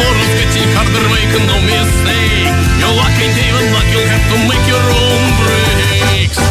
tomorrow's getting harder, make no mistake. Your luck ain't even luck, you'll have to make your own breaks.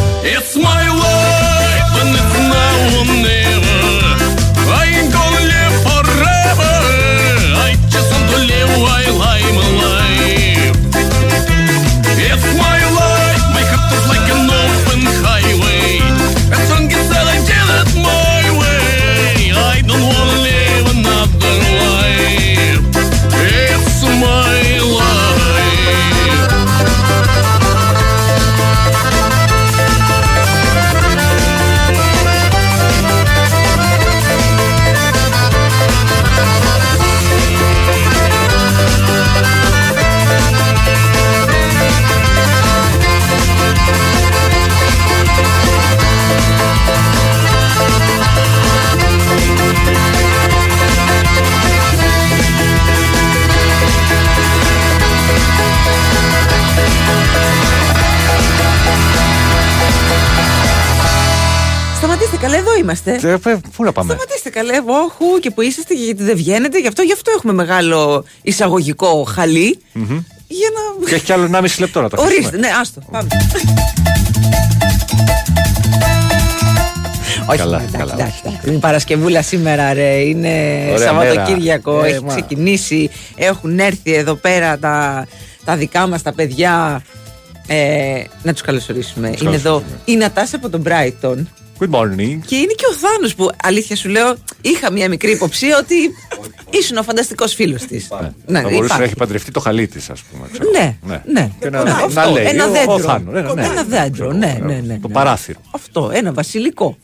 Είμαστε. Ε, ε, Πού να πάμε; Σταματήστε καλέ, όχου και που είσαστε και γιατί δεν βγαίνετε. Γι' αυτό, γι' αυτό έχουμε μεγάλο εισαγωγικό χαλί. Για να. Και έχει κι άλλο 1,5 λεπτό να τα Ορίστε, αφήσουμε. ναι, άστο. Πάμε. Όχι, Καλά, εντάξει, καλά, εντάξει, εντάξει. Είναι Παρασκευούλα σήμερα, ρε. Είναι Ωραία Σαββατοκύριακο. μέρα. Ε, έχει μα. ξεκινήσει. Έχουν έρθει εδώ πέρα τα, τα δικά μας τα παιδιά. Ε, να τους καλωσορίσουμε. Είναι εδώ καλωσορίσουμε. η Νατάσα από τον Brighton. Good morning. Και είναι και ο Θάνος που αλήθεια σου λέω είχα μια μικρή υποψία ότι ήσουν ο φανταστικός φίλος της. Ναι, θα μπορούσε υπάρχει. να έχει παντρευτεί το χαλί της, ας πούμε. ξέρω. Ναι, ναι. Και να, Ναι, να αυτό, λέει. ένα ο- δέντρο. Ο Θάνο, ναι, ναι. Ένα δέντρο, ναι, ναι, ναι. Το ναι. παράθυρο. Αυτό, ένα βασιλικό.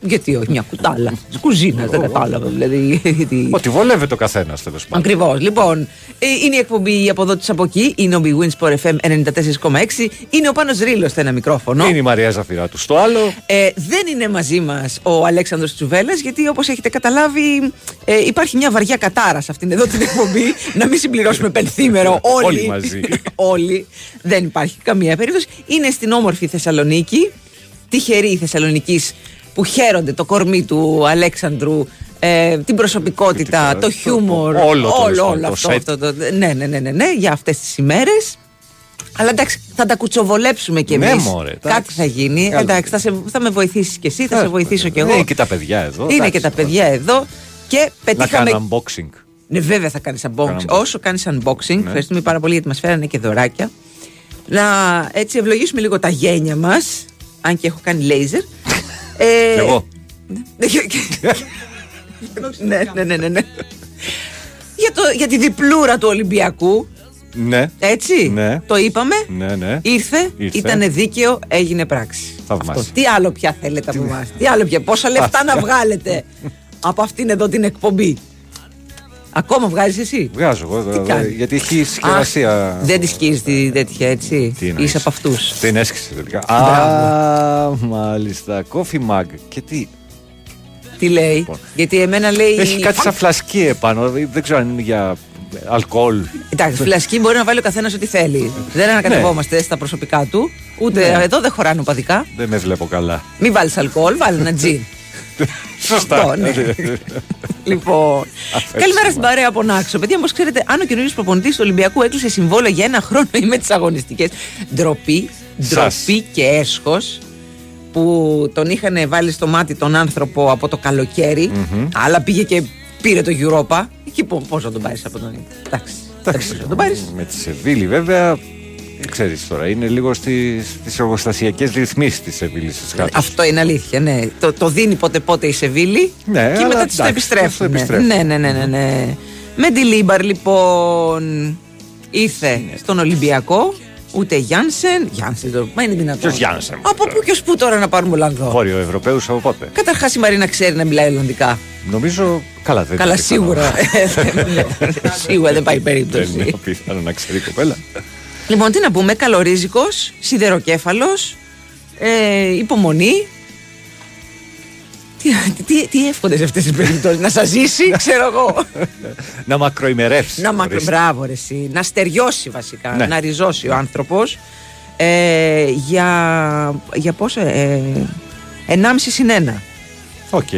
Γιατί όχι, μια κουτάλα της κουζίνας, δεν κατάλαβα. Δηλαδή. γιατί- Ότι βολεύεται ο καθένας τέλος πάντων. Ακριβώς. Λοιπόν, ε, είναι η εκπομπή από εδώ τη από εκεί. Είναι ο Big Wins Sport FM 94,6. Είναι ο Πάνος Ρήλος στο ένα μικρόφωνο. Είναι η Μαρία Ζαφυράτου στο άλλο. Ε, δεν είναι μαζί μας ο Αλέξανδρος Τσουβέλλας γιατί όπως έχετε καταλάβει ε, υπάρχει μια βαριά κατάρας σε αυτήν εδώ την εκπομπή. να μην συμπληρώσουμε πενθήμερο όλοι. Όλοι μαζί. όλοι. Δεν υπάρχει καμία περίπτωση. Είναι στην όμορφη Θεσσαλονίκη. Τυχερή Θεσσαλονική που χαίρονται το κορμί του Αλέξανδρου. Ε, την προσωπικότητα, το χιούμορ, όλο, τέλος όλο, πάντων, όλο το αυτό. set. αυτό το- ναι, ναι, ναι, ναι, ναι, για αυτές τις ημέρες. Αλλά εντάξει, θα τα κουτσοβολέψουμε κι Ναι, εμείς. μωρέ, εντάξει. Κάτι θα γίνει. Καλά. Εντάξει, θα, σε, θα με βοηθήσεις κι εσύ, θα σε βοηθήσω κι εγώ. Είναι και τα παιδιά εδώ. Είναι εντάξει. και τα παιδιά εδώ. Και Να πετύχαμε. κάνω unboxing. Ναι, βέβαια θα κάνεις unboxing. Κάνω unboxing. Όσο κάνεις unboxing, ευχαριστούμε πάρα πολύ γιατί μας φέρανε και δωράκια. Να έτσι ευλογήσουμε λίγο τα γένια μας. Αν και έχω κάνει λέιζερ. Ε, Κι εγώ. ναι, ναι, ναι, ναι, ναι. για, το, για τη διπλούρα του Ολυμπιακού. Ναι. Έτσι. Ναι. Το είπαμε. Ναι, ναι. Ήρθε, Ήρθε. ήταν δίκαιο, έγινε πράξη. Θαυμάσια. Αυτό. Τι άλλο πια θέλετε από εμάς; Τι άλλο πια; Πόσα λεφτά να βγάλετε; από αυτήν εδώ την εκπομπή. Ακόμα βγάζεις εσύ; Βγάζω εγώ εδώ, Τι εδώ, κάνεις; γιατί έχει συσκευασία. Αχ, δεν τη σκίζει τη τέτοια έτσι; Τι εννοείς; Είσαι από αυτούς. Την έσκησε τελικά. Α, μάλιστα. Coffee mug. Και τι; Τι λέει; Γιατί εμένα λέει. Έχει κάτι σαν φλασκή επάνω. Δεν ξέρω αν είναι για αλκοόλ. Εντάξει, φλασκή μπορεί να βάλει ο καθένας ό,τι θέλει. Δεν ανακατευόμαστε στα προσωπικά του. Ούτε Ναι. εδώ δεν χωράνε οπαδικά. Δεν με βλέπω καλά. Μην βάλεις αλκοόλ, βάλει ένα τζιν. Σωστά. Αυτό, ναι. λοιπόν. Καλημέρα στην παρέα από Νάξο. Παιδιά, όπω ξέρετε, αν ο καινούριο προπονητής του Ολυμπιακού έκλεισε συμβόλαιο για ένα χρόνο ή με τις αγωνιστικές. Ντροπή, Σας. ντροπή και έσχος που τον είχαν βάλει στο μάτι τον άνθρωπο από το καλοκαιρι αλλά πήγε και πήρε το Europa. Εκεί πώς να τον πάρεις από τον Ιντερ; Εντάξει. Δεν μπορείς να τον πάρεις. Με τη Σεβίλη βέβαια. Ξέρεις τώρα, είναι λίγο στις εργοστασιακές ρυθμίσεις της Σεβίλης της κάτω. Αυτό είναι αλήθεια, ναι. Το, το δίνει πότε πότε η Σεβίλη Ναι, και αλλά μετά της το εντάξει, επιστρέφουν. το επιστρέφουν. Ναι, ναι, ναι, ναι, ναι. Μεντιλίμπαρ λοιπόν ήρθε Ναι. στον Ολυμπιακό. Ούτε Γιάνσεν. Γιάνσεν, το, μα είναι δυνατόν. Ποιος Γιάνσεν, Από πού και ως πού τώρα να πάρουμε Ολλανδό. Βόρειο Ευρωπαίους από πότε; Καταρχάς η Μαρίνα ξέρει να μιλάει Ολλανδικά. Νομίζω. Καλά, δεν Καλά, είναι πιθανό. σίγουρα. σίγουρα δεν πάει Δεν είναι περίπτωση. πιθανό να ξέρει η κοπέλα. Λοιπόν, τι να πούμε, καλορίζικος, σιδεροκέφαλος, ε, υπομονή. Τι, τι, τι εύχονται σε αυτές τις περιπτώσεις, να σας ζήσει, ξέρω εγώ. να μακροημερεύσει. να μακρο... Μπράβο, ρε, εσύ. Να στεριώσει βασικά, Ναι. να ριζώσει ο άνθρωπος. Ε, για, για πόσο, ε, 1,5 συν 1. Οκ.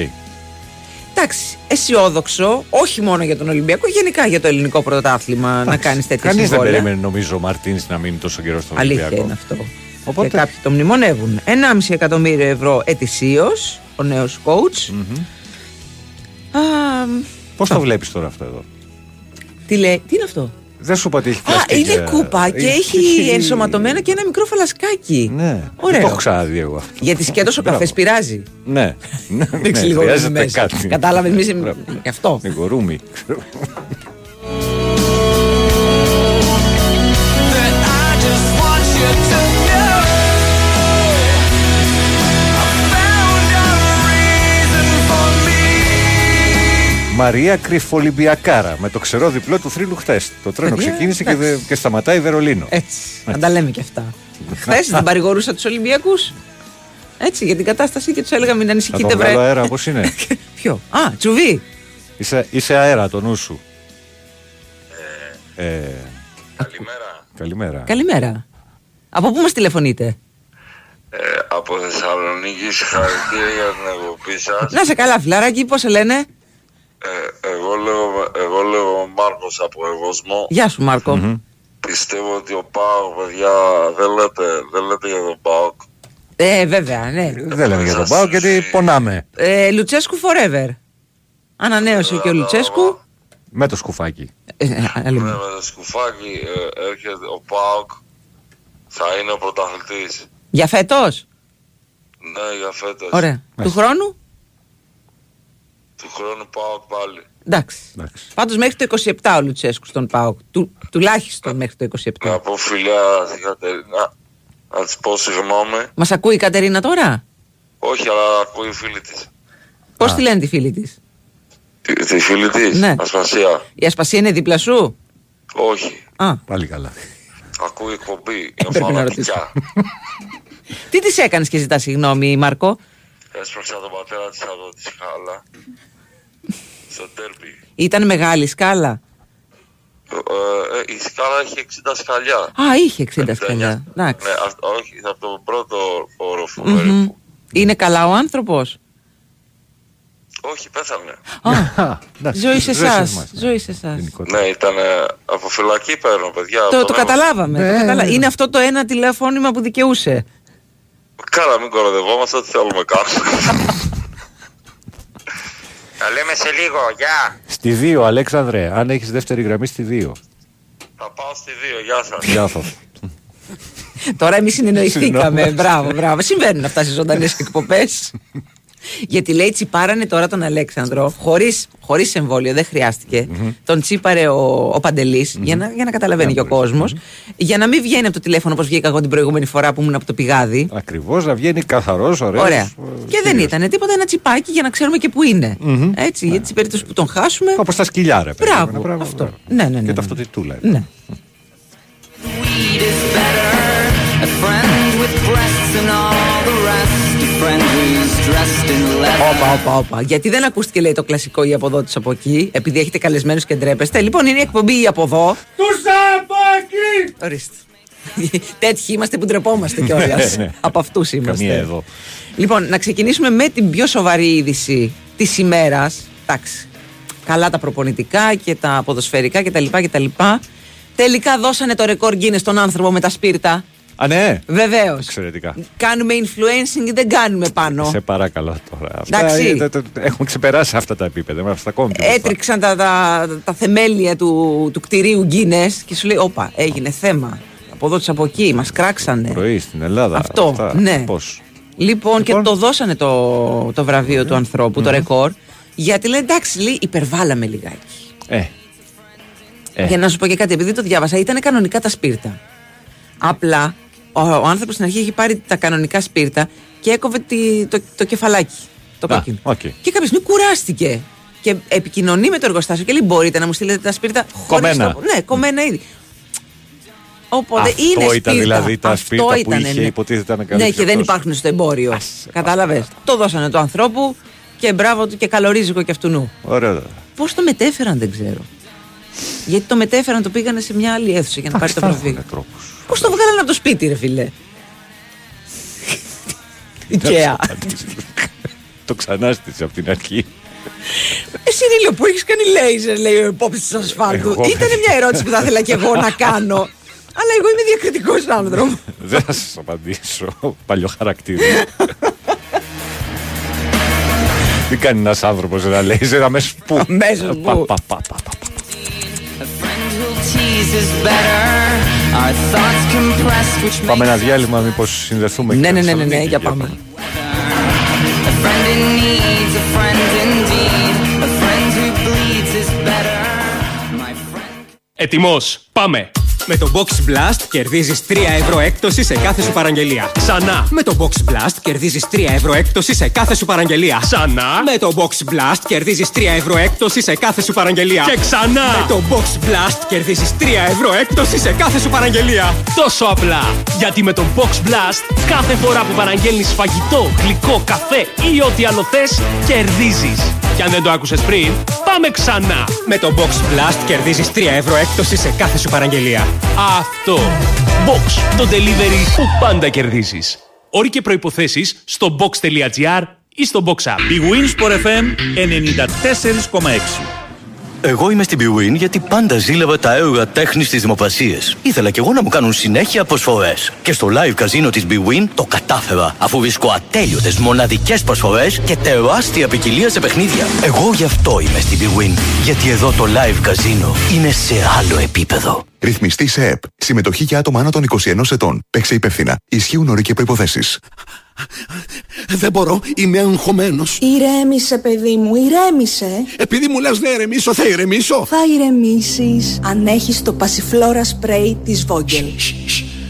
Εντάξει, αισιόδοξο, όχι μόνο για τον Ολυμπιακό, γενικά για το ελληνικό πρωτάθλημα να κάνεις τέτοια Κανείς δεν συμβόλαια. περίμενε, νομίζω, ο Μαρτίνς να μείνει τόσο καιρό στον Αλήθεια Ολυμπιακό. είναι αυτό. Οπότε- Και κάποιοι το μνημονεύουν. 1,5 εκατομμύριο ευρώ ετησίως ο νέος coach. Α, Πώς το βλέπεις τώρα αυτό εδώ; τι λέει, τι είναι αυτό; Δεν σου είπα ότι έχει Α, πλαστική. είναι κούπα και έχει ενσωματωμένο και ένα μικρό φαλασκάκι. Ναι, Ωραίο. δεν το έχω ξαναδεί εγώ αυτό. Γιατί σκέτο ο Μπράβο. καφές πειράζει. Ναι, ναι, ναι, Ρίξει λίγο χρειάζεται μέσα. κάτι. Κατάλαβε, εμείς. Μπράβο. Γι' αυτό. Λίγο Μαρία Κρυφολυμπιακάρα με το ξερό διπλό του θρύλου χθες. Το τρένο Παιδιά, ξεκίνησε και, εντάξει. δε- και σταματάει Βερολίνο. Έτσι. Να τα λέμε και αυτά. Χθες δεν παρηγορούσα τους Ολυμπιακούς. Έτσι, για την κατάσταση και τους έλεγα μην Θα ανησυχείτε, τον βγάλω βρε. αέρα όπως είναι. Ποιο; Α, τσουβί. είσαι, είσαι αέρα το νου σου. Ε, Καλημέρα. καλημέρα. Καλημέρα. Από πού μας τηλεφωνείτε; Ε, από Θεσσαλονίκη, συγχαρητήρια για την εκπομπή σας. Να σε καλά, φιλαράκι, πώς σε λένε; Ε, εγώ, λέγω, εγώ λέγω Μάρκος από Εγωσμό. Γεια σου, μαρκο Πιστεύω ότι ο Πάοκ, παιδιά, δεν λέτε, δεν λέτε για τον Πάοκ. Ε, βέβαια, ναι. Δεν λέμε για τον Πάο γιατί πονάμε. Ε, Λουτσέσκου forever. Ανανέωσε και ο Λουτσέσκου. Με το σκουφάκι. Ε, άλλη Ναι, μία. με το σκουφάκι ε, έρχεται ο Πάοκ, θα είναι ο πρωταθλητής. Για φέτος; Ναι, για φέτος. Ωραία. Του χρόνου; Του χρόνου Πάοκ πάλι. Εντάξει. Εντάξει. Πάντως μέχρι το 27 ο Λουτσέσκου στον ΠΑΟΚ. Του, τουλάχιστον μέχρι το 27. Να πω φιλιά στην Κατερίνα, να της πω συγγνώμη. Μας ακούει η Κατερίνα τώρα; Όχι, αλλά ακούει η φίλη της. Πώς τη λένε τη φίλη της; Τη, τη φίλη της, Ναι. Ασπασία. Η ασπασία είναι δίπλα σου; Όχι. Α, Πάλι καλά. Ακούει εκπομπή. Είναι Πρέπει να φανατικά. τι της έκανες και ζητάς συγγνώμη, Μάρκο; Έσπρωξα τον πατέρα της από της σκάλα. Στο τέρπι. Ήταν μεγάλη σκάλα; Ε, ε, η σκάλα έχει 60 σκαλιά. Α, είχε 60 59. σκαλιά. Εντάξει. Ναι, αυτό, όχι, από το πρώτο όροφο Μμμ. περίπου. Είναι καλά ο άνθρωπος; Όχι, πέθανε. Α, Εντάξει, ζωή σε ζωή εσάς. εμάς, ναι. Ζωή σε εσάς. Γενικότερα. Ναι, ήταν από φυλακή παίρνω, παιδιά. Το, από το τον καταλάβαμε. το Ναι, καταλα- ναι. Είναι αυτό το ένα τηλεφώνημα που δικαιούσε. έμαθα. Καλά, μην κοροδευόμαστε, ό,τι θέλουμε κάνουμε. Θα λέμε σε λίγο, γεια. Στη 2, Αλέξανδρε, αν έχεις δεύτερη γραμμή στη 2. Θα πάω στη 2, γεια σας. Γεια σας. Τώρα εμείς συνεννοηθήκαμε. Συγγνώμη. μπράβο, μπράβο. Συμβαίνουν αυτά στις ζωντανές εκπομπές. Γιατί λέει τσιπάρανε τώρα τον Αλέξανδρο χωρίς, χωρίς εμβόλιο, δεν χρειαστηκε Τον τσίπαρε ο, ο παντελης για, να, για να καταλαβαίνει και ο κόσμος. Για να μην βγαίνει από το τηλέφωνο όπως βγήκα εγώ την προηγούμενη φορά που ήμουν από το πηγάδι. Ακριβώς να βγαίνει καθαρός, ωραίος. Ωραία. Και δεν ήταν τίποτα ένα τσιπάκι για να ξέρουμε και πού είναι. Έτσι, γιατί στην περίπτωση που τον χάσουμε. Όπω τα σκυλιά, ρε παιδί. Μπράβο, Ένα πράγμα, αυτό. μπράβο. Ναι, ναι, ναι, Και ναι. ταυτοτητούλα. Ναι. Weed is better. A friend with breasts and all the rest. A friend who's dressed in leather. Όπα, όπα, όπα. Γιατί δεν ακούστηκε, λέει, το κλασικό ή από εδώ του από εκεί, επειδή έχετε καλεσμένους και ντρέπεστε. Λοιπόν, είναι η εκπομπή ή από εδώ. Τους από εκεί! Ορίστε. Τέτοιοι είμαστε που ντρεπόμαστε κιόλας. Ναι. από αυτούς είμαστε. Καμία εδώ. Λοιπόν, να ξεκινήσουμε με την πιο σοβαρή είδηση της ημέρας. Εντάξει. Καλά τα προπονητικά και τα ποδοσφαιρικά κτλ. κτλ. Τελικά δώσανε το ρεκόρ Guinness στον άνθρωπο με τα σπίρτα. Α, ναι. Βεβαίως. Εξαιρετικά. Κάνουμε influencing ή δεν κάνουμε πάνω; Σε παρακαλώ τώρα. Αυτά Εντάξει. είναι- τα- τα- έχουμε ξεπεράσει αυτά τα επίπεδα. Είμαστε ακόμη πιο μπροστά. Έτριξαν τα, τα, τα θεμέλια του, του κτηρίου Guinness και σου λέει: Όπα, έγινε θέμα. Από εδώ τους από εκεί, μας κράξανε. Πρωί στην Ελλάδα. Αυτό, αυτά. ναι. Πώς. Λοιπόν, και Λοιπόν. το δώσανε το, το βραβείο του ανθρώπου, το ρεκόρ, γιατί λέει: Εντάξει, λέει, υπερβάλαμε λιγάκι. Ε. Ε. Για να σου πω και κάτι, επειδή το διάβασα, ήταν κανονικά τα σπίρτα. Απλά ο, ο άνθρωπος στην αρχή είχε πάρει τα κανονικά σπίρτα και έκοβε τη- το, το κεφαλάκι. Το Α, κόκκινο. οκ. Και κάποια στιγμή κουράστηκε. Και επικοινωνεί με το εργοστάσιο και λέει: Μπορείτε να μου στείλετε τα σπίρτα χωρίς Κομμένα. Το... Ναι, κομμένα ήδη. Οπότε Αυτό είναι ήταν σπίρτα. δηλαδή τα Αυτό σπίρτα που ήταν, είχε, ναι. υποτίθεται, να Ναι, καλύψει και δεν αυτός. υπάρχουν στο εμπόριο. Άσε, Κατάλαβες. Το δώσανε του ανθρώπου και μπράβο του και καλορίζικο και αυτού νου. Ωραία. Πώς το μετέφεραν δεν ξέρω. Γιατί το μετέφεραν, το πήγανε σε μια άλλη αίθουσα για να πάρει Εντάξει, το θα βραβείο. έχουν τρόπους. Πώς το βγάλανε από το σπίτι, ρε φιλέ. Ikea. το ξανάστησε από την αρχή. Εσύ Ρίλο που έχεις κάνει λέιζερ, λέει ο υπόψη του ασφάλτου. Εγώ, Ήταν μια ερώτηση που θα ήθελα και εγώ να κάνω. Αλλά εγώ είμαι διακριτικός άνθρωπος. Δεν θα σας απαντήσω. Παλιό χαρακτήρα. Τι κάνει ένας άνθρωπος να λέει σε αμέσως πού. Αμέσως πού. Πάμε makes ένα διάλειμμα, μήπως συνδεθούμε. Ναι, και ναι, ναι, ναι, Θεσσαλονίκη. ναι, για πάμε. A friend in need's a friend indeed. A friend who bleeds is better. My friend. Ετοιμός, πάμε! Με το Box Blast κερδίζεις 3 ευρώ έκπτωση σε κάθε σου παραγγελία. Ξανά! Με το Box Blast κερδίζεις 3 ευρώ έκπτωση σε κάθε σου παραγγελία. Ξανά! Με το Box Blast κερδίζεις 3 ευρώ έκπτωση σε κάθε σου παραγγελία. Και ξανά! Με το Box Blast κερδίζεις 3 ευρώ έκπτωση σε κάθε σου παραγγελία. Τόσο απλά! Γιατί με τον Box Blast κάθε φορά που παραγγέλνεις φαγητό, γλυκό, καφέ ή ό,τι άλλο θες, κερδίζεις. Και αν δεν το άκουσες πριν, πάμε ξανά! Με το Box Blast κερδίζεις 3 ευρώ έκπτωση σε κάθε σου παραγγελία. Αυτό! Box, το delivery που πάντα κερδίζεις. Όροι και προϋποθέσεις στο box.gr ή στο Box App. Η Winsport FM 94,6. Εγώ είμαι στην Bwin γιατί πάντα ζήλευα τα έργα τέχνης στι δημοπρασίε. Ήθελα κι εγώ να μου κάνουν συνέχεια προσφορές. Και στο live καζίνο της Bwin το κατάφερα, αφού βρίσκω ατέλειωτες μοναδικές προσφορές και τεράστια ποικιλία σε παιχνίδια. Εγώ γι' αυτό είμαι στην Bwin. Γιατί εδώ το live καζίνο είναι σε άλλο επίπεδο. Ρυθμιστή σε ΕΠ. Συμμετοχή για άτομα άνω των 21 ετών. Παίξε υπεύθυνα. Ισχύουν όροι και προποθέσει. Δεν μπορώ, είμαι αγχωμένος. Ηρέμησε, παιδί μου, ηρέμησε. Επειδή μου λες να ηρεμήσω, θα ηρεμήσω. Θα ηρεμήσεις αν έχεις το πασιφλόρα σπρέι της Vogel.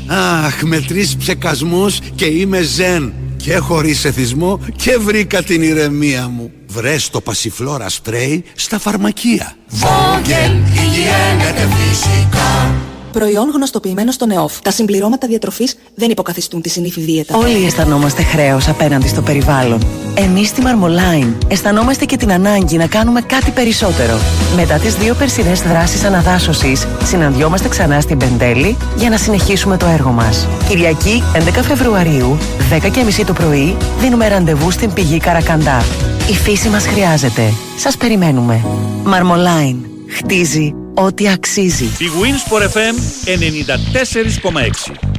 Αχ, με τρεις ψεκασμούς και είμαι ζεν. Και χωρίς εθισμό και βρήκα την ηρεμία μου. Βρες το πασιφλόρα σπρέι στα φαρμακεία. Vogel, υγιένεται φυσικά. Προϊόν γνωστοποιημένο στον ΕΟΦ. Τα συμπληρώματα διατροφής δεν υποκαθιστούν τη συνήθι δίαιτα. Όλοι αισθανόμαστε χρέος απέναντι στο περιβάλλον. Εμείς στη Marmoline αισθανόμαστε και την ανάγκη να κάνουμε κάτι περισσότερο. Μετά τις δύο περσινές δράσεις αναδάσωσης, συναντιόμαστε ξανά στην Πεντέλη για να συνεχίσουμε το έργο μας. Κυριακή 11 Φεβρουαρίου, 10.30 το πρωί, δίνουμε ραντεβού στην πηγή Καρακαντά. Η φύση μας χρειάζεται. Σας περιμένουμε. Marmoline. Χτίζει ό,τι αξίζει. Η Winsport FM 94,6.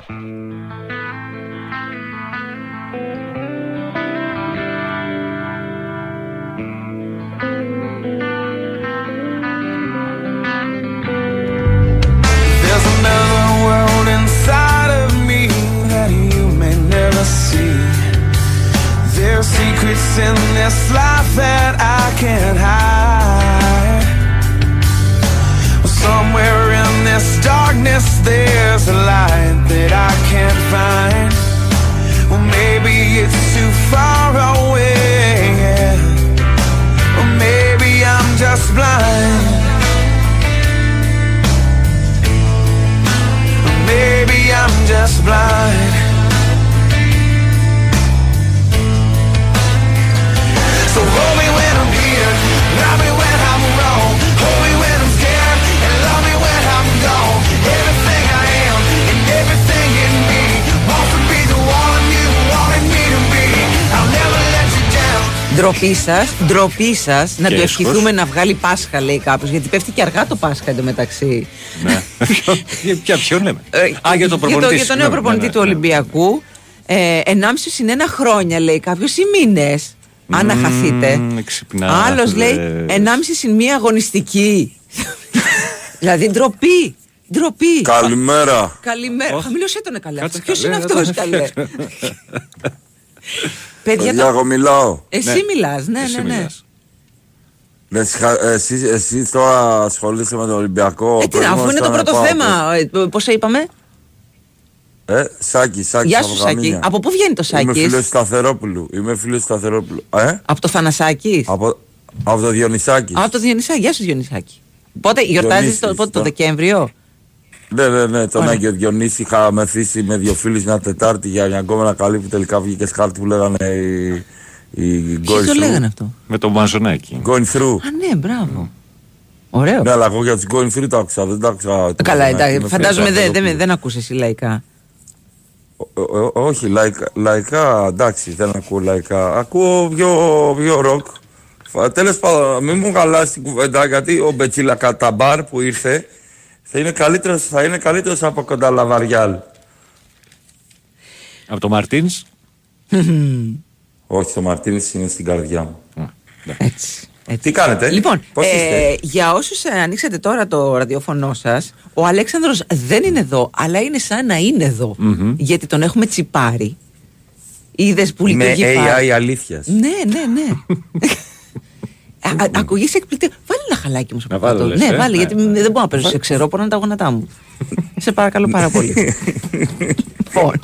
There's another world inside of me that you may never see. There's secrets in this life that I can't hide. Ντροπή σας, ντροπή σας να Και του έσχος. ευχηθούμε να βγάλει Πάσχα, λέει κάποιος. Γιατί πέφτει και αργά το Πάσχα εντωμεταξύ. Ναι. Για ποιον λέμε; Ε, Α, για τον προπονητή. Για το νέο συγγνώμη. προπονητή Ναι, ναι, του ναι. Ολυμπιακού. Ε, 1,5 συν ένα χρόνια, λέει κάποιος, ή μήνες. Αν να χαθείτε. Μμμ, ξυπνά, Άλλος λέει λες. 1,5 συν μία αγωνιστική. δηλαδή ντροπή. Ντροπή. Καλημέρα. Καλημέρα. Χαμηλώσέ τον καλέ. Κάτσε Ποιος καλέ, είναι δεν αυτός, τον καλέ. Έφερε. Παιδιά, Παιδιά, το- εγώ μιλάω. εσύ Ναι. μιλάς, ναι, Εσύ ναι, ναι. μιλάς. Ναι, συγχα- εσύ, εσύ τώρα ασχολείσαι με τον Ολυμπιακό. Ε, τι να, αφού είναι το πρώτο θέμα. Πώς είπαμε; Ε, Σάκη, Σάκη. Γεια από σου, Σάκη. Καμίνια. Από πού βγαίνει το Είμαι φίλος Σάκη. Σταθερόπουλου. Είμαι φίλος Σταθερόπουλου. Ε, Από το Θανασάκης; από, από το Διονυσάκης. Από το Διονυσάκη. Γεια σου, Διονυσάκη. Πότε γιορτάζεις Διονύσης, το, πότε, το το- Δεκέμβριο; Ναι, ναι, ναι. Τον Ωραία. Άγιο Διονύση είχα μεθύσει με δύο φίλους μια Τετάρτη για μια γκόμενα καλή που τελικά βγήκε σκάρτη που λέγανε οι, οι Ποιοι going το λέγανε through. αυτό; Με τον Μαζονάκη. Going through. Α, ναι, μπράβο. Ωραίο. Ναι, αλλά εγώ για τους going through το άκουσα. Δεν το άκουσα. το Καλά, Μαζονάκη. εντάξει. Με Φαντάζομαι φίλο δεν δεν Σταθερόπουλου. δεν ακούς εσύ λαϊκά. Ό- ό- όχι, λαϊκά, λαϊκά, εντάξει, δεν ακούω λαϊκά. Ακούω πιο, πιο ροκ. Τέλος πάντων, μην μου χαλάσει την κουβέντα γιατί ο Μπετσίλα Καταμπάρ που ήρθε θα είναι καλύτερος θα είναι καλύτερος από κοντά Λαβαριάλ. Από το Μαρτίνς; Όχι, το Μαρτίνη είναι στην καρδιά μου. Έτσι. Τι κάνετε, Λοιπόν, πώς ε, είστε; για όσους ανοίξατε τώρα το ραδιόφωνο σας, ο Αλέξανδρος δεν είναι εδώ, αλλά είναι σαν να είναι εδώ. Γιατί τον έχουμε τσιπάρει. Είδες που Με λειτουργεί πάλι. AI αλήθειας. Ναι, ναι, ναι. Α- α- Ακούγεσαι εκπληκτικό. Βάλει ένα χαλάκι μου στο Να βάλω, παπατό. λες, Ναι, ε; βάλει, Ναι. γιατί δεν μπορώ να παίζω σε ξέρω, μπορώ να τα γόνατά μου. σε παρακαλώ πάρα πολύ. Λοιπόν,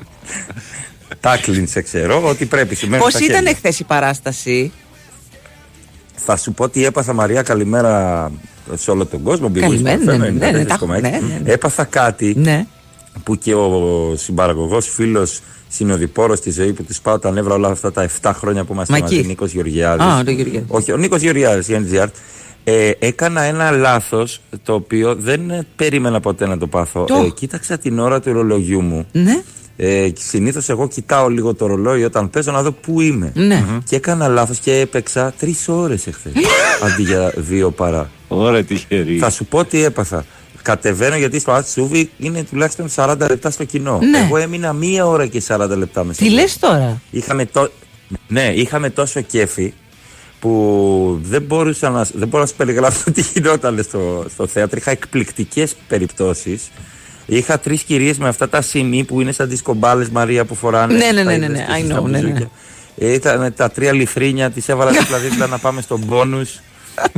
Τάκλιν σε ξέρω ότι πρέπει. σημαίνει Πώς στα ήταν χέρια. εχθές η παράσταση, Θα σου πω τι έπαθα Μαρία καλημέρα σε όλο τον κόσμο. Big Wings Καλημέρα, FM, ναι, ναι, ναι, ναι, 94,6. τα έχω- ναι, ναι, ναι. Έπαθα κάτι Ναι. Που και ο συμπαραγωγός φίλος συνοδοιπόρος στη ζωή που της πάω τα νεύρα όλα αυτά τα 7 χρόνια που είμαστε Μακής. μαζί, Νίκος Γεωργιάδης. Α, το Γεωργιάδης. Όχι, ο Νίκος Γεωργιάδης, η NGR. Ε, έκανα ένα λάθος το οποίο δεν ε, περίμενα ποτέ να το πάθω. Το. Ε, κοίταξα την ώρα του ρολογιού μου. ναι. Ε, Συνήθως εγώ κοιτάω λίγο το ρολόι όταν παίζω να δω πού είμαι. Ναι. Και έκανα λάθος και έπαιξα τρεις ώρες εχθές. αντί για δύο παρά. Ωραία, τυχερή. Θα σου πω τι έπαθα. Κατεβαίνω γιατί στο Άτσουβι είναι τουλάχιστον 40 λεπτά στο κοινό. Ναι. Εγώ έμεινα μία ώρα και 40 λεπτά μέσα. Τι λες τώρα; Είχαμε, τό... ναι, είχαμε τόσο κέφι που δεν μπορούσα να, δεν μπορώ να σου περιγράψω τι γινόταν στο, στο θέατρο. Είχα εκπληκτικές περιπτώσεις. Είχα τρεις κυρίες με αυτά τα σημεί που είναι σαν τις κομπάλες Μαρία που φοράνε. Ναι, ναι, τα ναι, είδες ναι, και I εσύ στα know, ναι, ναι. μπουζούκια. Ε, Ήταν τα τρία λιθρίνια, τις έβαλα δίπλα-δίπλα να πάμε στον πόνου.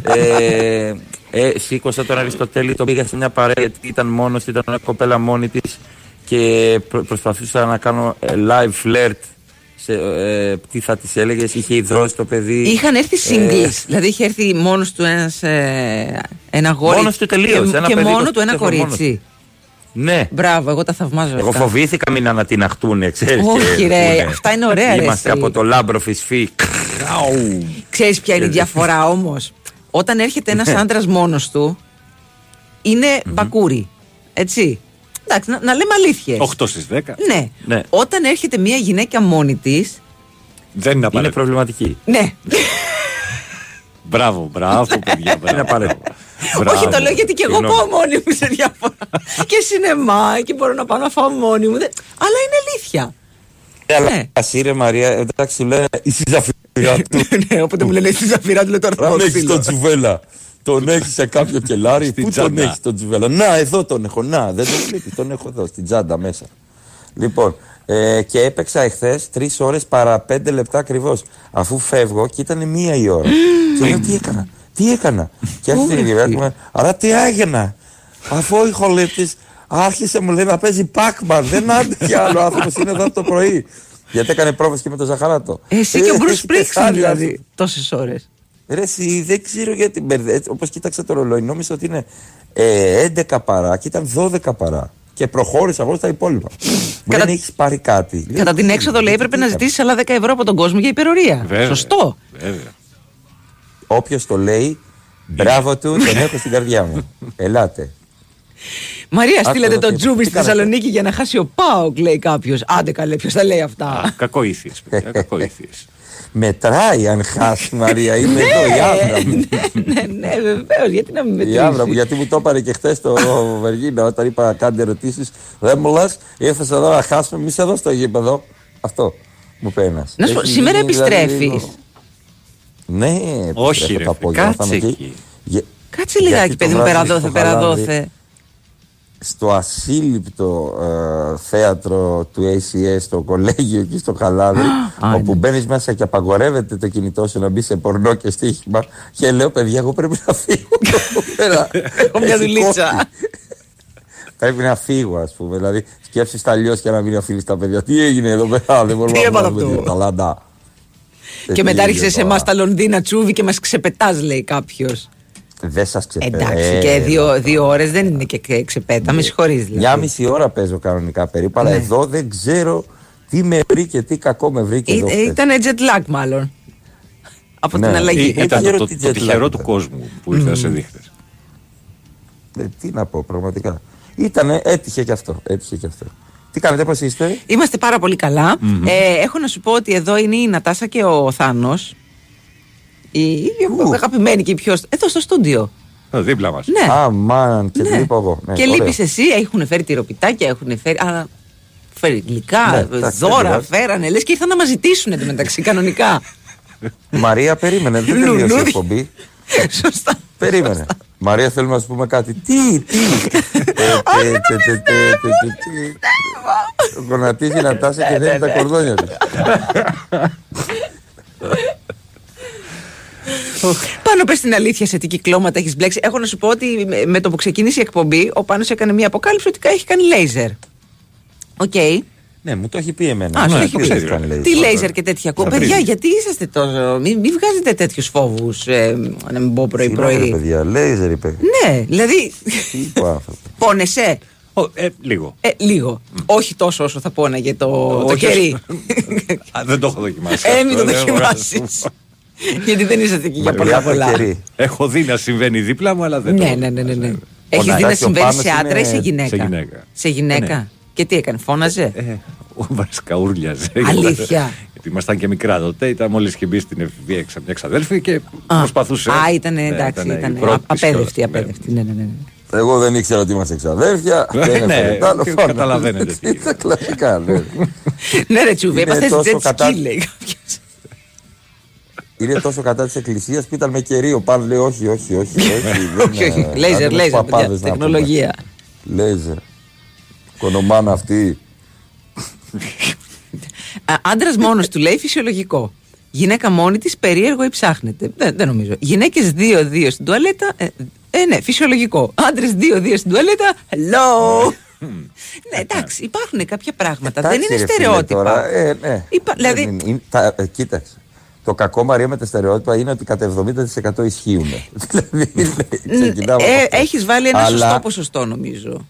Ε, ε, σήκωσα τον Αριστοτέλη, τον πήγα σε μια παρέα γιατί ήταν μόνος ήταν μια κοπέλα μόνη της και προ- προσπαθούσα να κάνω ε, live flirt. Σε, ε, τι θα της έλεγες, είχε υδρώσει το παιδί. Είχαν έρθει Ε, singles. Δηλαδή είχε έρθει μόνος του ένας, ε, ένα γόρι. Μόνος του τελείως, Και, ένα και παιδί μόνο το του ένα στέφω μόνος κορίτσι. Ναι. Μπράβο, εγώ τα θαυμάζω. Εγώ αυτά. φοβήθηκα μην ανατιναχτούν, ξέρεις. Όχι, και ρε, πούνε, αυτά είναι ωραία, ρε, Είμαστε εσύ. από το λάμπρο φυσφή. Ξέρεις ποια είναι η Και- διαφορά όμως; Όταν έρχεται ένας Ναι. άντρας μόνος του, είναι μπακούρι. Έτσι. Εντάξει, να, να λέμε αλήθειες. 8 στις 10. Ναι. Ναι. Όταν έρχεται μια γυναίκα μόνη της, Δεν είναι Είναι απαραίτητο. προβληματική. ναι. Μπράβο, μπράβο, παιδιά. Μπράβο. Είναι απαραίτητο. Όχι, το λέω γιατί και εγώ Συγγνώμη. πάω μόνη μου σε διάφορα. και σινεμά και μπορώ να πάω να φάω μόνη μου. Δεν- Αλλά είναι αλήθεια. Ε, Αλλά Ναι. εσύ ρε Μαρία, εντάξει σου λένε η ζαφυρά του. Ναι, όποτε μου λένε εσύ Ζαφυρά, του λέω τώρα θα Αν πάω έχεις ξύλο. τον Τζουβέλα. Τον έχεις σε κάποιο κελάρι. Στην Πού τον τσάντα. έχεις τον Τζουβέλα. Να, εδώ τον έχω. Να, δεν τον βλέπει. Τον έχω εδώ, στην τσάντα μέσα. Λοιπόν, ε, και έπαιξα εχθές τρεις ώρες παρά πέντε λεπτά ακριβώς. Αφού φεύγω και ήταν μία η ώρα. και λέω τι έκανα, τι έκανα; και έρχεται η γυναίκα μου, αλλά τι έγινα. Αφού ο ηχολήπτη άρχισε μου λέει να παίζει Pac-Man. δεν άντεχε άλλο άνθρωπος είναι εδώ από το πρωί. Γιατί έκανε πρόβες και με το Ζαχαράτο. Εσύ και ο Ε, Μπρουσ έχει Σπρίξιν πεθάνει δηλαδή. Τόσες ώρες. Ρε, εσύ, δεν ξέρω γιατί. Όπως κοίταξα το ρολόι, νόμιζα ότι είναι ε, 11 παρά και ήταν 12 παρά. Και προχώρησα εγώ στα υπόλοιπα. Μου Κατά- Δεν έχεις πάρει κάτι. Λέω, Κατά την τι, έξοδο λέει τι, έπρεπε τι να έκανα. ζητήσεις άλλα 10 ευρώ από τον κόσμο για υπερορία. Βέβαια. Σωστό. Βέβαια. Όποιος το λέει, μπράβο του, τον έχω στην καρδιά μου. Ελάτε. Μαρία, Άκου στείλετε εδώ τον τι- Τζούμπι τι στη κάνατε; Θεσσαλονίκη για να χάσει ο Πάοκ, λέει κάποιος. Άντε καλέ, ποιος τα λέει αυτά; Κακοήθειε, παιδιά. Κακοήθειε. Μετράει αν χάσει Μαρία. Είμαι εδώ η άβρα μου. ναι, ναι, βεβαίως, γιατί να μην Η άβρα μου, μετρήσει. γιατί μου το έπαρε και χθες στο Βεργίνα όταν είπα κάντε ερωτήσεις. Δεν μου λε, ήρθες εδώ να χάσουμε, μη σε εδώ στο γήπεδο. Αυτό μου πει ένας. Να σου πω, Έχει σήμερα γίνει, δηλαδή, επιστρέφεις; λίγο- Ναι, Όχι, επιστρέφω ρε, το απόγευμα, θα κάτσε είμαι εκεί. Για- Κάτσε γιατί λιγάκι, το παιδί μου, βράδυ περαδόθε, στο Χαλάνδρη, περαδόθε. Στο ασύλληπτο ε, θέατρο του ACS, στο κολέγιο εκεί στο Χαλάδι, Α, όπου μπαίνεις μέσα και απαγορεύεται το κινητό σου να μπει σε πορνό και στοίχημα. Και λέω, παιδιά, εγώ πρέπει να φύγω. εδώ πέρα. Έχω μια Έχει δουλίτσα. κόφτη. Πρέπει να φύγω, ας πούμε. Δηλαδή, σκέψεις τα αλλιώς και να μην αφήνεις τα παιδιά. Τι έγινε εδώ πέρα, δεν μπορούμε Τι να έπαθε βγάλουμε αυτό; τίποτα. Λαντά. Και μετά άρχισε σε εμά εμάς τα Λονδίνα τσούβι και μας ξεπετάς, λέει κάποιος. Δεν σας ξεπερνάει. Εντάξει, και δύο, δύο ώρες δεν είναι και και ξεπέτα. Με συγχωρείς δηλαδή. Μια μισή ώρα παίζω κανονικά περίπου, αλλά Ναι. εδώ δεν ξέρω τι με βρήκε, τι κακό με βρήκε. εδώ Ε, χθες. Ήταν jet lag, μάλλον. Από Ναι. την Ή- αλλαγή. Ήταν το, ξέρω το, τι το jet lag τυχερό ήταν. του κόσμου που ήρθε να σε δείχνει. Ε, τι να πω, πραγματικά. Ήτανε, έτυχε και αυτό. Έτυχε και αυτό. Τι κάνετε, πώς είστε; Είμαστε πάρα πολύ καλά. Ε, έχω να σου πω ότι εδώ είναι η Νατάσα και ο Θάνος. Η, η αγαπημένη και η πιο. Εδώ στο στούντιο. Ε, Δίπλα μας. Ναι. Α, μαν, και Ναι. λείπω εγώ. Ναι, και ωραίο. λείπεις εσύ, έχουν φέρει τυροπιτάκια, έχουν φέρει. Α, φέρει γλυκά, Ναι, εντάξει, δώρα, δεν φέρανε. Λες και ήρθαν να μας ζητήσουν εντωμεταξύ κανονικά. Μαρία, περίμενε, δεν τελείωσε η Λουλούδι. εκπομπή. Σωστά. Περίμενε. Μαρία, θέλουμε να σου πούμε κάτι. Τι, τι; Ε, τε, τε, τε, τε, τε, τε, τε. Γονατίζει να τάσει και δένει τα κορδόνια του. Πάνω πες την αλήθεια σε τι κυκλώματα έχεις μπλέξει. Έχω να σου πω ότι με- με το που ξεκίνησε η εκπομπή, ο Πάνος έκανε μια αποκάλυψη ότι έχει κάνει λέιζερ. Οκ. Ναι, μου το έχει πει εμένα. Α, σου Ναι, έχει το πει. ξέρεις καν, λέει. Τι λέιζερ και τέτοια ακούω. Θα Παιδιά, βρει. γιατί είσαστε τόσο. Μην, μην βγάζετε τέτοιους φόβους. Ε, να μην πω Συγγνώμη, ρε πρωί-πρωί. παιδιά, λέιζερ είπε. Ναι, δηλαδή. Τι είπε ο άνθρωπος. Πόνεσαι; ε, λίγο. Ε, λίγο. Όχι τόσο όσο θα πόναγε το, το Όχι, κερί. Α, δεν το έχω δοκιμάσει. Ε, μην το Αυτό, δεν μπορώ να δοκιμάσει. Σου πω. Γιατί δεν είσαστε εκεί για πολλά Μακριά πολλά. από κερί. Έχω δει να συμβαίνει δίπλα μου, αλλά δεν το Ναι, έχω ναι, ναι, ναι. ναι. δοκιμάσει. Έχεις δει να Φωνάζει. συμβαίνει Ο σε Πάνος άντρα ή σε είναι- γυναίκα; Σε γυναίκα. Σε γυναίκα. Ναι. Και τι έκανε, φώναζε; Ε, ο Βασικά ούρλιαζε. Αλήθεια. Γιατί ήμασταν και μικρά τότε. Ήταν μόλις είχε μπει στην εφηβεία εξα- μια ξαδέλφη και προσπαθούσε. Α, ήταν Ναι, εντάξει, η ήταν πρώτη της απέδευτη, κιόλας. Ναι. απέδευτη. Ναι, ναι, ναι. Εγώ δεν ήξερα ότι είμαστε εξαδέρφια. Ναι, Δεν ναι, έφερε τ' άλλο, και φάνα. καταλαβαίνετε τι Ήταν κλασικά, ναι. Ναι, ρε Τσούβι, Είναι έπαθε τόσο jet κατά- ski, λέει κάποιος. Είναι τόσο κατά της εκκλησίας που ήταν με κερί. Ο Παν λέει όχι, όχι, όχι. όχι, δεν, Όχι, όχι. ε, Λέιζερ, άντε με λέιζερ, παπάδες παιδιά, να τεχνολογία. πούμε. Λέιζερ. Κονομάνα αυτή. Άντρας μόνος του λέει φυσιολογικό. Γυναίκα μόνη της περίεργο ή ψάχνεται. Δεν, δεν νομίζω. Γυναίκες δύο-δύο στην τουαλέτα. Ε, ε, ναι, φυσιολογικό. Άντρες δύο-δύο στην τουαλέτα. Hello! ναι, εντάξει, υπάρχουν κάποια πράγματα. δεν Εντάξει, είναι ρε φίλε, στερεότυπα. τώρα, ε, ναι. Είπα- δηλαδή- Δεν είναι- είναι- τα- ε, κοίταξε. Το κακό Μαρία με τα στερεότυπα είναι ότι κατά 70% ισχύουν. δηλαδή, ξεκινάμε από Ε, αυτό. Έχεις βάλει ένα Αλλά σωστό ποσοστό, νομίζω.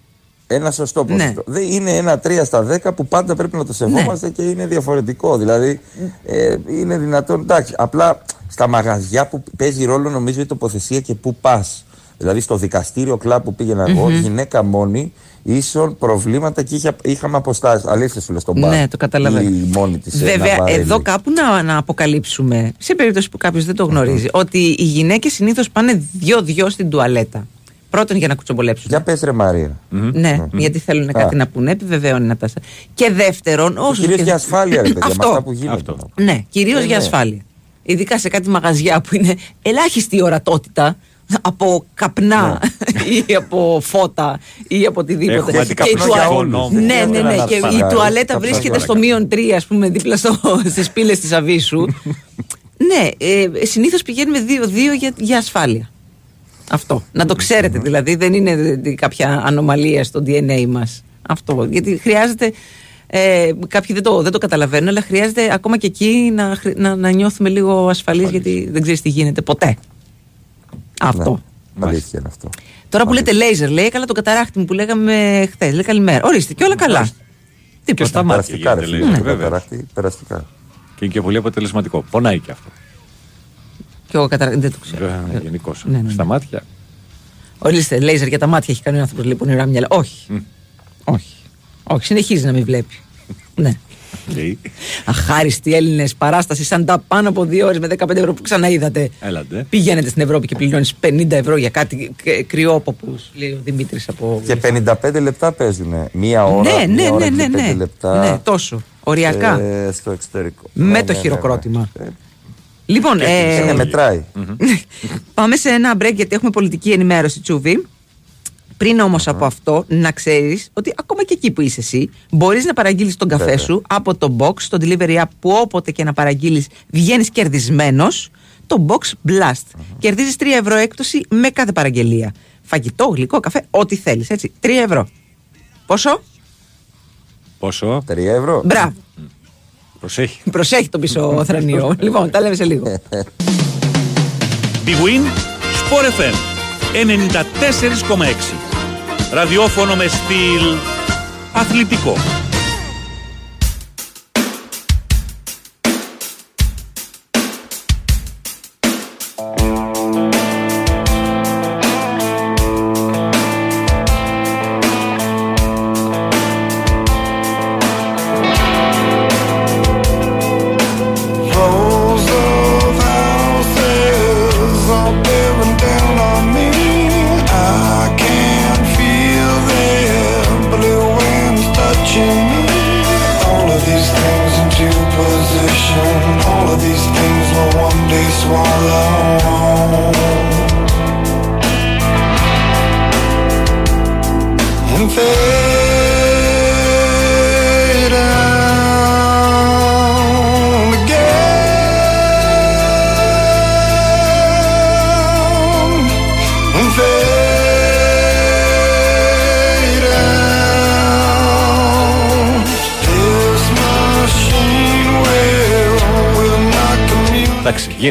Ένα σωστό Ναι. ποσοστό. Δεν είναι ένα 3 στα 10 που πάντα πρέπει να το σεβόμαστε Ναι. και είναι διαφορετικό. Δηλαδή, ε, είναι δυνατόν. Εντάξει, απλά στα μαγαζιά που παίζει ρόλο νομίζω η τοποθεσία και πού πας. Δηλαδή, στο δικαστήριο κλαμπ που πήγαινα εγώ, Μμμ. γυναίκα μόνη, ίσον προβλήματα και είχε, είχαμε αποστάσεις. Αλήθεια σου λέω στον μπαρ. Ναι, το καταλαβαίνω. Η μόνη της. Βέβαια, εδώ κάπου να, να αποκαλύψουμε, σε περίπτωση που κάποιος δεν το γνωρίζει, ότι οι γυναίκες συνήθως πάνε δυο-δυο στην τουαλέτα. Πρώτον για να κουτσομπολέψουν. Για πες ρε Μαρία. Ναι, γιατί θέλουν Α. κάτι να πούνε, επιβεβαίωνε να τα. Και δεύτερον, όσο. κυρίως για ασφάλεια, ρε παιδιά, με Αυτό. αυτά που γίνονται. Ναι, κυρίως Ε, για ναι. ασφάλεια. Ειδικά σε κάτι μαγαζιά που είναι ελάχιστη η ορατότητα από καπνά ή από φώτα ή από οτιδήποτε. Έχουμε Και η αντικαπνό τουα- για όλους. Ναι, ναι, Χρειάζεται ναι. να Και η ανάψει. τουαλέτα Καπνό βρίσκεται για στο όλους. μείον τρία, ας πούμε, δίπλα στις πύλες της Αβίσου. ναι, ε, συνήθως πηγαίνουμε δύο-δύο για, για ασφάλεια. Αυτό. Να το ξέρετε δηλαδή, δεν είναι ε, κάποια ανομαλία στο DNA μας. Αυτό. Γιατί χρειάζεται. Ε, κάποιοι δεν το, δεν το καταλαβαίνουν, αλλά χρειάζεται ακόμα και εκεί να, χρ- να, να νιώθουμε λίγο ασφαλείς γιατί δεν ξέρεις τι γίνεται ποτέ. Αυτό. Ναι, αλήθεια είναι αυτό. Τώρα που λέτε λέιζερ, λέει, έκανα τον καταράκτη μου που λέγαμε χθες. Λέει καλημέρα. Ορίστε, και όλα καλά. Και στα μάτια Περαστικά, ρε γίνεται, φίλε. λέει, το βέβαια. καταράκτη, Περαστικά. Και είναι και πολύ αποτελεσματικό. Πονάει και αυτό. Και εγώ καταράκτη δεν το ξέρω. Γενικώς. Ναι, ναι, ναι. Στα μάτια. Ορίστε, λέιζερ για τα μάτια έχει κάνει ο άνθρωπο, λέει πονηρά μυαλά. Όχι. Όχι. Όχι, συνεχίζει να μην βλέπει. ναι. Okay. Αχάριστοι Έλληνες, παράσταση σαν τα πάνω από δύο ώρες με 15 ευρώ που ξαναείδατε. Έλατε. Πηγαίνετε στην Ευρώπη και πληρώνεις 50 ευρώ για κάτι κ- κρυόποπους, λέει ο Δημήτρης από. Και 55 λεπτά παίζουν. Μία ώρα, Ναι, ναι, μία ώρα ναι, και ναι, πέντε ναι. λεπτά. Ναι, τόσο. Οριακά. Ε, στο εξωτερικό. Με Ναι, το ναι, χειροκρότημα. ναι, ναι. Λοιπόν, Ε, ε, ναι, μετράει. Πάμε σε ένα break γιατί έχουμε πολιτική ενημέρωση, Τσούβι. Πριν όμως από αυτό, να ξέρεις ότι ακόμα και εκεί που είσαι εσύ, μπορείς να παραγγείλεις τον καφέ Βέβαια. σου από το box, το delivery app που όποτε και να παραγγείλεις, βγαίνεις κερδισμένος. Το box Blast. Κερδίζεις 3 ευρώ έκπτωση με κάθε παραγγελία. Φαγητό, γλυκό, καφέ, ό,τι θέλεις. Έτσι. 3 ευρώ. Πόσο; Πόσο; 3 ευρώ. Μπράβο. Προσέχει. Προσέχει τον πίσω θρανίο. λοιπόν, τα λέμε σε λίγο. Big Win, Sport FM 94,6. Ραδιόφωνο με στυλ αθλητικό.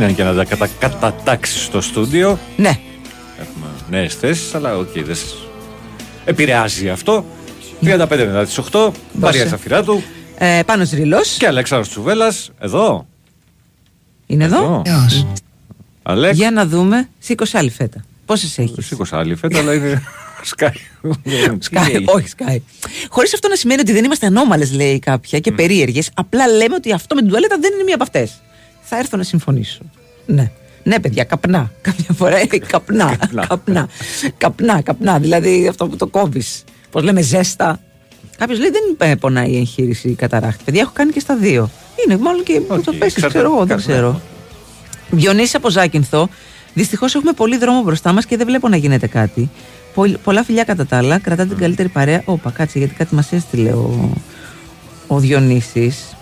Εντάξει, γίνανε και να τα κατα... κατατάξεις στο στούντιο. Ναι. Έχουμε νέες θέσεις, αλλά οκ, δεν σας επηρεάζει αυτό. 35 μετά τις 8, Μαρία Τσαφυρά του Ε, πάνω Ρήλο. και Αλέξανδρος Τσουβέλλας εδώ. Είναι εδώ; Αλέξ, Για να δούμε. Σήκωσε άλλη φέτα. Πόσες έχεις; σήκωσα άλλη φέτα, αλλά είναι σκάι. Σκάι, όχι σκάι. Χωρίς αυτό να σημαίνει ότι δεν είμαστε ανώμαλες, λέει κάποια, και περίεργες. Απλά λέμε ότι αυτό με την τουαλέτα δεν είναι μία από αυτές. Θα έρθω να συμφωνήσω. Ναι. Ναι, παιδιά, καπνά. Κάποια φορά είναι καπνά. καπνά. καπνά, καπνά. Δηλαδή αυτό που το κόβεις. Πώς λέμε, ζέστα. Κάποιος λέει δεν ε, πονάει η εγχείρηση η καταράχτη. Παιδιά, έχω κάνει και στα δύο. Είναι μάλλον και που το πέσει, εξαρτάται. ξέρω εγώ, δεν Κάτσε, ξέρω. Διονύση από Ζάκυνθο. Δυστυχώς έχουμε πολύ δρόμο μπροστά μας και δεν βλέπω να γίνεται κάτι. Πολ- πολλά φιλιά κατά τα άλλα. Κρατά την καλύτερη παρέα. Όπα, κάτσε γιατί κάτι μας έστειλε ο, ο Διονύσης.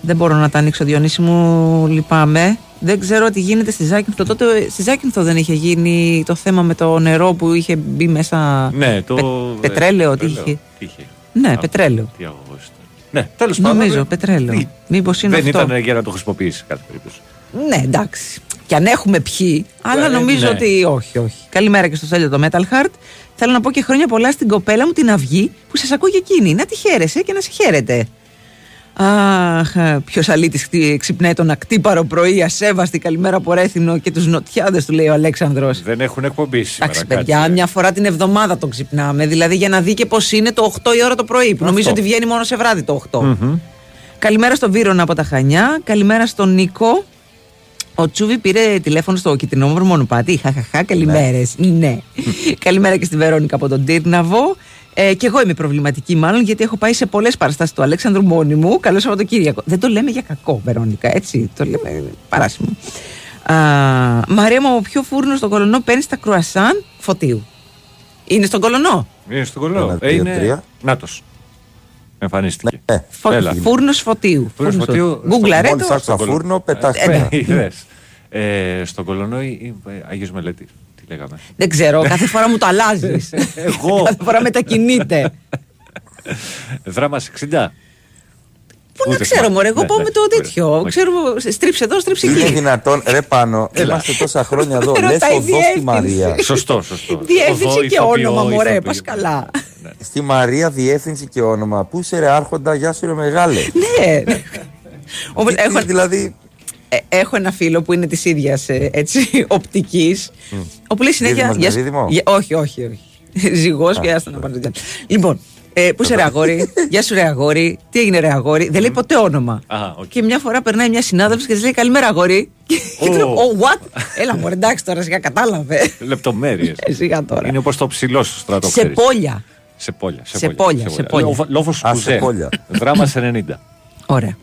Δεν μπορώ να τα ανοίξω, Διονύση μου, λυπάμαι. Δεν ξέρω τι γίνεται στη Ζάκυνθο. Τότε στη Ζάκυνθο δεν είχε γίνει το θέμα με το νερό που είχε μπει μέσα. Ναι, το. πε- πετρέλαιο, τι πετρέλαιο. είχε. Τι είχε. Ναι, Α, πετρέλαιο. Τι αγωγός ήταν. Ναι, τέλος πάντων. Νομίζω, ε, πετρέλαιο. τι- Μήπως είναι Δεν αυτό. ήταν για να το χρησιμοποιήσει σε κάθε περίπτωση. Ναι, εντάξει. Και αν έχουμε πιει, αλλά Ε, νομίζω ναι. ότι όχι, όχι. Καλημέρα και στο Στέλιο το Metal Heart. Θέλω να πω και χρόνια πολλά στην κοπέλα μου την Αυγή που σας ακούει και εκείνη. Να τη χαίρεσαι και να σε χαίρετε. Αχ, ποιος αλήτης ξυπνάει τον ακτύπαρο πρωί, ασέβαστη καλημέρα από Ρέθινο και τους νοτιάδες του λέει ο Αλέξανδρος. Δεν έχουν εκπομπή σήμερα. Εντάξει, παιδιά, μια φορά την εβδομάδα τον ξυπνάμε. Δηλαδή για να δει και πώς είναι το 8 η ώρα το πρωί. Που νομίζω ότι βγαίνει μόνο σε βράδυ το 8. Καλημέρα στον Βίρονα από τα Χανιά. Καλημέρα στον Νίκο. Ο Τσούβι πήρε τηλέφωνο στο κυτρινόμορφο μονοπάτι. Χαχαχά, καλημέρες. Ναι. Καλημέρα και στη Βερόνικα από τον Τύρναβο. Ε, και εγώ είμαι προβληματική, μάλλον, γιατί έχω πάει σε πολλές παραστάσεις του Αλέξανδρου μόνη μου. Καλό Σαββατοκύριακο. Δεν το λέμε για κακό, Βερόνικα, έτσι. Το λέμε παράσιμο. Α, Μαρία μου, από ποιο φούρνο στον κολονό παίρνεις τα κρουασάν φωτίου; Είναι στον κολονό; Είναι στον κολλό. Ένα, Ε, δύο, είναι. τρία. Νάτος. Εμφανίστηκε. Φω... Έλα. Φούρνος φωτίου. Φούρνος Φούρνος φωτίου. Γκουγκλαρέ Μόλις το. άκουσα Στον φούρνο, κολο- πετάχτηκα. Ε, είδες. Ε, Στον κολονό ή ή, ε, Αγίος Μελέτη. Τι λέγαμε. Δεν ξέρω, κάθε φορά μου το αλλάζεις. Εγώ. κάθε φορά μετακινείται. Δράμα 60. Πού να Ούτε ξέρω, θυμάμαι. μωρέ, εγώ Ναι, πάω ναι, με το ωραία. τέτοιο. Όχι. Ξέρω, στρίψε εδώ, στρίψε Είναι εκεί. δυνατόν, ρε πάνω, Έλα. είμαστε τόσα χρόνια εδώ. Με Λες ρωτάει οδό στη διεύθυνση. Μαρία. Σωστό, σωστό. Διεύθυνση Οδό, και ηθοποιό, όνομα, μωρέ, ηθοποιό. πας καλά. Στη Μαρία διεύθυνση και όνομα. Πού σε ρε άρχοντα, γεια σου ρε μεγάλε. Ναι. Όμως, Τι- έχω, Δηλαδή, ε, έχω ένα φίλο που είναι της ίδιας οπτικής. Όπου λέει συνέχεια. Δίδυμος με «Γεια σου- δίδυμο;» γεια- Όχι, όχι, όχι. Ζυγός και άστα να πάρει. Λοιπόν, ε, πού είσαι ρε αγόρι, Γεια σου ρε αγόρι, τι έγινε ρε αγόρι, δεν λέει ποτέ όνομα. Α, οκ. Και μια φορά περνάει μια συνάδελφος και της λέει Καλημέρα αγόρι. Και του λέω, Oh, what? Έλα μου, εντάξει τώρα, σιγά κατάλαβε. Λεπτομέρειες. Ε, σιγά τώρα. Είναι όπως το ψηλό στο στρατό. Σε ξέρεις. πόλια. Σε πόλια. Σε πόλια, σε πόλια. Λόφος Α, σε Κουζέν. πόλια. Δράμα 90. Ωραία.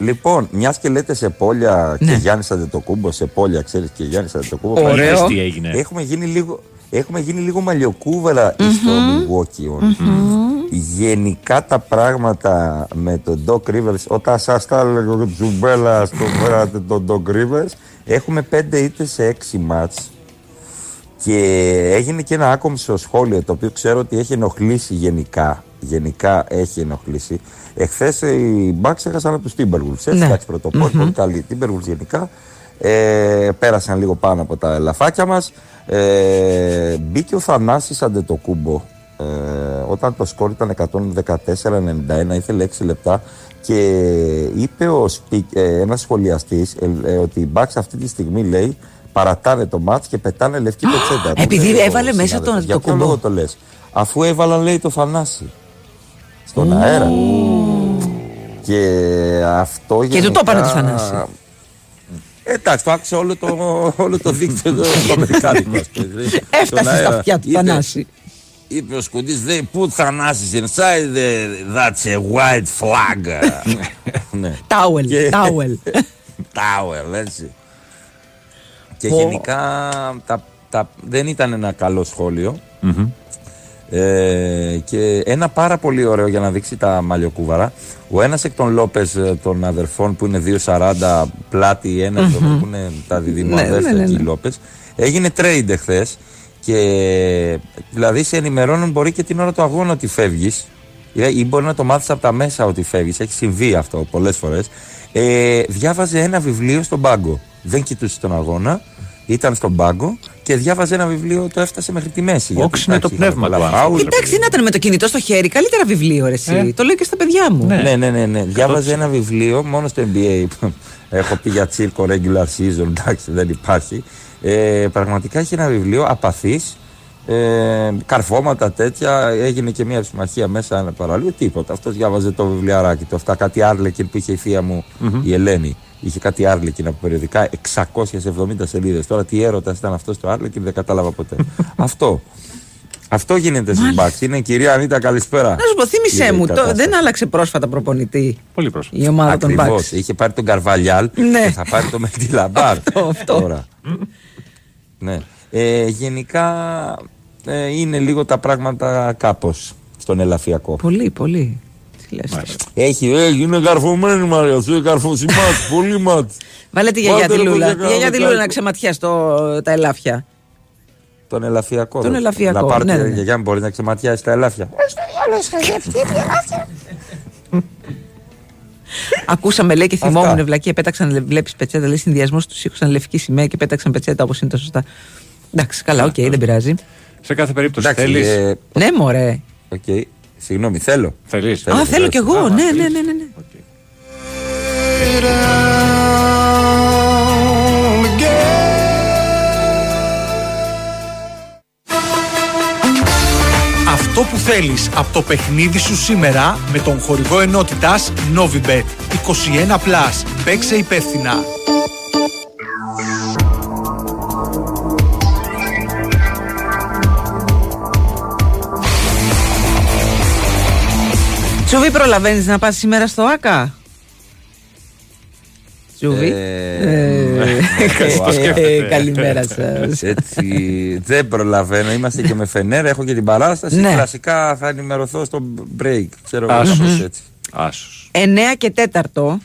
Λοιπόν, μιας και λέτε σε πόλια Ναι. και Γιάννης Αντετοκούμπο, σε πόλια, ξέρεις και Γιάννης Αντετοκούμπο. Ωραίο. Είδες τι έγινε. Έχουμε γίνει λίγο, έχουμε γίνει λίγο μαλλιοκούβερα στο Milwaukee. όμως. Γενικά τα πράγματα με τον Doc Rivers, όταν σας τα έλεγα ο Τζουμπέλα στο φέρατε τον Doc Rivers, έχουμε πέντε ήττες σε έξι μάτς και έγινε και ένα άκομψο σχόλιο το οποίο ξέρω ότι έχει ενοχλήσει γενικά. Γενικά έχει ενοχλήσει. Εχθές οι Bucks έχασαν από τους Timberwolves. Έτσι, Ναι. εντάξει, πρωτοπόροι, πολύ καλοί Timberwolves γενικά. Ε, πέρασαν λίγο πάνω από τα ελαφάκια μας. Ε, μπήκε ο Θανάσης Αντετοκούμπο ε, όταν το σκορ ήταν 114-91, ήθελε 6 λεπτά και είπε ο speak, ε, ένας σχολιαστής ε, ε, ότι οι Bucks αυτή τη στιγμή λέει παρατάνε το μάτς και πετάνε λευκή πετσέτα. Του επειδή λέει ο έβαλε μέσα συνάδελφος, τον Για ποιο Αντετοκούμπο. λόγο το λες. Αφού έβαλαν λέει το Θανάση στον αέρα. Και αυτό Και του το είπανε το Θανάση. Εντάξει, το άκουσε όλο το, όλο το δίκτυο το το αμερικάνικο. ας πούμε. Στον Έφτασε στα αέρα. αυτιά του Είπε- Θανάση. Είπε ο Σκουντής, they put Θανάσης inside, the- that's a white flag. ναι. Τάουελ, Και- τάουελ. Tower, έτσι. Και Πω. γενικά τα, τα, δεν ήταν ένα καλό σχόλιο. Ε, και ένα πάρα πολύ ωραίο για να δείξει τα μαλλιοκούβαρα. Ο ένας εκ των Λόπες των αδερφών που είναι 2,40 πλάτη, ένα εκ των Μμμ. που είναι τα διδύμα Ναι, αδέρφια ναι, ναι, εκεί, ναι. οι Λόπες. Έγινε trade εχθές και δηλαδή σε ενημερώνουν μπορεί και την ώρα του αγώνα ότι φεύγεις. Ή μπορεί να το μάθεις από τα μέσα ότι φεύγεις. Έχει συμβεί αυτό πολλές φορές. Ε, διάβαζε ένα βιβλίο στον πάγκο. Δεν κοιτούσε τον αγώνα. Ήταν στον πάγκο και διάβαζε ένα βιβλίο, το έφτασε μέχρι τη μέση. γιατί, Όξινε το εντάξει, είχαμε πνεύμα πολλά του φάουλ. άνθρωπου. Εντάξει, να ήταν με το κινητό στο χέρι. Καλύτερα βιβλίο, ρε, εσύ. Ε. Το λέω και στα παιδιά μου. Ναι, ναι, ναι. ναι. Διάβαζε ένα βιβλίο μόνο στο NBA. Έχω πει για τσίρκο regular season, εντάξει, δεν υπάρχει. Ε, πραγματικά έχει ένα βιβλίο απαθής. Ε, καρφώματα τέτοια. Έγινε και μια συμμαχία μέσα ένα παραλίο. Τίποτα. Αυτός διάβαζε το βιβλιαράκι του. Αυτά κάτι άρλεκιν που είχε η θεία μου Μμμ. η Ελένη. Είχε κάτι άρλεκιν από περιοδικά 670 σελίδες. Τώρα τι έρωτας ήταν αυτός το άρλεκιν δεν κατάλαβα ποτέ. αυτό. Αυτό γίνεται στι μπακς. Είναι η κυρία Ανίτα, καλησπέρα. Να σου πω, θύμισέ Είδε η μου, το, κατάσταση. δεν άλλαξε πρόσφατα προπονητή Πολύ πρόσφατα. η ομάδα των Ακριβώς. Bucks. Είχε πάρει τον Καρβαλιάλ Ναι. και θα πάρει το Μεντιλαμπάρ. Αυτό, αυτό. Τώρα. ναι. Ε, γενικά ε, είναι λίγο τα πράγματα κάπως στον ελαφιακό. Πολύ, πολύ. Τι λες τώρα. Έχει, ε, είναι καρφωμένη Μαρία, σου είναι καρφώσει μάτς, πολύ μάτς. Βάλε τη γιαγιά Βάλτε τη ρε, Λούλα. παιδιά, Τη γιαγιά τη κάνω Λούλα να κάτι. ξεματιάσει το- τα ελάφια. Τον ελαφιακό. Τον δε. ελαφιακό, Να πάρω ναι, τη ναι, ναι. γιαγιά μου μπορεί να ξεματιάσει τα ελάφια. Ακούσαμε λέει και Αυτά. θυμόμουν βλακία. Πέταξαν, βλέπεις πετσέτα. Λέει συνδυασμό τους ήχου λευκή σημαία και πέταξαν πετσέτα όπως είναι τα σωστά. Εντάξει, καλά, οκ, δεν πειράζει. Σε κάθε περίπτωση Εντάξει, θέλεις; ε, Ναι, μωρέ. Οκ. Συγγνώμη, θέλω. Θέλεις. Α, θέλω κι εγώ. Ναι, ναι, ναι, ναι. ναι. Αυτό που θέλεις από το παιχνίδι σου σήμερα με τον χορηγό ενότητας Novibet 21+. Παίξε υπεύθυνα. Τσουβί, προλαβαίνεις να πας σήμερα στο ΑΚΑ; Τσουβί. Ε, Ε, Καλημέρα σας. Έτσι, δεν προλαβαίνω. Είμαστε και με Φενέρ, έχω και την παράσταση. Ναι. Κλασικά θα ενημερωθώ στο break. Ξέρω εγώ, Άσος. κάπως έτσι. Άσος. 9 και 4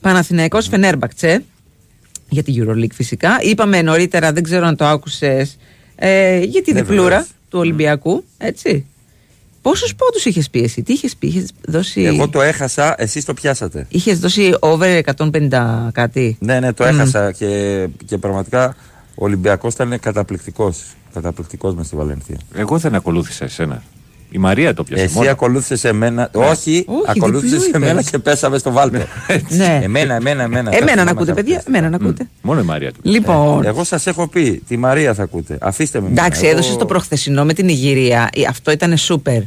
Παναθηναϊκός Φενέρμπακτσε για τη Euroleague φυσικά. Είπαμε νωρίτερα, δεν ξέρω αν το άκουσες, ε, για τη Ναι, διπλούρα βεβαίως. του Ολυμπιακού. Έτσι. Πόσους πόντους είχες πει εσύ, τι είχες πει, είχες δώσει. Εγώ το έχασα, εσείς το πιάσατε. Είχες δώσει over 150 κάτι; Ναι, ναι, το Μμ. έχασα και, και πραγματικά ο Ολυμπιακός ήταν καταπληκτικός. Καταπληκτικός μες στη Βαλένθια. Εγώ δεν ακολούθησα εσένα. Η Μαρία το πιάσε Εσύ μόνο. ακολούθησες εμένα. Όχι, Όχι, ακολούθησες διπλό εμένα είπες. και πέσαμε στο βάλτε. Ναι. Εμένα, εμένα, εμένα. Εμένα να Τα ακούτε, θυμάμαι παιδιά. αυτά. Εμένα να ακούτε. Μόνο η Μαρία του. Λοιπόν, Εγώ σας έχω πει, τη Μαρία θα ακούτε. Αφήστε με. εμένα. εντάξει, Εγώ- έδωσες το προχθεσινό με την Ιγυρία. Ε, Αυτό ήταν σούπερ.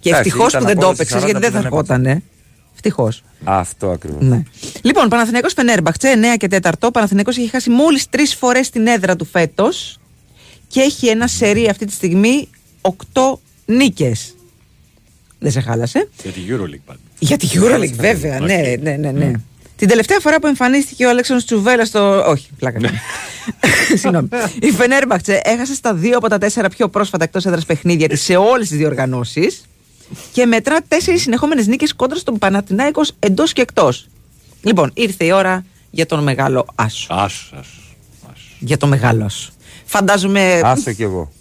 Και Εντάξει, ευτυχώς ήταν που δεν το απόδοση έπαιξες, 40 γιατί δεν θα που δεν ερχότανε. Ευτυχώς. Αυτό ακριβώς. Ναι. Λοιπόν, Παναθηναϊκός Φενέρμπαχτσε, 9 και 4. Παναθηναϊκός έχει χάσει μόλις τρεις φορές την έδρα του φέτος και έχει ένα σερί αυτή τη στιγμή 8 νίκες. Δεν σε χάλασε. Για τη Euroleague πάντα. Για τη Euroleague, βέβαια. Οκ. Ναι, ναι, ναι. ναι. Την τελευταία φορά που εμφανίστηκε ο Αλέξανδρος Τσουβέλας στο. Όχι, πλάκα. κάνω. Συγγνώμη. Η Φενέρμπαχτσε έχασε στα δύο από τα τέσσερα πιο πρόσφατα εκτός έδρας παιχνίδια της σε όλες τις διοργανώσεις και μετρά τέσσερις συνεχόμενες νίκες κόντρα στον Παναθηνάικο εντός και εκτός. Λοιπόν, ήρθε η ώρα για τον μεγάλο άσο. Άσος, άσος. Για τον μεγάλο άσο. Φαντάζομαι Άσο κι εγώ.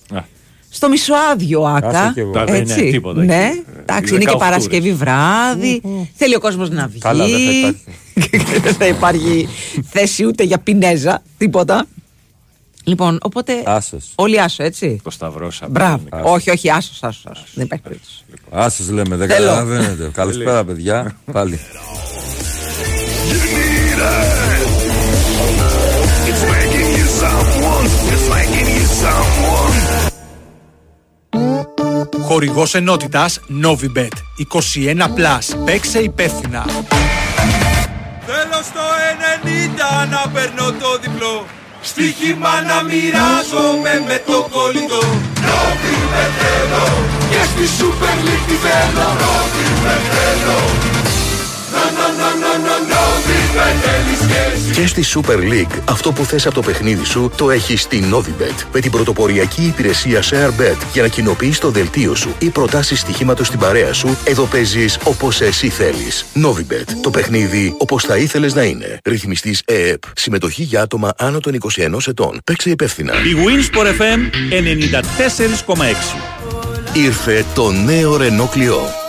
Α, στο μισοάδιο άκα. Άσο κι εγώ. Τα δεν είναι Έτσι. τίποτα Ναι, εκεί. Ε, εντάξει, οι είναι και 18 Παρασκευή βράδυ. Θέλει ο κόσμος να βγει. Καλά, δεν θα υπάρχει. δεν θα υπάρχει θέση ούτε για πινέζα, τίποτα. Λοιπόν, οπότε. Άσος. Όλοι άσο, έτσι. Το σταυρό σαν Μπράβο. Άσος. Όχι, όχι, άσος, άσος. Δεν υπάρχει περίπτωση. Άσος λέμε, δεν Θέλω. καταλαβαίνετε. Καλησπέρα, παιδιά. Πάλι. It's making you someone. It's making you someone. Χορηγός ενότητας Novibet. 21+. Παίξε υπεύθυνα. Θέλω στο 90 να παίρνω το διπλό. Στοίχημα να μοιράζομαι με το κολλητό. Νόβι με θέλω. Και στη Super League τη θέλω. Νόβι με θέλω. Να να να Και στη Super League, αυτό που θες από το παιχνίδι σου το έχεις στη Novibet. Με την πρωτοποριακή υπηρεσία ShareBet για να κοινοποιείς το δελτίο σου ή προτάσεις στοιχήματος στην παρέα σου, εδώ παίζεις όπως εσύ θέλεις. Novibet. Το παιχνίδι όπως θα ήθελες να είναι. Ρυθμιστής ΕΕΠ. Συμμετοχή για άτομα άνω των 21 ετών. Παίξε υπεύθυνα. Η Wins for FM 94,6. Ήρθε το νέο Renault Clio.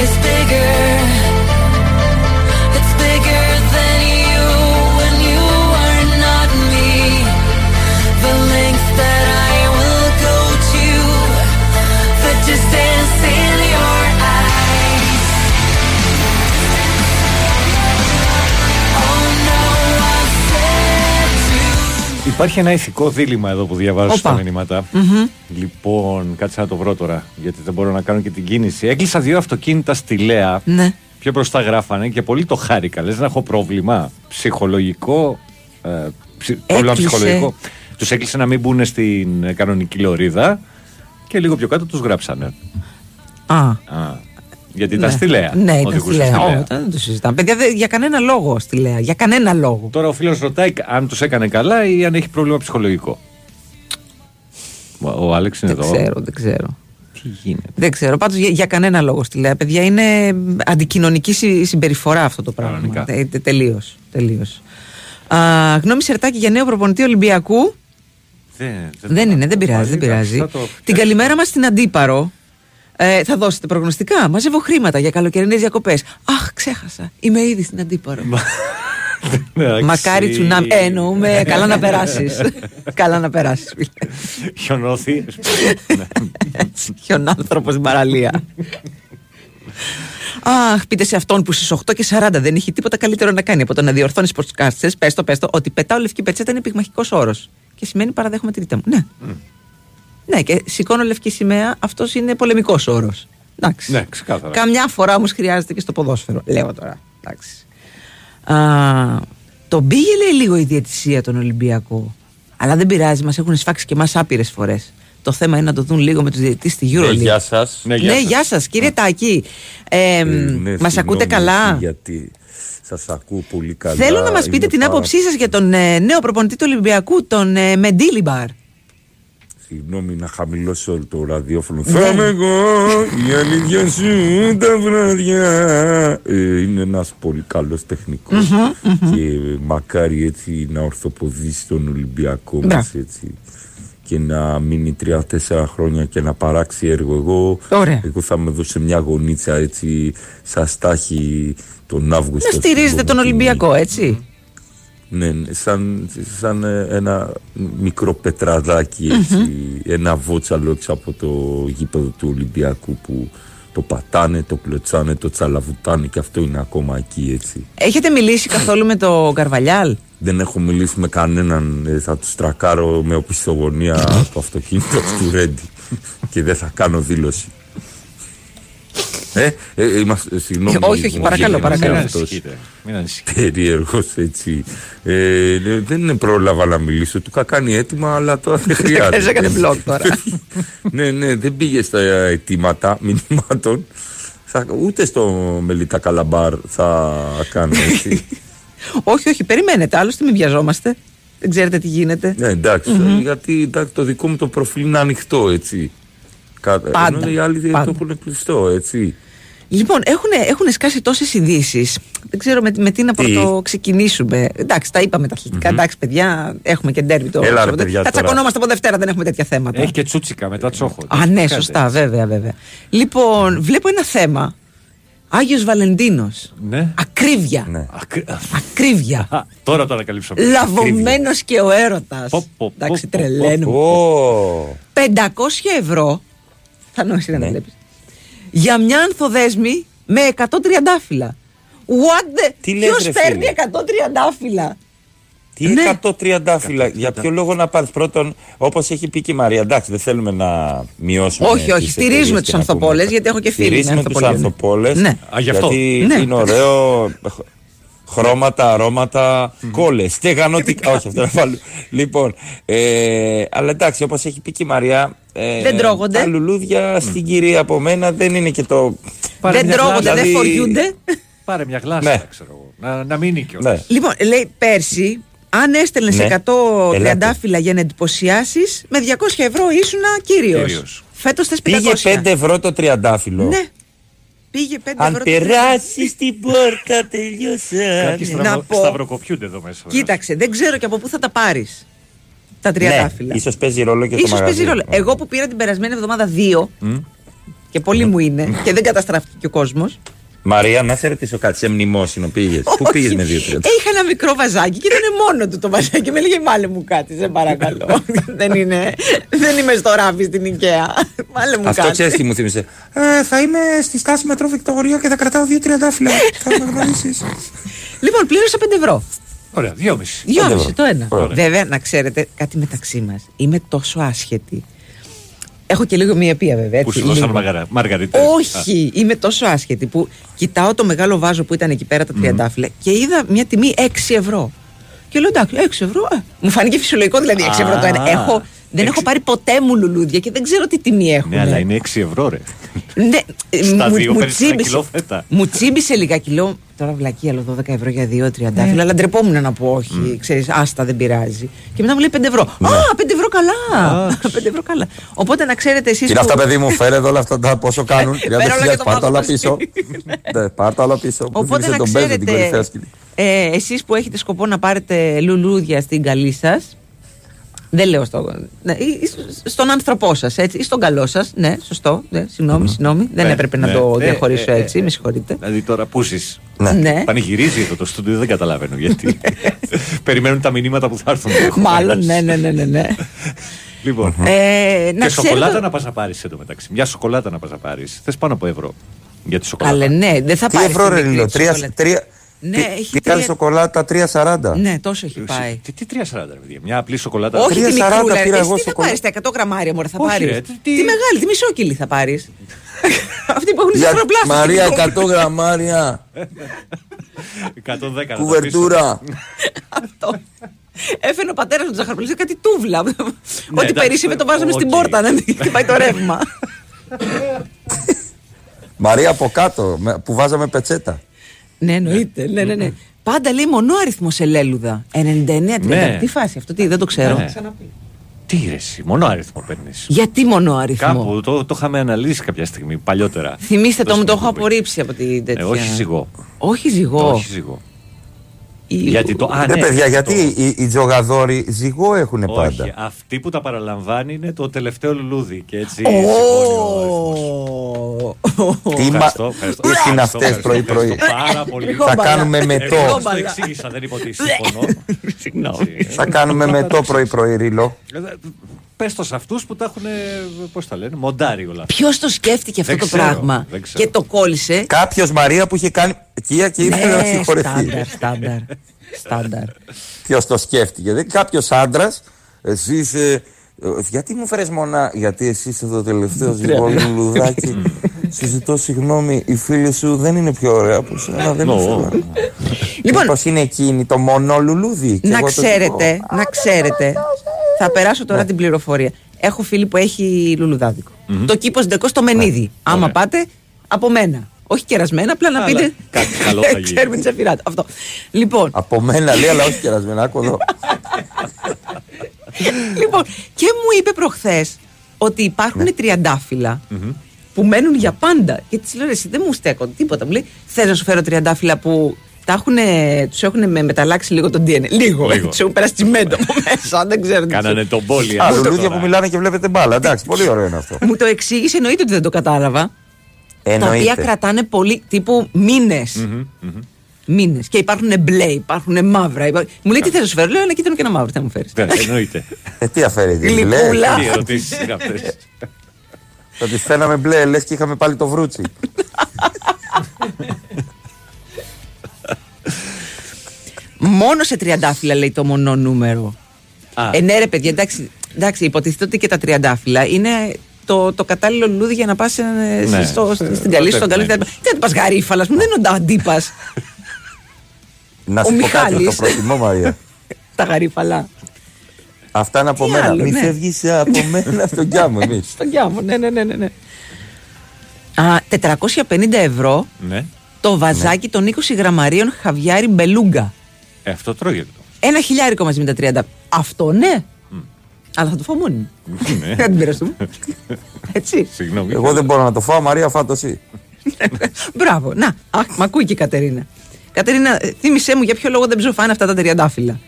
Is bigger. Υπάρχει ένα ηθικό δίλημα εδώ που διαβάζω Όπα. στα μηνύματα. Μμμ. Λοιπόν, κάτσε να το βρω τώρα, γιατί δεν μπορώ να κάνω και την κίνηση. Έκλεισα δύο αυτοκίνητα στη Λέα. Ναι. Πιο μπροστά γράφανε και πολύ το χάρηκα. Λες να έχω πρόβλημα ψυχολογικό. Ε, ψι- πρόβλημα Έκλεισε. ψυχολογικό. Τους έκλεισε να μην μπουν στην ε, κανονική λωρίδα και λίγο πιο κάτω τους γράψανε. Α. Α, γιατί ήταν ναι. στη Λέα. Ναι, ήταν στη Οδηγούσε Λέα. στη Ω, Λέα. δεν το συζητάμε. Παιδιά, δεν- για κανένα λόγο στη Λέα. Για κανένα λόγο. Τώρα ο φίλος ρωτάει αν τους έκανε καλά ή αν έχει πρόβλημα ψυχολογικό. Ο, ο Άλεξ είναι Δεν εδώ. ξέρω, δεν ξέρω. Τι γίνεται; Δεν ξέρω. Πάντως για, για κανένα λόγο στη Λέα, παιδιά, είναι αντικοινωνική συ- συμπεριφορά αυτό το πράγμα. Τελείως. Τελείως. Α, γνώμη Σερτάκη για νέο προπονητή Ολυμπιακού. Δεν, Δεν είναι, δεν πειράζει. Δεν πειράζει. θα το Την καλημέρα μας στην Αντίπαρο. Ε, θα δώσετε προγνωστικά. Μαζεύω χρήματα για καλοκαιρινές διακοπές. Αχ, ξέχασα. Είμαι ήδη στην Αντίπαρο. Μακάρι τσουνάμι. Ε, εννοούμε καλά να περάσεις. καλά να περάσεις. Χιονόθη. Χιονάνθρωπος στην παραλία. Αχ, πείτε σε αυτόν που στις 8 και 40 δεν έχει τίποτα καλύτερο να κάνει από το να διορθώνει προσκάστε. Πες το, πες το, ότι πετάω λευκή πετσέτα είναι πυγμαχικός όρος. Και σημαίνει παραδέχομαι τη ρήτα μου. Ναι. Ναι, και σηκώνω λευκή σημαία, αυτός είναι πολεμικός όρος. Εντάξει. Ναι, ξεκάθαρα. Καμιά φορά όμως χρειάζεται και στο ποδόσφαιρο. Λέω τώρα. Εντάξει. Α, τον πήγε λέει λίγο η διαιτησία τον Ολυμπιακό. Αλλά δεν πειράζει, μας έχουν σφάξει και εμάς άπειρες φορές. Το θέμα είναι να το δουν λίγο με τους διαιτητές στη Ναι, EuroLeague. γεια σας. Ναι, γεια σας, κύριε Τάκη. Ε, ναι, μας συγγνώμη, ακούτε καλά; Γιατί σας ακούω πολύ καλά. Θέλω να μας πείτε Είναι την πάρα- άποψή σας για τον ε, νέο προπονητή του Ολυμπιακού, τον ε, Μεντίλιμπαρ. Συγγνώμη να χαμηλώσω όλο το ραδιόφωνο. Ναι. Θα είμαι εγώ η αλήθεια σου τα βράδια. Ε, είναι ένας πολύ καλός τεχνικός Μμμ, μμμ. και μακάρι έτσι να ορθοποδήσει τον Ολυμπιακό μας Μπράβο. έτσι και να μείνει τρία-τέσσερα χρόνια και να παράξει έργο. Εγώ, Ωραία. εγώ θα με δώσει μια γονίτσα έτσι σαν στάχη τον Αύγουστο. Να στηρίζετε στην τον Κομωτινή. Ολυμπιακό, έτσι. Ναι, ναι, σαν, σαν ε, ένα μικρό πετραδάκι έτσι, ένα βότσαλο έξω από το γήπεδο του Ολυμπιακού που το πατάνε, το κλωτσάνε, το τσαλαβουτάνε και αυτό είναι ακόμα εκεί έτσι. Έχετε μιλήσει καθόλου με τον Καρβαλιάλ; Δεν έχω μιλήσει με κανέναν, ε, θα τους τρακάρω με οπισθογωνία το αυτοκίνητο του Ρέντι και δεν θα κάνω δήλωση. Ε, ε, είμαστε, συγγνώμη. Ε, όχι, όχι, μου παρακαλώ, βγαίνει παρακαλώ. αυτός Μην ανησυχείτε, μην ανησυχείτε. Περίεργος έτσι. Ε, ναι, δεν πρόλαβα να μιλήσω. Του είχα κάνει έτοιμα, αλλά τώρα δεν χρειάζεται. Έκανε blog τώρα. ναι, ναι, δεν πήγε στα αιτήματα μηνυμάτων. Θα, ούτε στο Μελίτα Καλαμπάρ θα κάνω έτσι. όχι, όχι, περιμένετε. Άλλωστε, μην βιαζόμαστε. Δεν ξέρετε τι γίνεται. ναι, εντάξει, Μμμ. γιατί εντάξει, το δικό μου το προφίλ είναι ανοιχτό, έτσι. Κα- Πάντα, Ενώ οι άλλοι πάντα. το έχουν κλειστό, έτσι. Λοιπόν, έχουν, έχουν σκάσει τόσες ειδήσεις. Δεν ξέρω με, με τι να Τι; πρωτο ξεκινήσουμε. Εντάξει, τα είπαμε τα αθλητικα Εντάξει, παιδιά, έχουμε και ντέρμπι το Έλα, ρε, Σαββατο- παιδιά, Θα τώρα. τσακωνόμαστε από Δευτέρα, δεν έχουμε τέτοια θέματα. Έχει και τσούτσικα μετά τσόχο. Α, ναι, Κάντε. σωστά, βέβαια, βέβαια. Λοιπόν, βλέπω ένα θέμα. Άγιος Βαλεντίνος. Ναι. Ακρίβεια. Ναι. Ακρίβεια. Α, τώρα το ανακαλύψαμε. Λαβωμένος και ο έρωτας. Πω, πω, Εντάξει, πω, πω, τρελαίνουμε. Ω, 500 ευρώ. Θα νόησει να τα βλέπεις. Για μια ανθοδέσμη με 100 τριαντάφυλλα. What the. Τι λες, Ποιος ρε, παίρνει φίλε; 100 τριαντάφυλλα; Τι Ναι. 130 φύλλα. Για ποιο λόγο να πάρεις; Πρώτον, όπως έχει πει και η Μαρία. Εντάξει, δεν θέλουμε να μειώσουμε. Όχι, όχι, τις στηρίζουμε εταιρείες τους και να πούμε- ανθοπόλες, γιατί έχω και φίλοι με Στηρίζουμε τους ανθοπολίες. ανθοπόλες. Ναι. Α, γι' αυτό. Γιατί Ναι. είναι ωραίο. χ- Χρώματα, αρώματα, κόλλες. Στεγανοτικά. όχι, αυτό να βάλω. Λοιπόν, ε, αλλά εντάξει, όπως έχει πει και η Μαρία. Ε, Δεν τρώγονται. Τα λουλούδια στην κυρία από μένα δεν είναι και το. Πάρε Δεν μια τρώγονται, γλάστα. δεν δηλαδή- φοριούνται. Πάρε μια γλάστα, Ναι. ξέρω εγώ. Να, να μείνει κιόλας. Ναι. Λοιπόν, λέει πέρσι, αν έστελνες Ναι. 100 Ελάτε. τριαντάφυλλα για να εντυπωσιάσεις, με 200 ευρώ ήσουν κύριος. Κύριος. Φέτος θες 500. Πήγε 5 ευρώ το τριαντάφυλλο. Ναι. Πήγε 5 Αν ευρώ. το περάσεις την πόρτα, τελειώσα. Κάποιοι να στραβο, πω- σταυροκοπιούνται εδώ μέσα. Κοίταξε, δεν ξέρω και από πού θα τα πάρεις. Τα τριαντάφυλλα. Ναι, ίσως παίζει ρόλο και το Ίσως μαγαζί. παίζει ρόλο. Εγώ που πήρα την περασμένη εβδομάδα δύο και πολύ μου είναι και δεν καταστράφηκε και ο κόσμος. Μαρία, να σε ρωτήσω κάτι, σε μνημόσυνο πήγες. Πού πήγες με δύο τριάντα. Είχα ένα μικρό βαζάκι και ήταν μόνο του το βαζάκι. Με έλεγε Μάλε μου κάτι, σε παρακαλώ. δεν, είναι, δεν είμαι στο ράφι στην Οικαία. Μάλε μου Αυτό κάτι. ξέρεις τι μου θύμισε. Ε, θα είμαι στη στάση μετρό Βικτωρία και θα κρατάω δύο τριαντάφυλλα. θα με γνωρίσει. Λοιπόν, πλήρωσα 5 ευρώ. Ωραία, δυόμιση. Δυόμιση ευρώ. το ένα. Ωραία. Βέβαια, να ξέρετε κάτι μεταξύ μας. Είμαι τόσο άσχετη. Έχω και λίγο μία πία βέβαια. Που έτσι, σου δώσαν λίγο. μαγαρα- μαργαριτές. Όχι, είμαι τόσο άσχετη που κοιτάω το μεγάλο βάζο που ήταν εκεί πέρα τα τριαντάφυλλα και είδα μια τιμή 6 ευρώ. Και λέω εντάξει, 6 ευρώ. ε. Μου φάνηκε φυσιολογικό δηλαδή 6 ευρώ το ένα. Α, Έχω, δεν έχω πάρει ποτέ μου λουλούδια και δεν ξέρω τι τιμή έχουν. Ναι, αλλά είναι 6 ευρώ, ρε. Ναι, ε, Στα μου- δύο μου παίρνεις ένα τσίμπησε- κιλό φέτα. Μου τσίμπησε λιγάκι. Λέω τώρα βλακή, άλλο 12 ευρώ για δύο τριαντάφυλλα. Αλλά ντρεπόμουν να πω όχι. Ξέρεις, άστα δεν πειράζει. Και μετά μου λέει 5 ευρώ. Α, 5 ευρώ καλά. 5 ευρώ καλά. Οπότε να ξέρετε εσείς. Τι είναι αυτά, παιδί μου, φέρε εδώ όλα αυτά τα πόσο κάνουν. Φέρε όλα και 30.000, το πάρ' τα όλα μάθημα. πίσω. Ναι, πάρ' τα όλα πίσω. Μου Οπότε θύμισε να τον Μπέζο, την κορυφαία ξέρετε, σκηνή. ε, εσείς που έχετε σκοπό να πάρετε λουλούδια στην καλή σας, δεν λέω στο, ναι, ή- ή στον άνθρωπό σας, έτσι, ή στον καλό σας, ναι, σωστό, ναι, συγγνώμη, συγγνώμη, δεν Ναι, έπρεπε να ναι, το ναι, διαχωρίσω ε, ε, έτσι, με συγχωρείτε. Δηλαδή τώρα πούσεις. Ναι. Πανηγυρίζει εδώ το στούντιο, δεν καταλαβαίνω γιατί. Περιμένουν τα μηνύματα που θα έρθουν. Μάλλον, ναι, ναι, ναι, ναι. ναι. Λοιπόν. Ε, να και σοκολάτα ξέρετε- να πας να πάρεις εντωμεταξύ. Μια σοκολάτα να πας να πάρεις. Θες πάνω από ευρώ. Για τη σοκολάτα. Καλέ, ναι, δεν θα Τι πάρεις. ευρώ ρε Λίλο, τρία- τρία- Ναι, τι- έχει τι τρία- κάνει σοκολάτα 3,40. Ναι, τόσο έχει πάει. Τι, τι 3,40 ρε παιδιά. Μια απλή σοκολάτα. Όχι τη 3,40 μικρούλα, πήρα εσύ εγώ τι θα σοκολάτα. πάρεις, τα 100 γραμμάρια μωρέ θα Όχι, πάρεις. ρε, Τη τι- μεγάλη, τη μισόκιλη θα πάρεις. Αυτή που έχουν Για- ζαχαροπλάστικο. Μαρία, 100 γραμμάρια. 110 Κουβερτούρα. Αυτό. Έφερε ο πατέρας του ζαχαροπλαστή κάτι τούβλα. Ό,τι εντάξει, περίσσευε το βάζαμε στην οκ. πόρτα να μην χτυπάει το ρεύμα. Μαρία από κάτω, με- που βάζαμε πετσέτα. Ναι, εννοείται. Ναι, ναι, ναι. Πάντα λέει μονό αριθμό σε λέλουδα. 99-30. Ναι. Τι φάση αυτό, τι δεν το ξέρω. Ναι. Τι ρε, εσύ, μόνο αριθμό παίρνεις. Γιατί μονό αριθμό; Κάπου το, το είχαμε αναλύσει κάποια στιγμή παλιότερα. Θυμήστε το, μου το έχω σκηνικό που- απορρίψει από την Ε, τέτοια. όχι ζυγό. Όχι ζυγό. Όχι ζυγό. Η- Γιατί το. Α, Ναι, ναι, παιδιά, το- γιατί οι, οι τζογαδόροι ζυγό έχουν Όχι, πάντα. αυτή που τα παραλαμβάνει είναι το τελευταίο λουλούδι. Και έτσι. Ω, σηκώνει ο αριθμός. Τι μα... Ευχαριστώ, ευχαριστώ. Τι είναι Ευχαριστώ, αυτέ ευχαριστώ, πρωί-πρωί. ευχαριστώ Πάρα πολύ. Θα κάνουμε μετό. Εγώ το εξήγησα, δεν είπα ότι συμφωνώ. Συγγνώμη. Θα κάνουμε μετό πρωί-πρωί, Ρίλο. Πες το σε αυτούς που τα έχουν. Πώς τα λένε, μοντάρει όλα. αυτά. Ποιος το σκέφτηκε αυτό Δεν το ξέρω, πράγμα δεν ξέρω. και το κόλλησε; Κάποιος Μαρία που είχε κάνει. Κία και ήθελε να Ναι, συγχωρεθεί. στάνταρ, στάνταρ. Στάνταρ. Ποιος το σκέφτηκε. Δεν κάποιος άντρας. Εσύ είσαι. ε, Γιατί μου φέρες μονά, γιατί εσύ είσαι το τελευταίο ζυγό λουλουδάκι. Σου ζητώ συγγνώμη, η φίλη σου δεν είναι πιο ωραία από σένα, δεν Νο. ήθελα. Λοιπόν, Μήπως είναι εκείνη το μονό λουλούδι. και να εγώ το ξέρετε, ζυγό. να ξέρετε. Θα περάσω Ναι. τώρα την πληροφορία. Έχω φίλη που έχει λουλουδάδικο. Το κήπος Ντεκό στο Ναι. Μενίδη. Άμα πάτε, από μένα. Όχι κερασμένα, απλά να Αλλά πείτε. κάτι καλό θα γίνει. Ξέρουμε τη σεφυράτα. Αυτό. Λοιπόν, Από μένα λέει, αλλά όχι κερασμένα. Άκου εδώ. λοιπόν, και μου είπε προχθές ότι υπάρχουν Ναι. τριαντάφυλλα που μένουν για πάντα. Και της λέω, «Ρε, εσύ δεν μου στέκονται τίποτα. Μου λέει, θες να σου φέρω τριαντάφυλλα που τα έχουνε, τους έχουν με- μεταλλάξει λίγο τον DNA. Λίγο. Λίγο. Του έχουν περάσει τσιμέντο από μέσα. Δεν ξέρω τι Κάνανε τους- τον πόλη. Α, αυτό λουλούδια τώρα. που μιλάνε και βλέπετε μπάλα. Εντάξει, πολύ ωραίο είναι αυτό. Μου το εξήγησε, εννοείται ότι δεν το κατάλαβα. Τα οποία Εννοείται. κρατάνε πολύ, τύπου μήνες. Μήνες. Και υπάρχουν μπλε, υπάρχουν μαύρα. υπά- Μου λέει τι θες να σου φέρω; Λέω ένα κίτρινο και ένα μαύρο. Θα μου φέρεις. Ναι, Εννοείται. Ε, τι αφαίρει, τι Γλυκούλα. μπλε. Τι ερωτήσεις είναι αυτές; Θα τη φαίναμε μπλε, λες και είχαμε πάλι το βρούτσι. Μόνο σε τριαντάφυλλα λέει το μονό νούμερο. Α. Ε, ναι, ρε παιδιά, εντάξει, εντάξει υποτίθεται ότι και τα τριαντάφυλλα είναι το, το κατάλληλο λουλούδι για να πας Ναι. στο, στην καλή, Το στον καλή. τεχνικό. Τι να πας γαρίφαλα, μου δεν είναι ο αντίπα. Να Ο σου πω κάτι, το Μιχάλης. προτιμώ Μαρία. τα γαρίφαλα. Αυτά είναι από Τι μένα. άλλο, Μην ναι. φεύγεις από μένα στον κιάμο εμείς. Στον Κιάμο, ναι, ναι, ναι, ναι, ναι. Α, 450 ευρώ Ναι. το βαζάκι των 20 γραμμαρίων χαβιάρι μπελούγκα. Ε, αυτό τρώγεται. Ένα χιλιάρικο μαζί με τα 30. Αυτό ναι. Αλλά θα το φάω μόνη μου. Ναι. Δεν την μοιραστούμε. Έτσι. Συγγνώμη. Εγώ δεν μπορώ να το φάω, Μαρία, φάτο εσύ. Μπράβο. Να, αχ, μ' ακούει και η Κατερίνα. Κατερίνα, ε, θύμισέ μου για ποιο λόγο δεν ψοφάνε αυτά τα τριαντάφυλλα;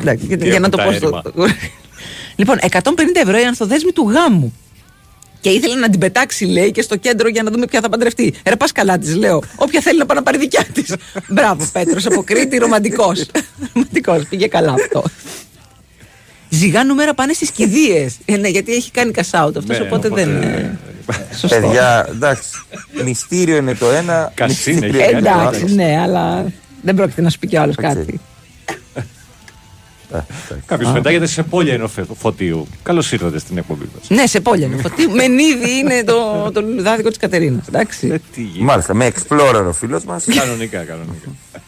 Εντάξει, για, Τι για να έχουν το τα πω. στο- έρημα. λοιπόν, 150 ευρώ η ανθοδέσμη του γάμου. Και ήθελε να την πετάξει, λέει, και στο κέντρο για να δούμε ποια θα παντρευτεί. Ρε, πας καλά της, λέω. Όποια θέλει να πάει να πάρει δικιά της. Μπράβο, Πέτρος, από Κρήτη, ρομαντικός. ρομαντικός, πήγε καλά αυτό. Ζυγά νούμερα πάνε στις κηδείες. Ε, ναι, γιατί έχει κάνει cash out αυτός, Ναι, οπότε, οπότε, δεν. ε, Σωστό. Παιδιά, εντάξει. Μυστήριο είναι το ένα. Κασίνη μυστήριο έχει είναι το Εντάξει, άλλο. ναι, αλλά δεν πρόκειται να σου πει κι άλλος κάτι. Κάποιος πετάγεται σε πόλια ενώ φωτίου. Καλώς ήρθατε στην εκπομπή μας. Ναι, σε πόλια είναι. Φωτίου. Μενίδη είναι το, το λουλουδάδικο της Κατερίνας. Εντάξει. Τι γίνεται. Μάλιστα, με explorer ο φίλος μας. Κανονικά, κανονικά.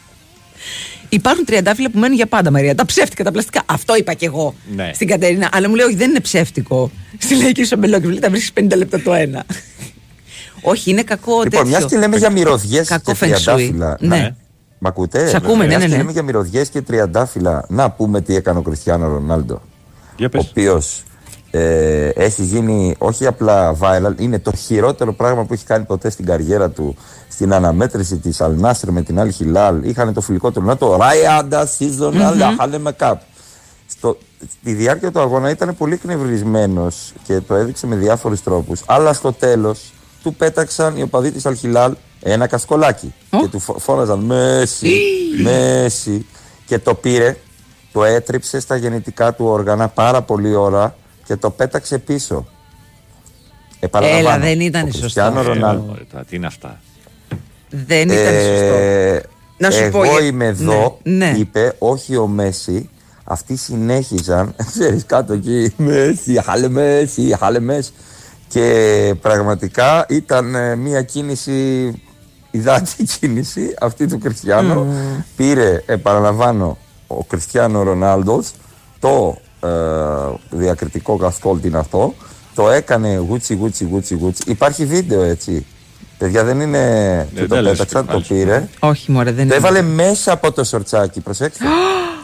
Υπάρχουν τριαντάφυλλα που μένουν για πάντα, Μαρία. Τα ψεύτικα, τα πλαστικά. Αυτό είπα κι εγώ Ναι. στην Κατερίνα. Αλλά μου λέει, Όχι, δεν είναι ψεύτικο. Στη λαϊκή σου αμπελόκη, λέει, τα βρίσκεις 50 λεπτά το ένα. Όχι, είναι κακό Λοιπόν, μιας τέτοιο. και λέμε για μυρωδιές Κακό και feng shui. τριαντάφυλλα. Ναι. Μ' ακούτε; Σ' ακούμε, ναι, Μιας ναι, και ναι. λέμε για μυρωδιές και τριαντάφυλλα. Να πούμε τι έκανε ο Κριστιανό Ρονάλντο. Για Ο πες. οποίος ε, έχει γίνει όχι απλά viral, είναι το χειρότερο πράγμα που έχει κάνει ποτέ στην καριέρα του. Στην αναμέτρηση της Αλνάσρ με την Al Hilal. Είχαν το φιλικό του Ρονάλντο. το Ράιαντα season αλλά χάλεμε κάπ. Στο, στη διάρκεια του αγώνα ήταν πολύ εκνευρισμένος και το έδειξε με διάφορους τρόπους. Αλλά στο τέλος του πέταξαν οι οπαδοί της Αλχιλάλ ένα κασκολάκι. Και του φω- φώναζαν Μέση, Μέση. Και το πήρε, το έτριψε στα γεννητικά του όργανα πάρα πολύ ώρα και το πέταξε πίσω. Επαναλαμβάνω, Έλα, δεν ήταν ο σωστό Κριστιάνο αυτό. Ρονάλντο. Ωραία, τώρα, Τι είναι αυτά; Δεν ήταν σωστό. Ε, Να σου εγώ πω για- είμαι εδώ, Ναι, ναι. είπε, όχι ο Μέση. Αυτοί συνέχιζαν, ξέρεις κάτω εκεί, Μέση, χάλε Μέση, χάλε Μέση. Και πραγματικά ήταν ε, μια κίνηση, υδάτη κίνηση, αυτή του Κριστιανό. Πήρε, επαναλαμβάνω, ο Κριστιανό Ρονάλντος, το ε, διακριτικό κασκόλ είναι αυτό, το έκανε γούτσι, γούτσι, γούτσι, γούτσι. Υπάρχει βίντεο έτσι. Παιδιά δεν είναι. και το τα λες πέταξαν, και το πάλι. πήρε. Όχι, μωρέ, δεν Το είναι. έβαλε μέσα από το σορτσάκι, προσέξτε.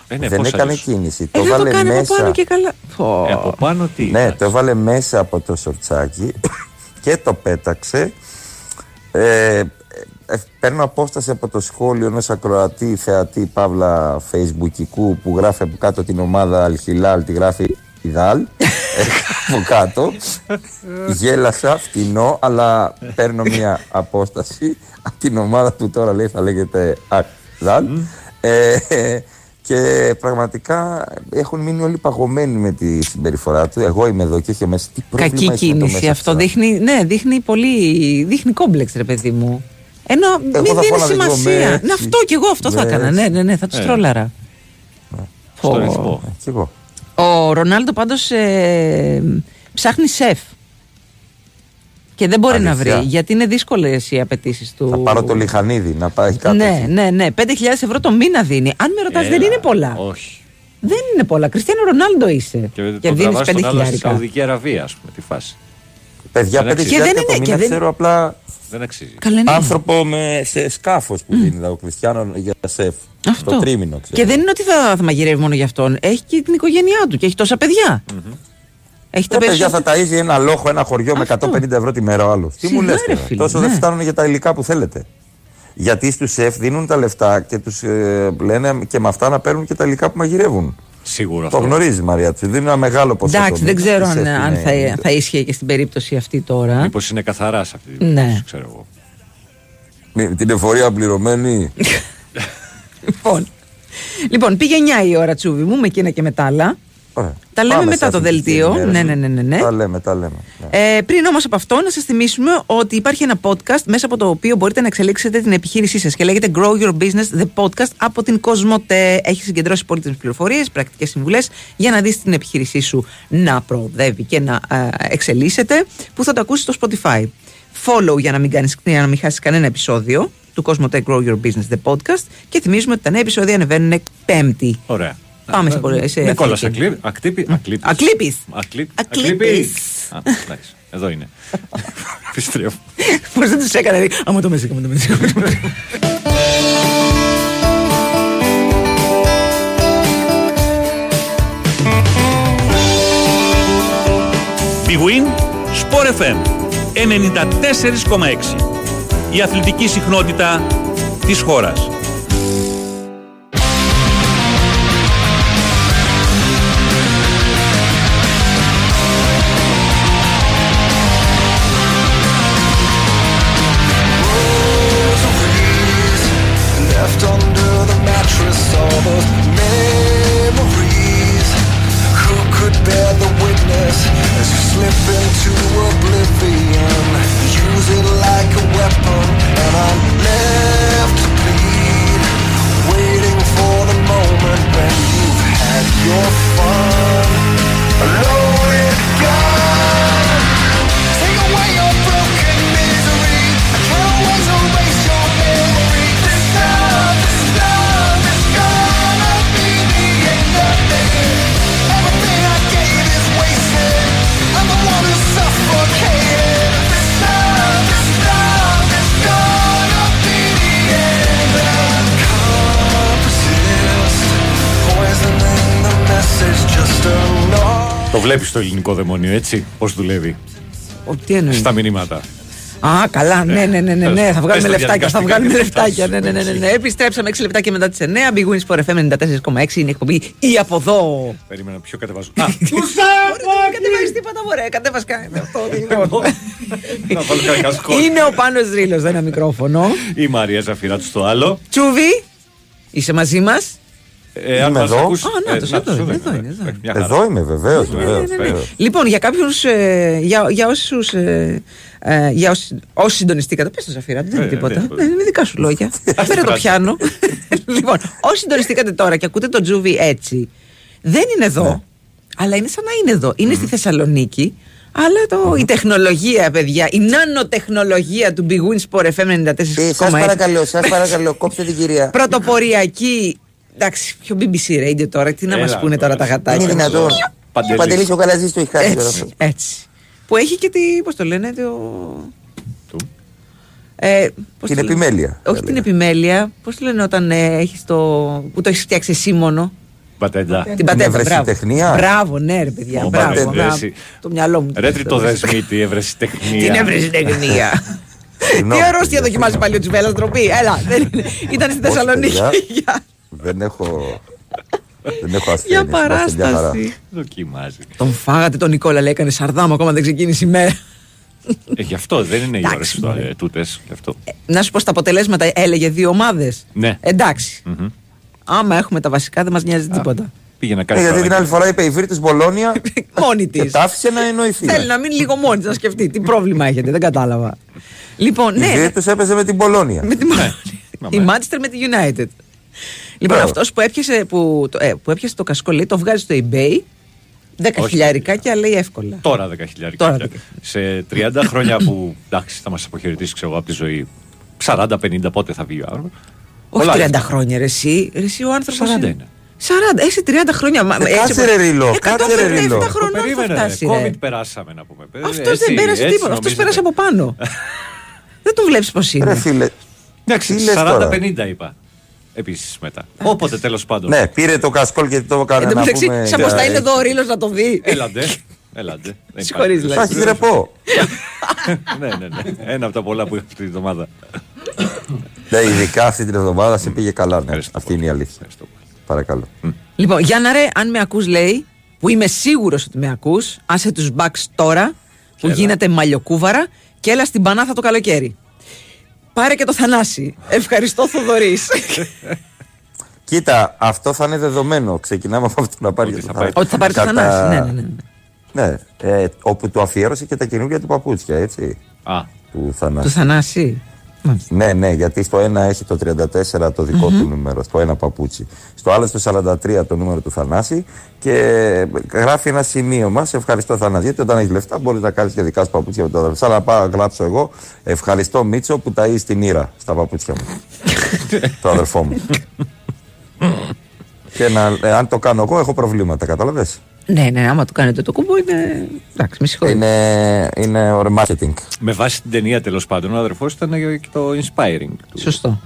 Ε, ναι, δεν πώς έκανε αλλιώς. κίνηση. Ε, το δεν το έβαλε κάνει από μέσα. πάνω και καλά. Πω. Ε, από πάνω τι. Ναι, το έβαλε μέσα από το σορτσάκι και το πέταξε. Ε, ε, παίρνω απόσταση από το σχόλιο ενός ακροατή, θεατή, παύλα, facebookικού που γράφει από κάτω την ομάδα Αλχιλάλ, τη γράφει Ιδάλ. από κάτω. Γέλασα, φτηνό, αλλά παίρνω μια απόσταση από την ομάδα που τώρα λέει θα λέγεται Αλχιλάλ. Ε, και πραγματικά έχουν μείνει όλοι παγωμένοι με τη συμπεριφορά του. Εγώ είμαι εδώ και όχι μέσα. Τι πρόβλημα Κακή έχεις με το κίνηση μέσα αυτό. αυτό; Δείχνει, ναι, δείχνει πολύ. Δείχνει κόμπλεξ, ρε παιδί μου. Ενώ Εγώ μην θα δίνει φώναζα κι εγώ, σημασία. Μέση. Να αυτό κι εγώ αυτό θα Μέση. έκανα. Ναι, ναι, ναι, θα του Ε. τρόλαρα. Στο Πω. ρυθμό. Ε, Κι εγώ. Ο Ρονάλντο πάντως ε, ψάχνει σεφ. Και δεν μπορεί να Αλήθεια. βρει, γιατί είναι δύσκολες οι απαιτήσεις του. Θα πάρω το λιχανίδι να πάει κάτω. Ναι, εκεί. ναι, ναι. 5.000 ευρώ το μήνα δίνει. Αν με ρωτάς, δεν Έλα, είναι πολλά. Όχι. Δεν είναι πολλά. Κριστιανό Ρονάλντο είσαι. Και, Και το δίνεις τραβάς τον άλλο στη 5.000. Σαουδική Αραβία, ας πούμε, τη φάση. Παιδιά, Δεν πέντε αξίζει. Και δεν χιλιάρικα το είναι- και μήνα δεν- ξέρω απλά Δεν αξίζει. Καλά, ναι. άνθρωπο με, σε σκάφος που δίνει ο Κριστιανό για σεφ. Αυτό. Το τρίμηνο, ξέρω. Και δεν είναι ότι θα, θα μαγειρεύει μόνο για αυτόν. Έχει και την οικογένειά του και έχει τόσα παιδιά. Έχει τα Τα παιδιά περισσότερα. θα ταΐζει ένα λόχο, ένα χωριό με 150 ευρώ τη μέρα ο άλλος. Τι μου Σιγά, λες ρε τώρα; φίλε, Τόσο ναι. δεν φτάνουν για τα υλικά που θέλετε. Γιατί στους σεφ δίνουν τα λεφτά και τους λένε και με αυτά να παίρνουν και τα υλικά που μαγειρεύουν. Σίγουρα Το αυτό. γνωρίζει Μαρία, του δίνουν ένα μεγάλο ποσό. Εντάξει, το δεν μήνα. ξέρω Οι αν, σεφ αν είναι- θα, θα ίσχυε και στην περίπτωση αυτή τώρα. Μήπως είναι καθαρά σε αυτή την Ναι. περίπτωση, ξέρω εγώ. Με την εφορία πληρωμένη. Λοιπόν. λοιπόν, πήγε 9 η ώρα τσούβι μου με εκείνα και με τα άλλα. Ωραία. Τα λέμε Πάμε μετά σε το αθλητική δελτίο. ενημέρωση. Ναι, ναι, ναι, ναι, ναι. Τα λέμε, τα λέμε. Ναι. Ε, πριν όμως από αυτό, να σας θυμίσουμε ότι υπάρχει ένα podcast μέσα από το οποίο μπορείτε να εξελίξετε την επιχείρησή σας και λέγεται Grow Your Business, the podcast από την Κοσμοτέ. Έχει συγκεντρώσει πολύτιμε πληροφορίες, πρακτικές συμβουλές για να δεις την επιχείρησή σου να προοδεύει και να ε, εξελίσσεται, που θα το ακούσεις στο Spotify. Follow για να μην, κάνεις, για να μην χάσεις κανένα επεισόδιο του Cosmotech Grow Your Business, the podcast. Και θυμίζουμε ότι τα νέα επεισόδια ανεβαίνουν Πέμπτη. Ωραία. Πάμε σε, πολλές- σε Νικόλας αθλητική. Ακλή- Ακτύπη- Ακλήπης. Ακλήπης. Ακλή- Ακλήπης. Ακλήπης. Α, εντάξει, Εδώ είναι. Επιστρέφω. Πώς δεν τους έκανε. δηλαδή, Άμα το μεσήκα, άμα το μεσήκα. άμα το μεσήκα». Big Win, Sport FM 94,6. Η αθλητική συχνότητα της χώρας. Το βλέπεις το ελληνικό δαιμόνιο, έτσι, πώς δουλεύει; Ο, τι εννοείς; Στα μηνύματα. Α, καλά, ναι, ναι, ναι, ναι, ναι. θα βγάλουμε Πες τα λεφτάκια. Θα διαδικαστικά βγάλουμε και θα λεφτάκια. Ναι, φτάσεις ναι, ναι, ναι, εσύ. ναι. Επιστρέψαμε 6 λεπτάκια μετά τις 9. Big Wins for FM 94,6 είναι η εκπομπή. Ή από εδώ. Περίμενα πιο κατεβάζω. Α, Δεν κατεβάζεις τίποτα, μωρέ. Κατέβας κάτι. Αυτό, λοιπόν. να βάλω κανένα σκόρ. Είναι ο Πάνος Ρήλος, ένα μικρόφωνο. Η Μαρία Ζαφυράτου στο άλλο. Τσούβι, είσαι μαζί μας. Ε, αν Είμαι μας εδώ. ακούς- Α, να ε, το, να εδώ το είναι, δούμε. εδώ είναι, εδώ Ε, μια χαρά. Εδώ είμαι, βεβαίως. Ναι, Λοιπόν, για κάποιους. Ε, για, για όσους. Ε, ε, για όσοι, όσοι συντονιστήκατε. Πες το Ζαφύρα, δεν είναι Ε, τίποτα. ναι, Ναι, είναι δικά σου λόγια. Φέρε το πιάνο. λοιπόν, όσοι συντονιστήκατε τώρα και ακούτε τον Τζούβι έτσι, δεν είναι εδώ. Αλλά είναι σαν να είναι εδώ. Είναι στη Θεσσαλονίκη. Αλλά το, η τεχνολογία, παιδιά, η νανοτεχνολογία του Big Win Sport FM 94,6. Σας παρακαλώ, σας παρακαλώ, κόψτε την κυρία. Πρωτοποριακή. Εντάξει, πιο BBC Radio τώρα, τι να Έλα, μας πούνε τώρα τα γατάκια. Είναι δυνατόν. Παντελής. Παντελής ο Καλαζής το έχει χάσει τώρα Έτσι, αυτό. έτσι. Που έχει και τη. Πώς το λένε, το. Του. Ε, πώς Την το λένε; επιμέλεια, Όχι θα την λέγαμε. επιμέλεια. Πώς το λένε όταν ε, έχεις το. που το έχεις φτιάξει εσύ μόνο; Πατέντα. Την πατέντα. Μπράβο. ευρεσιτεχνία. Μπράβο, ναι, ρε παιδιά. Ω, Μπράβο. πατέντα, μπράβο. εσύ. Το μυαλό μου. Ρε τρίτο δεσμίτη, ευρεσιτεχνία. Την ευρεσιτεχνία. Τι Συγγνώμη, αρρώστια παιδιά, δοκιμάζει πάλι ο Τσιβέλλα, ντροπή. Έλα, δεν είναι. Ήταν στη Όχι, Θεσσαλονίκη. παιδιά. Για- Δεν έχω. Δεν έχω Για ασθένειες. είμαστε μια χαρά. παράσταση. Δοκιμάζει. Τον φάγατε τον Νικόλα, λέει, έκανε σαρδάμα, ακόμα δεν ξεκίνησε η μέρα. Ε, γι' αυτό δεν είναι οι Εντάξει, ώρε μωρέ. τούτες. Γι' αυτό. Να σου πω στα αποτελέσματα έλεγε δύο ομάδες. Ναι. Εντάξει. Μμμ. Άμα έχουμε τα βασικά δεν μας νοιάζει τίποτα. Πήγε να Ε, κάνει. γιατί την παραγγελία. άλλη φορά είπε η Βίρτη Μπολόνια Μόνη και τη. τα άφησε να εννοηθεί. Θέλει να μείνει λίγο μόνη της να σκεφτεί. Τι πρόβλημα έχετε, δεν κατάλαβα. Λοιπόν, Η ναι. Βίρτη έπαιζε με την Μπολόνια. Με τη Η Manchester με τη United. Λοιπόν, Μπράβο. αυτός που, έπιασε, που, το- ε, που έπιασε το κασκό λέει το βγάζει στο eBay. 10 Όχι. χιλιάρικάκια λέει εύκολα. Τώρα 10 χιλιάρικα. Τώρα Σε 30 χρόνια που εντάξει, θα μας αποχαιρετήσεις ξέρω, εγώ, από τη ζωή. 40-50 πότε θα βγει ο άνθρωπος; Όχι 30 χρόνια, ρε εσύ. Ρε, εσύ ο άνθρωπος. 40 είναι. 40, εσύ 30 χρόνια. μα- Ε, έτσι κάτσε όπως- ρε, Ρίλο, Ε, κάτσε ρε, 157 Ρίλο. χρονών θα Περίμενε. φτάσει. ρε. ρε. COVID περάσαμε να πούμε. Αυτός Έτσι, δεν πέρασε έτσι τίποτα. Αυτός νομίζετε. πέρασε από πάνω. δεν τον βλέπεις πώς Ρε είναι. φίλε. Εντάξει, Τι λες τώρα; 40-50 είπα. Επίσης μετά. Όποτε τέλος πάντων. Ναι, πήρε το κασκόλ και το έκανε Εν τω να μεταξύ, πούμε. σαν πως θα είναι εδώ ο Ρήλο να το δει. Έλαντε. Έλαντε. Δεν Συγχωρείς, υπάρχει. Θα έχει ρεπό. ναι, ναι, ναι. Ένα από τα πολλά που έχω αυτή τη εβδομάδα. Ναι, ειδικά αυτή την εβδομάδα σε πήγε καλά. Ναι. Ευχαριστώ Αυτή είναι η αλήθεια. Ευχαριστώ πολύ. Παρακαλώ. Λοιπόν, Γιάννα ρε, αν με ακούς λέει, που είμαι σίγουρος ότι με ακούς, άσε τους μπακς τώρα, που έλα. γίνεται μαλλιοκούβαρα και έλα στην Πανάθα το καλοκαίρι. Πάρε και το Θανάση. Ευχαριστώ Θοδωρής. Κοίτα, αυτό θα είναι δεδομένο. Ξεκινάμε από αυτό να πάρει. Ότι θα πάρει, Ότι θα πάρει το Θανάση. Ναι, ναι, ναι. Ναι, ε, όπου του αφιέρωσε και τα καινούργια του παπούτσια, έτσι. Α. Του Θανάση. Του Θανάση. Ναι, ναι, γιατί στο ένα έχει το 34 το δικο Μμμ. του νούμερο, στο ένα παπούτσι. Στο άλλο στο 43 το νούμερο του Θανάση και γράφει ένα σημείωμα. Σε ευχαριστώ Θανάση. Γιατί όταν έχεις λεφτά μπορείς να κάνεις και δικά σου παπούτσια με το αδερφό. Σαν να πάω να γράψω εγώ. Ευχαριστώ Μίτσο που ταΐζει την ήρα στα παπούτσια μου. το αδερφό μου. και να, ε, αν το κάνω εγώ έχω προβλήματα, κατάλαβες. Ναι, ναι, άμα του κάνετε το κουμπό είναι. Εντάξει, με συγχωρείτε. Είναι, είναι ωραίο marketing. Με βάση την ταινία τέλος πάντων, ο αδερφός ήταν και το inspiring. του. Σωστό.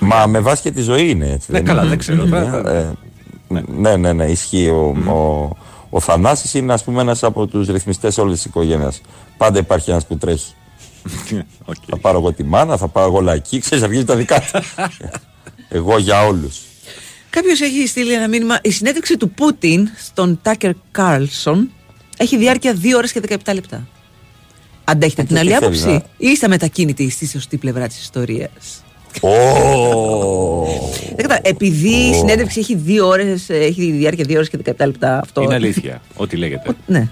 Μα με βάση και τη ζωή είναι έτσι. Ναι, δεν καλά, είναι. δεν ξέρω, τώρα. Ε, ναι, ναι, ναι, ισχύει. Ο, ο, ο Θανάσης είναι ας πούμε ένας από τους ρυθμιστές όλης της οικογένειας. Πάντα υπάρχει ένας που τρέχει. Θα πάρω εγώ τη μάνα, θα πάω εγώ λαϊκή, ξέρεις, αρχίζει τα δικά του. εγώ για όλους. Κάποιος έχει στείλει ένα μήνυμα. Η συνέντευξη του Πούτιν στον Τάκερ Κάρλσον έχει διάρκεια 2 ώρες και 17 λεπτά. Αντέχετε την τι άλλη θέλει άποψη, να- ή είστε μετακίνητοι στη σωστή πλευρά της ιστορίας; Δεν κατάλαβα. Επειδή η Ω. συνέντευξη έχει, δύο ώρες, ε, έχει διάρκεια 2 ώρες και 17 λεπτά. Αυτό. Είναι αλήθεια. Ό,τι λέγεται. Ναι.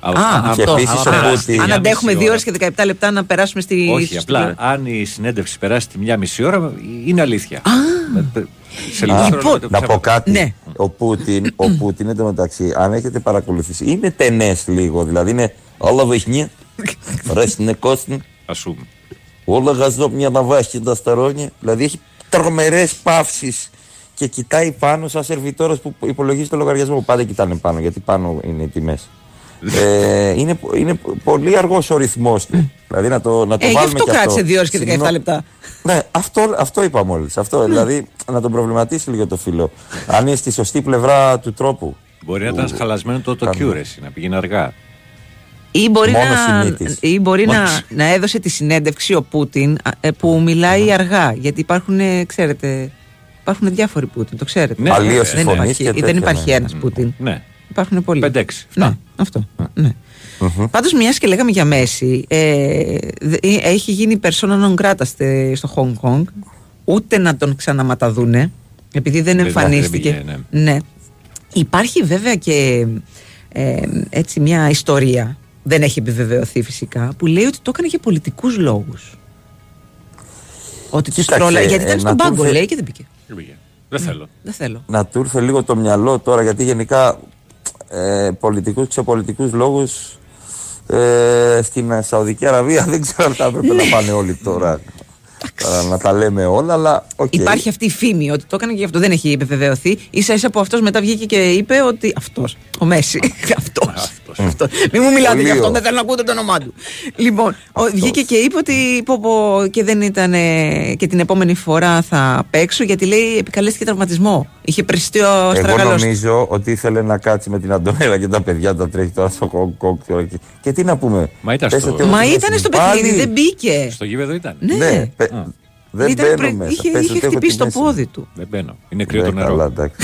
Α, Α, α, αυτό. άμα αυτό. περάσει τη Αν μία αντέχουμε μισή 2 ώρα. ώρες και 17 λεπτά να περάσουμε στη. Όχι, στη- απλά αν η συνέντευξη περάσει τη μία μισή ώρα, είναι αλήθεια. Ε, Σε Α, λιγότερο να ψέματα. πω κάτι. Ναι. Ο Πούτιν, ο Πούτιν εντωμεταξύ, αν έχετε παρακολουθήσει, είναι τενές λίγο. Δηλαδή είναι όλα βεχνή, ρέστινε κόστιν, Ας πούμε. όλα γαζό μια ναβάχη τασταρόνια. Δηλαδή έχει τρομερές παύσεις και κοιτάει πάνω σαν σερβιτόρος που υπολογίζει το λογαριασμό. Πάντα κοιτάνε πάνω, γιατί πάνω είναι οι τιμές. Ε, είναι, είναι πολύ αργός ο ρυθμός του. δηλαδή να το, να το Ε, γι' βάλουμε αυτό και κράτησε 2 ώρες και 17 Συγγνώμη. λεπτά. Ναι, αυτό, αυτό είπα μόλις. Αυτό, δηλαδή να τον προβληματίσει λίγο το φίλο. Αν είναι στη σωστή πλευρά του τρόπου. Μπορεί να ήταν χαλασμένο το το Κάνουμε. accuracy, να πήγαινε αργά. Ή μπορεί, Μόνο να, συνήθις. ή μπορεί να, Μόνος. να έδωσε τη συνέντευξη ο Πούτιν α, ε, που μιλάει αργά. Γιατί υπάρχουν, ε, ξέρετε, υπάρχουν διάφοροι Πούτιν, το ξέρετε. Ναι, Αλλίως δεν συμφωνείς υπάρχει, και δεν τέτοια, υπάρχει ναι. ένας Πούτιν. Ναι. Υπάρχουν πολλοί. 5-6. Ναι, αυτό. Ναι. Πάντως μιας και λέγαμε για Μέση, ε, δε- ε, έχει γίνει persona non grata στε- στο Hong Kong, ούτε να τον ξαναματαδούνε, επειδή δεν Δεν- εμφανίστηκε. δεν πήγε, ναι. Υπάρχει βέβαια και ε, έτσι μια ιστορία, δεν έχει επιβεβαιωθεί φυσικά, που λέει ότι το έκανε για πολιτικούς λόγους. Ότι τους Κοίταξε, τρόλα, γιατί ε, ήταν να στον του πάγκο φε- λέει και δεν πήγε. Δεν θέλω. Δεν θέλω. Να του ήρθε λίγο το μυαλό τώρα, γιατί γενικά ε, πολιτικούς, ξεπολιτικούς λόγους ε, στην Σαουδική Αραβία δεν ξέρω αν θα έπρεπε να πάνε όλοι τώρα. Τώρα να τα λέμε όλα, αλλά οκ. Υπάρχει αυτή η φήμη ότι το έκανε και γι' αυτό δεν έχει επιβεβαιωθεί. σα ίσα που αυτός μετά βγήκε και είπε ότι. Αυτός. Ο Μέση. αυτός. Αυτός. Μην μου μιλάτε Πολύ για αυτόν, ωραίο. δεν θέλω να ακούτε το όνομά του. Λοιπόν, ο, βγήκε και είπε ότι πω, πω, και δεν ήταν ε, και την επόμενη φορά θα παίξω γιατί λέει επικαλέστηκε τραυματισμό. Είχε πριστεί ο Εγώ Αστραγάλος. νομίζω ότι ήθελε να κάτσει με την Αντωνέλα και τα παιδιά τα τρέχει τώρα στο Hong Kong. τώρα και- Και τι να πούμε. Μα ήταν Πες στο- ότι εγώ Μα την ήταν Μέση στο πάλι. παιχνίδι, δεν μπήκε. Στο γήπεδο ήταν. Ναι. Ναι, πε- δεν Ήταν μπαίνω πριν- μέσα. είχε- Πες είχε ότι έχω χτυπήσει τη το μέση. πόδι του. Δεν μπαίνω. Είναι κρύο το Ναι, καλά, νερό. εντάξει.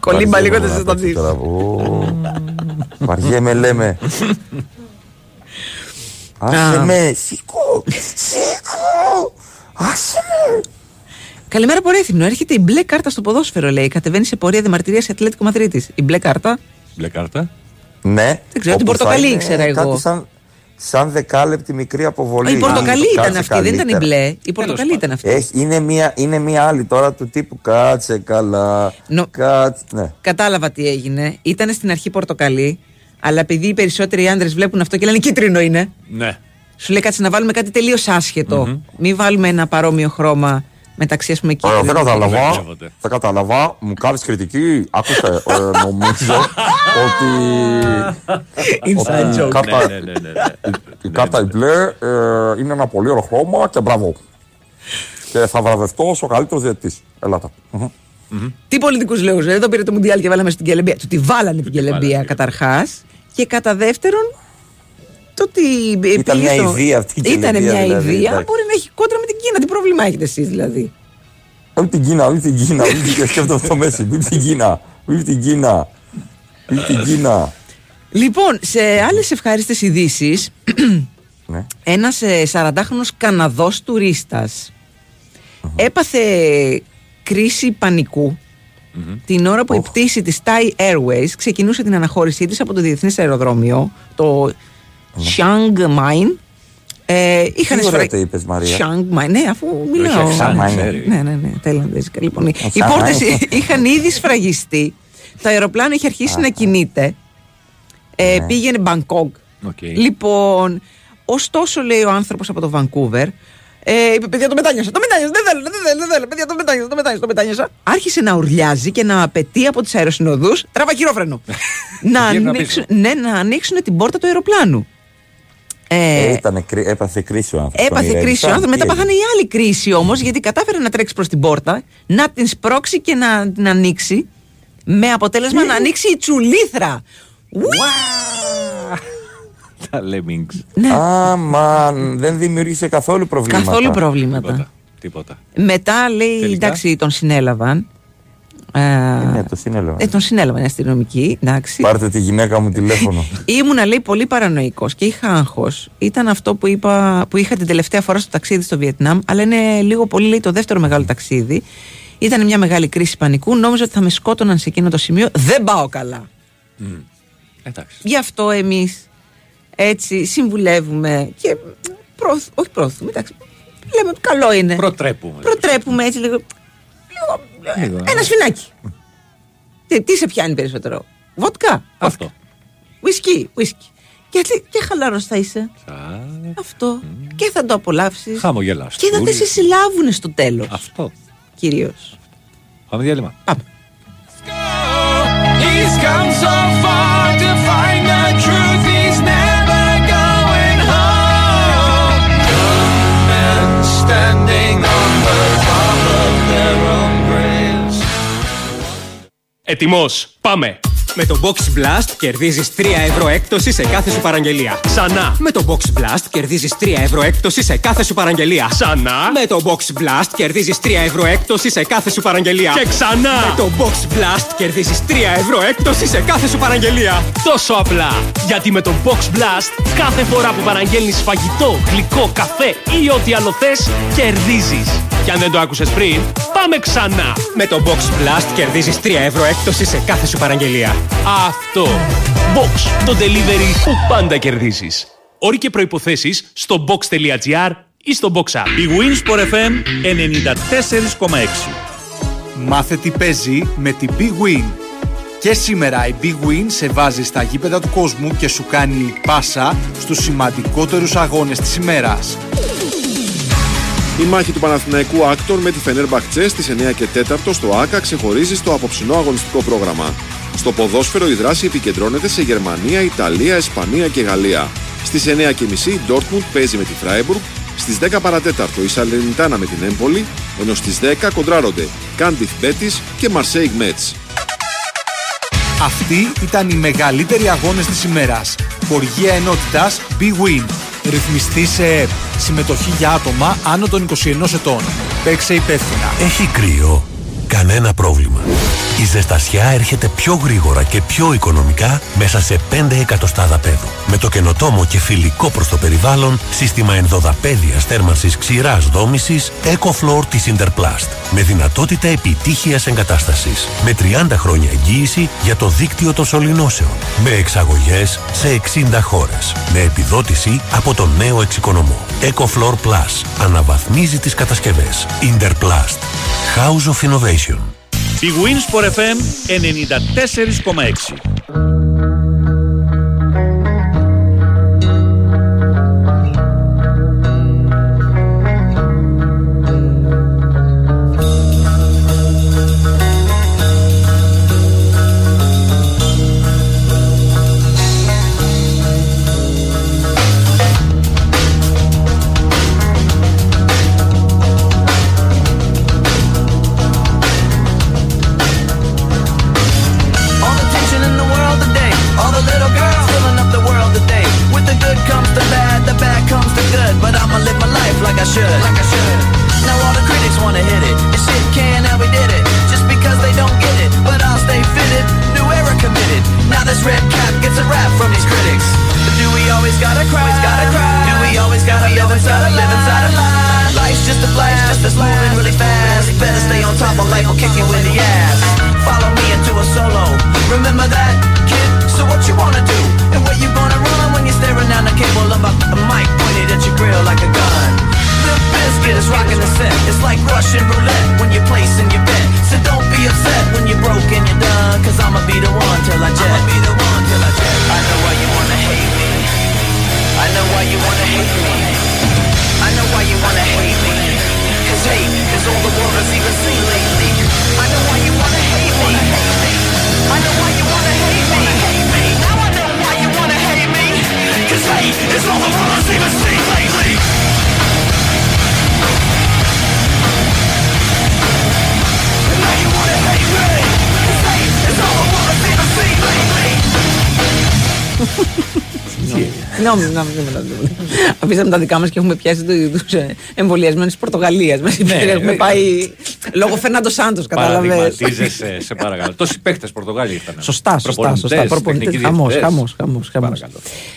Κολύμπα λίγο Βαριέμαι δεν να σα παίξω τώρα. Ω, Βαριέμαι λέμε. Άσε με, σηκώ, σηκώ, άσε με. Καλημέρα από Ρέθυμνο. Έρχεται η μπλε κάρτα στο ποδόσφαιρο, λέει. Κατεβαίνει σε πορεία διαμαρτυρίας σε Ατλέτικο Μαδρίτης. Η μπλε κάρτα. Μπλε κάρτα. Ναι. Δεν ξέρω, την όπου θα πορτοκαλί είναι ήξερα εγώ. Κάτι σαν, σαν δεκάλεπτη μικρή αποβολή. Α, η πορτοκαλί Αν ήταν κάτσε αυτή, δεν ήταν η καλύτερα. μπλε. Η πορτοκαλί ήταν αυτή. Έχει, είναι, μια, είναι μια άλλη τώρα του τύπου κάτσε καλά. Νο- Κάτσε, ναι. Κατάλαβα τι έγινε. Ήταν στην αρχή πορτοκαλί, αλλά επειδή οι περισσότεροι άντρες βλέπουν αυτό και λένε κίτρινο είναι. Ναι. Σου λέει κάτσε να βάλουμε κάτι τελείως άσχετο. Μην βάλουμε ένα παρόμοιο χρώμα μεταξύ, ας πούμε, Ε, κίτρινο. δεν κατάλαβα. Μπερδεύονται. Δεν κατάλαβα. Μου κάνει κριτική. Άκουσε. ε, νομίζω ότι. Inside ότι joke. κάρτα- Ναι, ναι, ναι, ναι, ναι. Η κάρτα η μπλε ε, είναι ένα πολύ ωραίο χρώμα και μπράβο. Και θα βραβευτώ ω ο καλύτερος διαιτητής. Ελάτε. Μμμ. Τι πολιτικούς λόγους. Δεν το πήρε το Μουντιάλ και βάλαμε στην Κελεμπία. Του τη βάλανε την Κελεμπία καταρχάς. Και κατά δεύτερον, το ότι. Ήταν μια ιδέα αυτή η Ήταν Κελεμπία, μια δηλαδή, ιδέα. εντάξει. Μπορεί να έχει κόντρα με την Κίνα. Τι πρόβλημα έχετε εσείς δηλαδή; Μην την Κίνα, μην την Κίνα. Μην την σκέφτομαι το Μέση. Μην την Κίνα. Μην την Κίνα. Μην την Κίνα. Λοιπόν, σε άλλες ευχάριστες ειδήσεις, Ναι. ένας 40χρονο Καναδός τουρίστας έπαθε κρίση πανικού την ώρα που η πτήση της Thai Airways ξεκινούσε την αναχώρησή της από το διεθνές αεροδρόμιο, το Chiang Mai. Ε, είχαν Τι ωραία σφρα- το είπες, Μαρία. Chiang Mai, ναι, αφού μιλάω. Chiang Mai. Ναι, ναι, ναι, ταϊλανδέζικα. Λοιπόν, οι Chiang Mai. πόρτες είχαν ήδη σφραγιστεί. Το αεροπλάνο είχε αρχίσει να κινείται. Ε, Ναι. Πήγαινε Μπανγκόκ. Οκ. Λοιπόν, ωστόσο λέει ο άνθρωπος από το Βανκούβερ, ε, είπε παιδιά το μετάνιωσα, το μετάνιωσα, δεν θέλω, δεν θέλω, δεν θέλω, παιδιά το μετάνιωσα, το μετάνιωσα, το μετάνιωσα. Άρχισε να ουρλιάζει και να απαιτεί από τις αεροσυνοδούς, τράβα χειρόφρενο, να, Γύρνα ανοίξουν, ναι, να ανοίξουν την πόρτα του αεροπλάνου. Ε, Ε, ήτανε κρί- έπαθε κρίση ο άνθρωπος. Έπαθε τον κρίση ο ηρέμησαν. άνθρωπος. Μετά Τι πάθανε η άλλη κρίση όμως, γιατί κατάφερε να τρέξει προς την πόρτα, να την σπρώξει και να την ανοίξει. Με αποτέλεσμα να ανοίξει η τσουλήθρα. Τα Lemmings. Ναι. Αμαν, δεν δημιούργησε καθόλου προβλήματα. Καθόλου προβλήματα. Τίποτα. Μετά λέει, Τελικά; εντάξει, τον συνέλαβαν. Ε, Ναι, το συνέλαβα. ε, τον συνέλαβαν οι αστυνομικοί, εντάξει. Πάρτε τη γυναίκα μου τηλέφωνο. Ήμουνα, λέει, πολύ παρανοϊκός και είχα άγχος. Ήταν αυτό που, είπα, που είχα την τελευταία φορά στο ταξίδι στο Βιετνάμ, αλλά είναι λίγο πολύ, λέει, το δεύτερο μεγάλο ταξίδι. Ήταν μια μεγάλη κρίση πανικού. Νόμιζα ότι θα με σκότωναν σε εκείνο το σημείο. Δεν πάω καλά. Εντάξει. Γι' αυτό εμείς έτσι συμβουλεύουμε και προωθ, όχι προωθούμε, εντάξει. Λέμε ότι καλό είναι. Προτρέπουμε. Προτρέπουμε έτσι λίγο. Λίγο, Ένα σφινάκι. Τι, τι σε πιάνει περισσότερο, Βότκα; Αυτό. Ουισκί, ουισκί. Και, και χαλαρός θα είσαι. Αυτό. Και θα το απολαύσεις. Χαμογελάς. Και δεν θα σε συλλάβουν στο τέλος. Αυτό. Κυρίως. Πάμε διάλειμμα. He's come so far Ετοιμός. Πάμε. Με το Box Blast κερδίζεις 3 ευρώ έκπτωση σε κάθε σου παραγγελία. Ξανά. Με το Box Blast κερδίζεις 3 ευρώ έκπτωση σε κάθε σου παραγγελία. Ξανά. Με το Box Blast κερδίζεις 3 ευρώ έκπτωση σε κάθε σου παραγγελία. Και ξανά. Με το Box Blast κερδίζεις 3 ευρώ έκπτωση σε κάθε σου παραγγελία. Τόσο απλά. Γιατί με το Box Blast κάθε φορά που παραγγέλνεις φαγητό, γλυκό, καφέ ή ό,τι άλλο θες, κερδίζεις. Και αν δεν το άκουσες πριν, πάμε ξανά. Με το Box Blast κερδίζεις 3 ευρώ έκπτωση σε κάθε σου παραγγελία. Αυτό. Box. Το delivery που πάντα κερδίζεις. Όροι και προϋποθέσεις στο box.gr ή στο Box App. Η Winsport FM 94,6. Μάθε τι παίζει με την Big Win. Και σήμερα η Big Win σε βάζει στα γήπεδα του κόσμου και σου κάνει πάσα στους σημαντικότερους αγώνες της ημέρας. Η μάχη του Παναθηναϊκού Άκτορ με τη Φενέρ Μπαχτσέ στις 9 και 4 στο ΟΑΚΑ ξεχωρίζει στο αποψινό αγωνιστικό πρόγραμμα. Στο ποδόσφαιρο η δράση επικεντρώνεται σε Γερμανία, Ιταλία, Ισπανία και Γαλλία. Στις 9 και μισή η Dortmund παίζει με τη Φράιμπουργκ, στις 10 παρά τέταρτο η Σαλερνιτάνα με την Έμπολι, ενώ στις 10 κοντράρονται Κάντιθ Μπέτης και Μαρσέιγ Μέτς. Αυτοί ήταν οι μεγαλύτεροι αγώνες της ημέρας. Χορηγία ενότητας Big Win. Ρυθμιστή σε ΕΠ. Συμμετοχή για άτομα άνω των 21 ετών. Παίξε υπεύθυνα. Έχει κρύο. Κανένα πρόβλημα. Η ζεστασιά έρχεται πιο γρήγορα και πιο οικονομικά μέσα σε 5 εκατοστάδα πέδου. Με το καινοτόμο και φιλικό προς το περιβάλλον σύστημα ενδοδαπέδιας θέρμανσης ξηράς δόμησης EcoFloor της Interplast. Με δυνατότητα επιτύχειας εγκατάστασης. Με 30 χρόνια εγγύηση για το δίκτυο των σωληνώσεων. Με εξαγωγές σε 60 χώρες. Με επιδότηση από το νέο εξοικονομό. EcoFloor Plus. Αναβαθμίζει τις κατασκευές. Interplast. House of Innovation. Η Winsport FM 94,6. Συγγνώμη, συγγνώμη, συγγνώμη. Αφήσαμε τα δικά μας και έχουμε πιάσει τους εμβολιασμένους της Πορτογαλίας. Ναι, Έχουμε ναι. πάει λόγω Φερνάντο Σάντος, κατάλαβε. Παραδειγματίζεσαι, σε παρακαλώ. Τόσοι παίχτε Πορτογάλοι ήρθαν. Σωστά, σωστά, σωστά. Προπονητές. Χαμός, χαμός, χαμός.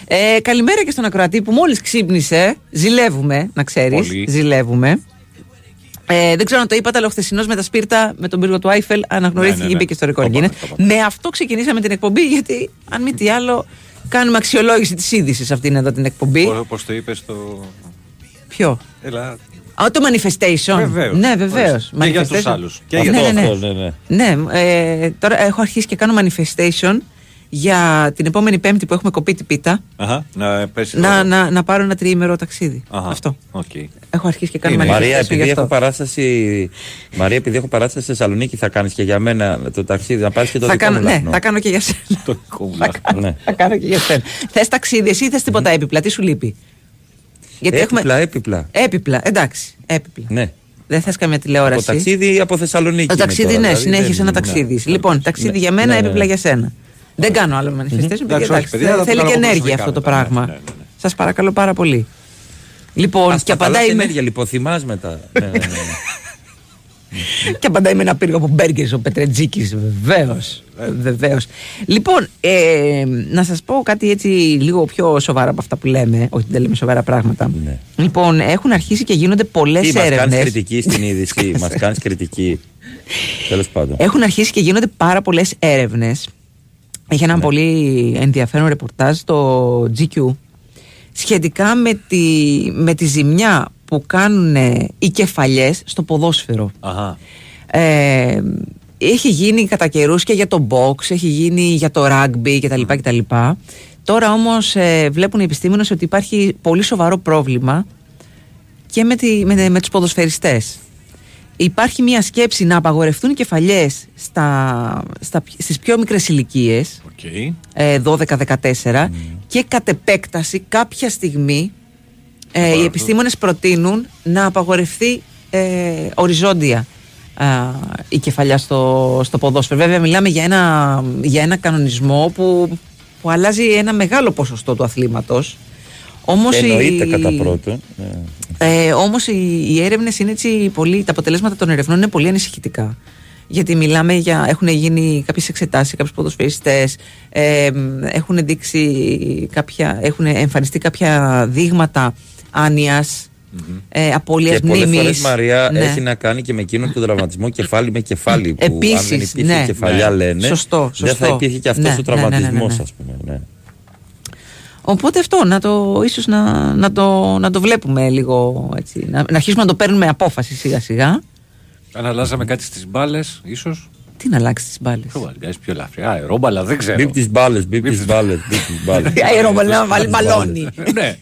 Ε, καλημέρα και στον Ακροατή που μόλις ξύπνησε. Ζηλεύουμε, να ξέρεις. Πολύ. Ζηλεύουμε. Ε, δεν ξέρω αν το είπατε, αλλά ο χθεσινός με τα σπίρτα με τον πύργο του Άιφελ αναγνωρίστηκε Ναι, ναι, και ναι. μπήκε στο ρεκόρ Το Guinness. είπατε, το Με αυτό ξεκινήσαμε την εκπομπή, γιατί αν μη τι άλλο, κάνουμε αξιολόγηση της είδησης σε αυτήν εδώ την εκπομπή. Πώς το είπες στο. Ποιο; Έλα. Α, το manifestation. Βεβαίως. Ναι, βεβαίως. Ορίστε. Και για τους άλλους. Και για ναι, το ναι, αυτό, ναι. ναι, ναι. Ναι, ε, τώρα έχω αρχίσει και κάνω manifestation για την επόμενη Πέμπτη που έχουμε κοπεί την πίτα. Αχα, να πέσει. Να, να, να πάρω ένα τριήμερο ταξίδι. Αχα, Αυτό. οκ. Έχω αρχίσει και κάνω Είναι. manifestation. Μαρία, γι' επειδή αυτό. έχω παράσταση. Μαρία, επειδή έχω παράσταση στη Θεσσαλονίκη, θα κάνεις και για μένα το ταξίδι, να πάρεις και το θα δικό κάνω, μου ναι, λαχνό. θα κάνω και για σένα. Ναι. θα κάνω και για σένα. Θες ταξίδι, εσύ ή θες τίποτα έπιπλα, τι σου λείπει; Γιατί έπιπλα, έχουμε. έπιπλα. Έπιπλα, εντάξει. Έπιπλα. Ναι. Δεν θες καμία τηλεόραση; Από ταξίδι ή από Θεσσαλονίκη. Το είναι ταξίδι, τώρα, ναι, δηλαδή, συνέχισε δεν- ένα ναι. ταξίδι. Λοιπόν, ταξίδι Ναι. για μένα, Ναι, ναι, έπιπλα ναι. για σένα. Δεν κάνω άλλο manifestation. Μμμ. παιδιά, Εντάξει, όχι, εντάξει, παιδιά, θα το θέλει κάνω και εγώ ενέργεια προσωπικά αυτό το μετά, ναι, πράγμα. ναι, ναι, Σας παρακαλώ πάρα πολύ. Λοιπόν, Ας και παταλάς απαντάει, με, ενέργεια, λιποθυμάς μετά. Ναι, ναι, ναι, ναι. και απαντάει με ένα πύργο από μπέργκερς ο Πετρετζίκης. Βεβαίως. Βεβαίως. Λοιπόν, ε, να σας πω κάτι έτσι λίγο πιο σοβαρά από αυτά που λέμε. Όχι, δεν λέμε σοβαρά πράγματα. Λοιπόν, έχουν αρχίσει και γίνονται πολλές Τι, μας κάνεις έρευνες. κριτική στην είδηση, μας κάνεις κριτική. Τέλος πάντων. Έχουν αρχίσει και γίνονται πάρα πολλές έρευνες. Έχει Ναι. ένα πολύ ενδιαφέρον ρεπορτάζ στο GQ σχετικά με τη, με τη ζημιά που κάνουν οι κεφαλιές στο ποδόσφαιρο. Αχα. Ε, έχει γίνει κατά καιρούς και για το μποξ, έχει γίνει για το ράγκμπι κτλ. κτλ. Τώρα όμως ε, βλέπουν οι επιστήμονες ότι υπάρχει πολύ σοβαρό πρόβλημα και με, τη, με, με τους ποδοσφαιριστές. Υπάρχει μια σκέψη να απαγορευτούν οι κεφαλιές στα, στα, στις πιο μικρές ηλικίες, Οκ. ε, 12-14 και κατ' επέκταση κάποια στιγμή ε, οι επιστήμονες προτείνουν να απαγορευτεί ε, οριζόντια α, η κεφαλιά στο, στο ποδόσφαιρο. Βέβαια μιλάμε για ένα, για ένα κανονισμό που, που αλλάζει ένα μεγάλο ποσοστό του αθλήματος. Όμως Εννοείται η- κατά πρώτον. ναι. ε, Όμως οι, οι έρευνες είναι έτσι πολύ. Τα αποτελέσματα των ερευνών είναι πολύ ανησυχητικά. Γιατί μιλάμε για. Έχουν γίνει κάποιες εξετάσεις, κάποιους ποδοσφαιριστές, ε, έχουν δείξει κάποια. Έχουν εμφανιστεί κάποια δείγματα άνοιας, ε, απώλειας Και πολλές μνήμης. φορές Μαρία έχει να κάνει και με εκείνον τον τραυματισμό κεφάλι με κεφάλι. Που αν δεν Επίσης, υπήρχε ναι. κεφαλιά, Ναι. λένε. Σωστό, Δεν θα σωστό. υπήρχε και αυτός Ναι, ο ναι, ναι, ναι, ναι, τραυματισμός, ναι. ας πούμε. Ναι. Οπότε αυτό, να το, ίσως να, να, το, να το βλέπουμε λίγο έτσι. Να, να αρχίσουμε να το παίρνουμε απόφαση σιγά σιγά. Αν αλλάζαμε κάτι στις μπάλες, ίσως. Τι να αλλάξει τις μπάλες; Πιο βαριάζει, πιο ελαφριά. Αερόμπαλα, δεν ξέρω. Μπίπ τις μπάλες, μπίπ τις μπάλες, μπίπ τις μπάλες. Αερόμπαλα να βάλει μπαλόνι. ναι.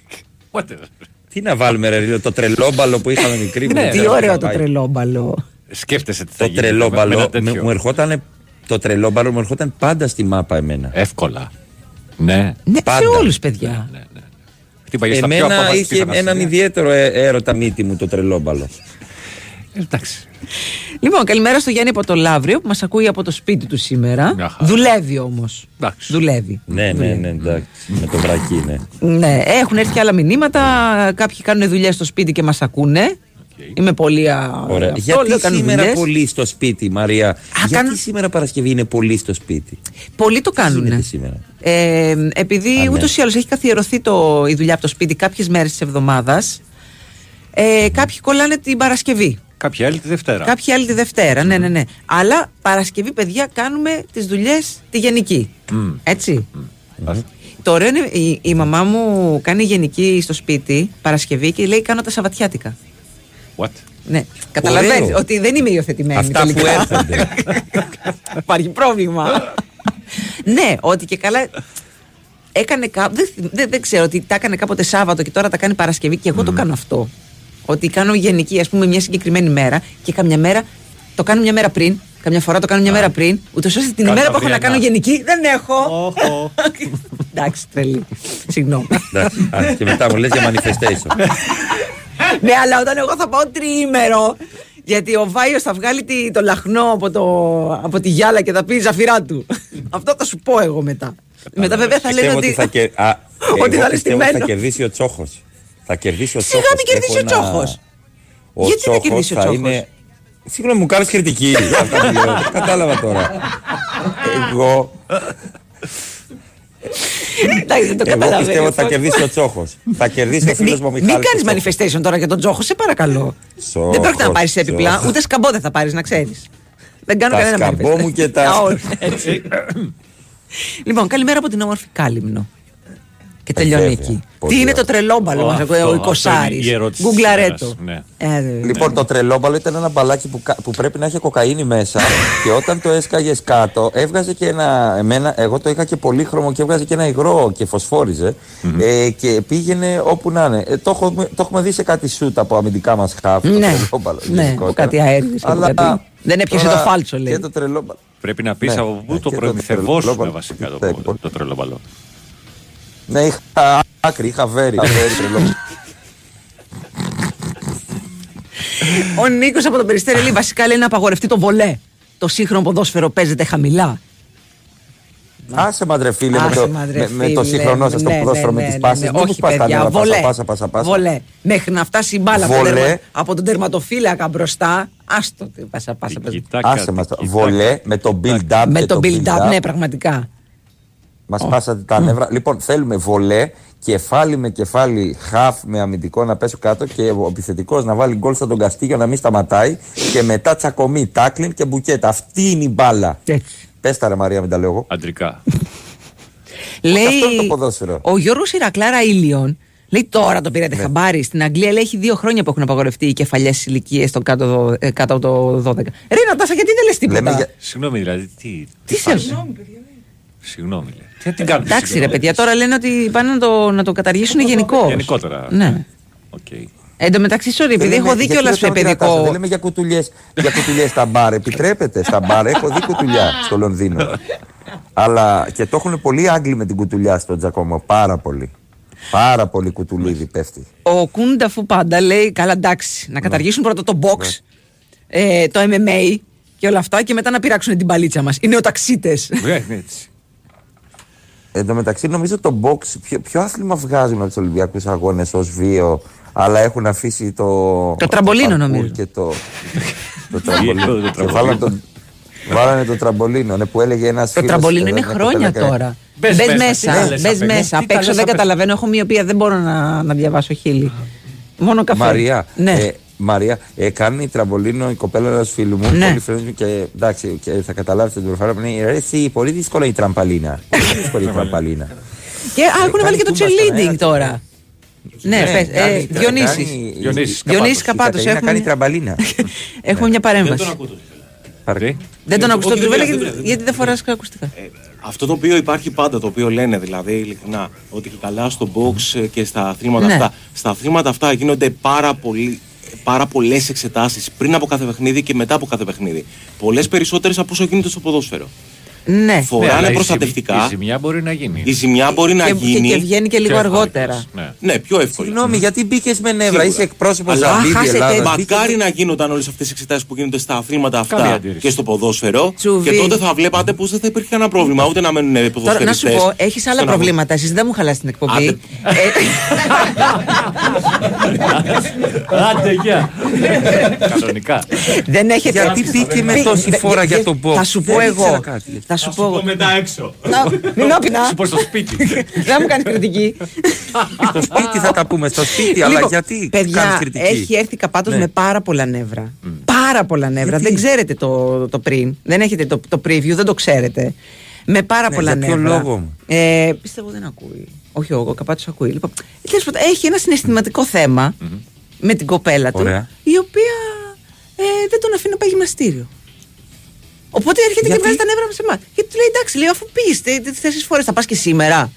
Whatever. Τι να βάλουμε, ρε, το τρελόμπαλο που είχαμε μικρή. που Ναι, δεν Τι ξέρω ωραίο θα το πάει. τρελόμπαλο. Σκέφτεσαι τι θα Το γίνει με- με τρελόμπαλο ένα με- τέτοιο. μου ερχόταν. Το τρελόμπαλο μου ερχόταν πάντα στη μάπα εμένα. Εύκολα. Ναι. Ναι, Πάντα. σε όλους, παιδιά. Χτύπαγες στα πιο Εμένα αποφασιστικά είχε σημεία. έναν ιδιαίτερο ε- έρωτα μύτη μου το τρελόμπαλο. Εντάξει. Λοιπόν, καλημέρα στο Γιάννη από το Λαύριο που μας ακούει από το σπίτι του σήμερα. Μια χαρά. Δουλεύει όμως. Δουλεύει. Ναι, ναι, ναι, εντάξει. Με το βρακί, ναι. Ναι, έχουν έρθει και άλλα μηνύματα. Κάποιοι κάνουν δουλειές στο σπίτι και μας ακούνε. Είμαι πολύ. α, Ωραία. αυτό, Γιατί λέω, κάνουν σήμερα δουλειές. πολύ στο σπίτι, Μαρία; Γιατί σήμερα Παρασκευή είναι πολύ στο σπίτι; Πολλοί το Τι γίνεται κάνουν. σήμερα; Ε, επειδή Α, ναι. ούτως ή άλλως έχει καθιερωθεί το, η δουλειά από το σπίτι κάποιες μέρες της εβδομάδας. Ε, κάποιοι κολλάνε την Παρασκευή. Κάποια άλλη τη Δευτέρα. Κάποιοι άλλοι τη Δευτέρα. Ναι, ναι, ναι. Αλλά Παρασκευή, παιδιά, κάνουμε τις δουλειές τη γενική. Μμ. Έτσι. Το ωραίο είναι η, η μαμά μου κάνει γενική στο σπίτι Παρασκευή και λέει: Κάνω τα Σαββατιάτικα. What? Ναι. Καταλαβαίνεις Ωραίο. ότι δεν είμαι υιοθετημένη. Αυτά που τελικά. έρχονται. Υπάρχει πρόβλημα. ναι, ότι και καλά. Έκανε κάπου. Δεν, δεν, δεν ξέρω ότι τα έκανε κάποτε Σάββατο και τώρα τα κάνει Παρασκευή και εγώ το κάνω αυτό. Ότι κάνω γενική, ας πούμε, μια συγκεκριμένη μέρα και καμιά μέρα το κάνω μια μέρα πριν. Καμιά φορά το κάνω μια μέρα πριν. Ούτως ώστε την Κάνεις ημέρα που έχω να αυριανά. κάνω γενική δεν έχω. Εντάξει, τρελή. Συγγνώμη. Εντάξει, α, και μετά μου λες για manifestation. ναι, αλλά όταν εγώ θα πάω τριήμερο. Γιατί ο Βάιος θα βγάλει τη- το λαχνό από, το, από τη γυάλα και θα πει ζαφυρά του. Αυτό θα σου πω εγώ μετά. μετά βέβαια θα λένε Πιστεύω ότι. θα, κε... Α, Ότι εγώ θα είναι πιστεύω ότι θα στημένο. κερδίσει ο Τσόχος. Θα κερδίσει ο Σιγά Τσόχος. μην κερδίσει Έχω ο ένα- Τσόχος. Ο Γιατί να Τσόχος κερδίσει ο θα Τσόχος; είναι... Συγγνώμη, μου κάνεις κριτική. Αυτά που λέω. Κατάλαβα τώρα. Εγώ, Εντάξει, δεν το εγώ καταλαβαίνω. πιστεύω ότι θα κερδίσει ο Τσόχος. Θα κερδίσει ο φίλος μου ο Μην Μιχάλης. ο κάνει Τσόχος. manifestation τώρα για τον Τζόχο, σε παρακαλώ. Τσόχος, δεν πρόκειται να πάρεις έπιπλα, Τσόχος. ούτε σκαμπό δεν θα πάρεις, να ξέρεις. Δεν κάνω Τα κανένα σκαμπό manifestation. μου και τα- Α, όχι, έτσι. λοιπόν, καλημέρα από την όμορφη Κάλυμνο. Και Ε, τελειώνει βέβαια. εκεί. Πολύ Τι είναι το ωραία. τρελόμπαλο μα, Αυτό, ο αυτό Οικοσάρη. είναι η ερώτηση της Γκουγκλαρέτο. ημέρας, ναι. Ε, δε- Λοιπόν, το τρελόμπαλο ήταν ένα μπαλάκι που, κα- που πρέπει να είχε κοκαίνη μέσα και όταν το έσκαγες κάτω, έβγαζε και ένα. Εμένα, εγώ το είχα και πολύχρωμο και έβγαζε και ένα υγρό και φωσφόριζε. Ε, και πήγαινε όπου να είναι. Ε, το, έχουμε, το έχουμε δει σε κάτι σούτ από αμυντικά μας χάφ. το Ναι, τρελόμπαλο, ναι, γενικότερα. που κάτι αέριες και που Αλλά κάτι- Δεν έπιασε τώρα το φάλτσο, λέει. Και το τρελόμπαλο. Πρέπει να πεις Ναι, από πού ναι, το και το προμηθευόσουμε τρελόμπαλο. βασικά το, Ναι, Ναι, είχα άκρη, είχα βέρει. είχα βέρει τρελόμπαλο. Ο Νίκος από τον Περιστέρι λέει βασικά λέει να απαγορευτεί το βολέ. Το σύγχρονο ποδόσφαιρο παίζεται χαμηλά. Άσε μαντρε φίλε, με Άσε, το, μαντρε, με, με το φίλε. σύγχρονό σας το Ναι, ποδόσφαιρο ναι, με ναι, τις ναι, πάσει. ναι. Μην Όχι, του πας τα παιδιά, νεύρα, πάσα, βολέ. πάσα, πάσα, πάσα. Βολέ. Μέχρι να φτάσει η μπάλα από τον, Βολέ. τερμα- από τον τερματοφύλακα μπροστά. Άστο, τι πάσα, πάσα. πάσα. Άσε μας το. Βολέ με το build-up. Με και το build-up, ναι, πραγματικά. Μας πάσατε τα νεύρα. Λοιπόν, θέλουμε βολέ, κεφάλι με κεφάλι, χαφ με αμυντικό να πέσω κάτω και ο επιθετικός να βάλει γκολ στον Καστίγιο να μην σταματάει και μετά τσακωμή, τάκλιν και μπουκέτα. Αυτή είναι η μπάλα. Πες τα ρε Μαρία, μην τα λέω εγώ. Αντρικά. Λέει Αυτό είναι το ποδόσφαιρο. ο Γιώργος Ηρακλάρα Ήλιον. Λέει τώρα το πήρατε Ναι. χαμπάρι. Στην Αγγλία λέει έχει δύο χρόνια που έχουν απαγορευτεί οι κεφαλιές ηλικίες κάτω, δω- ε, κάτω από το 12. Ρε Νατάσα, γιατί δεν λες τίποτα; Λέμε για- Συγγνώμη, δηλαδή, τι. Τι σε Συγγνώμη, λέει. Τι την κάνετε. Εντάξει, ρε συγγνώμη. παιδιά, τώρα λένε ότι πάνε να το, να το καταργήσουν γενικώς. Γενικότερα. Ναι. Οκ. Εν τω μεταξύ, sorry, επειδή Δεν έχω λέμε- δει γιατί κιόλα ρωτάω τη Νατάσα, παιδικό. Δεν λέμε για κουτουλιές για κουτουλιές στα μπαρ. Επιτρέπεται στα μπαρ. Έχω δει κουτουλιά στο Λονδίνο. Αλλά και το έχουν πολλοί Άγγλοι με την κουτουλιά στο Τζακόμο. Πάρα πολύ. Πάρα πολύ κουτουλίδι πέφτει. Ο Κούνταφου πάντα λέει: Καλά, εντάξει, να καταργήσουν πρώτα το box, ε, το MMA και όλα αυτά και μετά να πειράξουν την παλίτσα μας. Οι νεοταξίτε. Ναι, έτσι. Εν τω μεταξύ, νομίζω το box, ποιο, ποιο άθλημα βγάζουν από τους Ολυμπιακούς Αγώνες ως βίο, αλλά έχουν αφήσει το. Το τραμπολίνο, παρκούρ νομίζω. Και το, το Το τραμπολίνο. τραμπολίνο. Και βάλανε το, βάλανε το τραμπολίνο, ναι, που έλεγε ένας Το φίλος. τραμπολίνο είναι χρόνια τώρα. Μπες Μπες μέσα, μέσα, τι τα λες μπες απ' έξω. μέσα. Τι Απ' τα έξω λες δεν απ' έξω. καταλαβαίνω. Έχω μυωπία, δεν μπορώ να, να διαβάσω χείλη. Μόνο καφέ. Μαρία, Ναι. ε, Μαρία ε, κάνει τραμπολίνο η κοπέλα ενός φίλου μου. Ναι. Πολύ φίλος μου και εντάξει, και θα καταλάβετε την προφορά που είναι. Ρε, εσύ, πολύ δύσκολα η τραμπαλίνα. Πολύ δύσκολη η τραμπαλίνα. Και α, έχουν κάνει βάλει και το τούμπα στον cheerleading αέρα. τώρα. Ναι, πες, ε, κάνει- Διονύσης. κάνει- Διονύσης η- Διονύσης η Καπάτος, Κατερίνα έχουμε κάνει μια- τραμπαλίνα. Έχουμε μια παρέμβαση. Παρή. Δεν τον ακουστώ Όχι, του δεν γιατί, πειράζει, δεν γιατί δεν φοράς ακουστικά. Αυτό το οποίο υπάρχει πάντα, το οποίο λένε δηλαδή ειλικρινά, ότι καλά στο box ε, και στα αθλήματα Ναι. αυτά. Στα αθλήματα αυτά γίνονται πάρα, πολύ, πάρα πολλές εξετάσεις πριν από κάθε παιχνίδι και μετά από κάθε παιχνίδι. Πολλές περισσότερες από όσο γίνεται στο ποδόσφαιρο. Ναι. Φοράνε Ναι, αλλά η προστατευτικά. ζημιά- Η ζημιά μπορεί να γίνει. Η ζημιά μπορεί να Και, γίνει. και, και βγαίνει και λίγο Πιο εύκολα αργότερα. κιόλας, Ναι. Ναι, πιο εύκολα. Συγγνώμη, γιατί μπήκες με νεύρα, Σίγουρα. είσαι εκπρόσωπος Αλλά Ζαμπίδη χάσετε- Ελλάδας. Μακάρι να γίνονταν όλες αυτές οι εξετάσεις που γίνονται στα αθλήματα Καμία αυτά αντίρρηση. και στο ποδόσφαιρο. Τσουβί. Και τότε θα βλέπατε πως δεν θα υπήρχε κανένα πρόβλημα ούτε να μένουν Τώρα να ποδοσφαιριστές σου πω, έχεις άλλα στον αγώνα. προβλήματα. Εσεί δεν μου χαλάσει την εκπομπή. Άντε. Άντε, γεια. Κανονικά. δεν έχετε. Γιατί μπήκε με Μπή- τόση δε- φόρα δε- για δε- τον box. Θα σου πω Δεν εγώ. Ήξερα κάτι. Θα σου πω. μετά έξω. Να, μην όπινα. Σου πω στο σπίτι. Δεν μου κάνει κριτική. Στο σπίτι θα τα πούμε, στο σπίτι, αλλά Λοιπόν, γιατί κάνεις Παιδιά, κριτική; έχει έρθει καπάτος Ναι. με πάρα πολλά νεύρα. Πάρα πολλά νεύρα. Γιατί; Δεν ξέρετε το, το πριν. Δεν έχετε το, το preview, δεν το ξέρετε. Με πάρα Ναι, πολλά για ποιο νεύρα. λόγο; Ε, πιστεύω δεν ακούει. Όχι, ο, ο καπάτος ακούει. Λοιπόν, τέλος πάντων, έχει ένα συναισθηματικό θέμα με την κοπέλα του, Ωραία. η οποία ε, δεν τον αφήνει να πάει γυμναστήριο. Οπότε έρχεται Γιατί; και βγάζει τα νεύρα σε εμάς. Γιατί του λέει εντάξει, λέει, αφού πει τέσσερι φορές θα πας και σήμερα.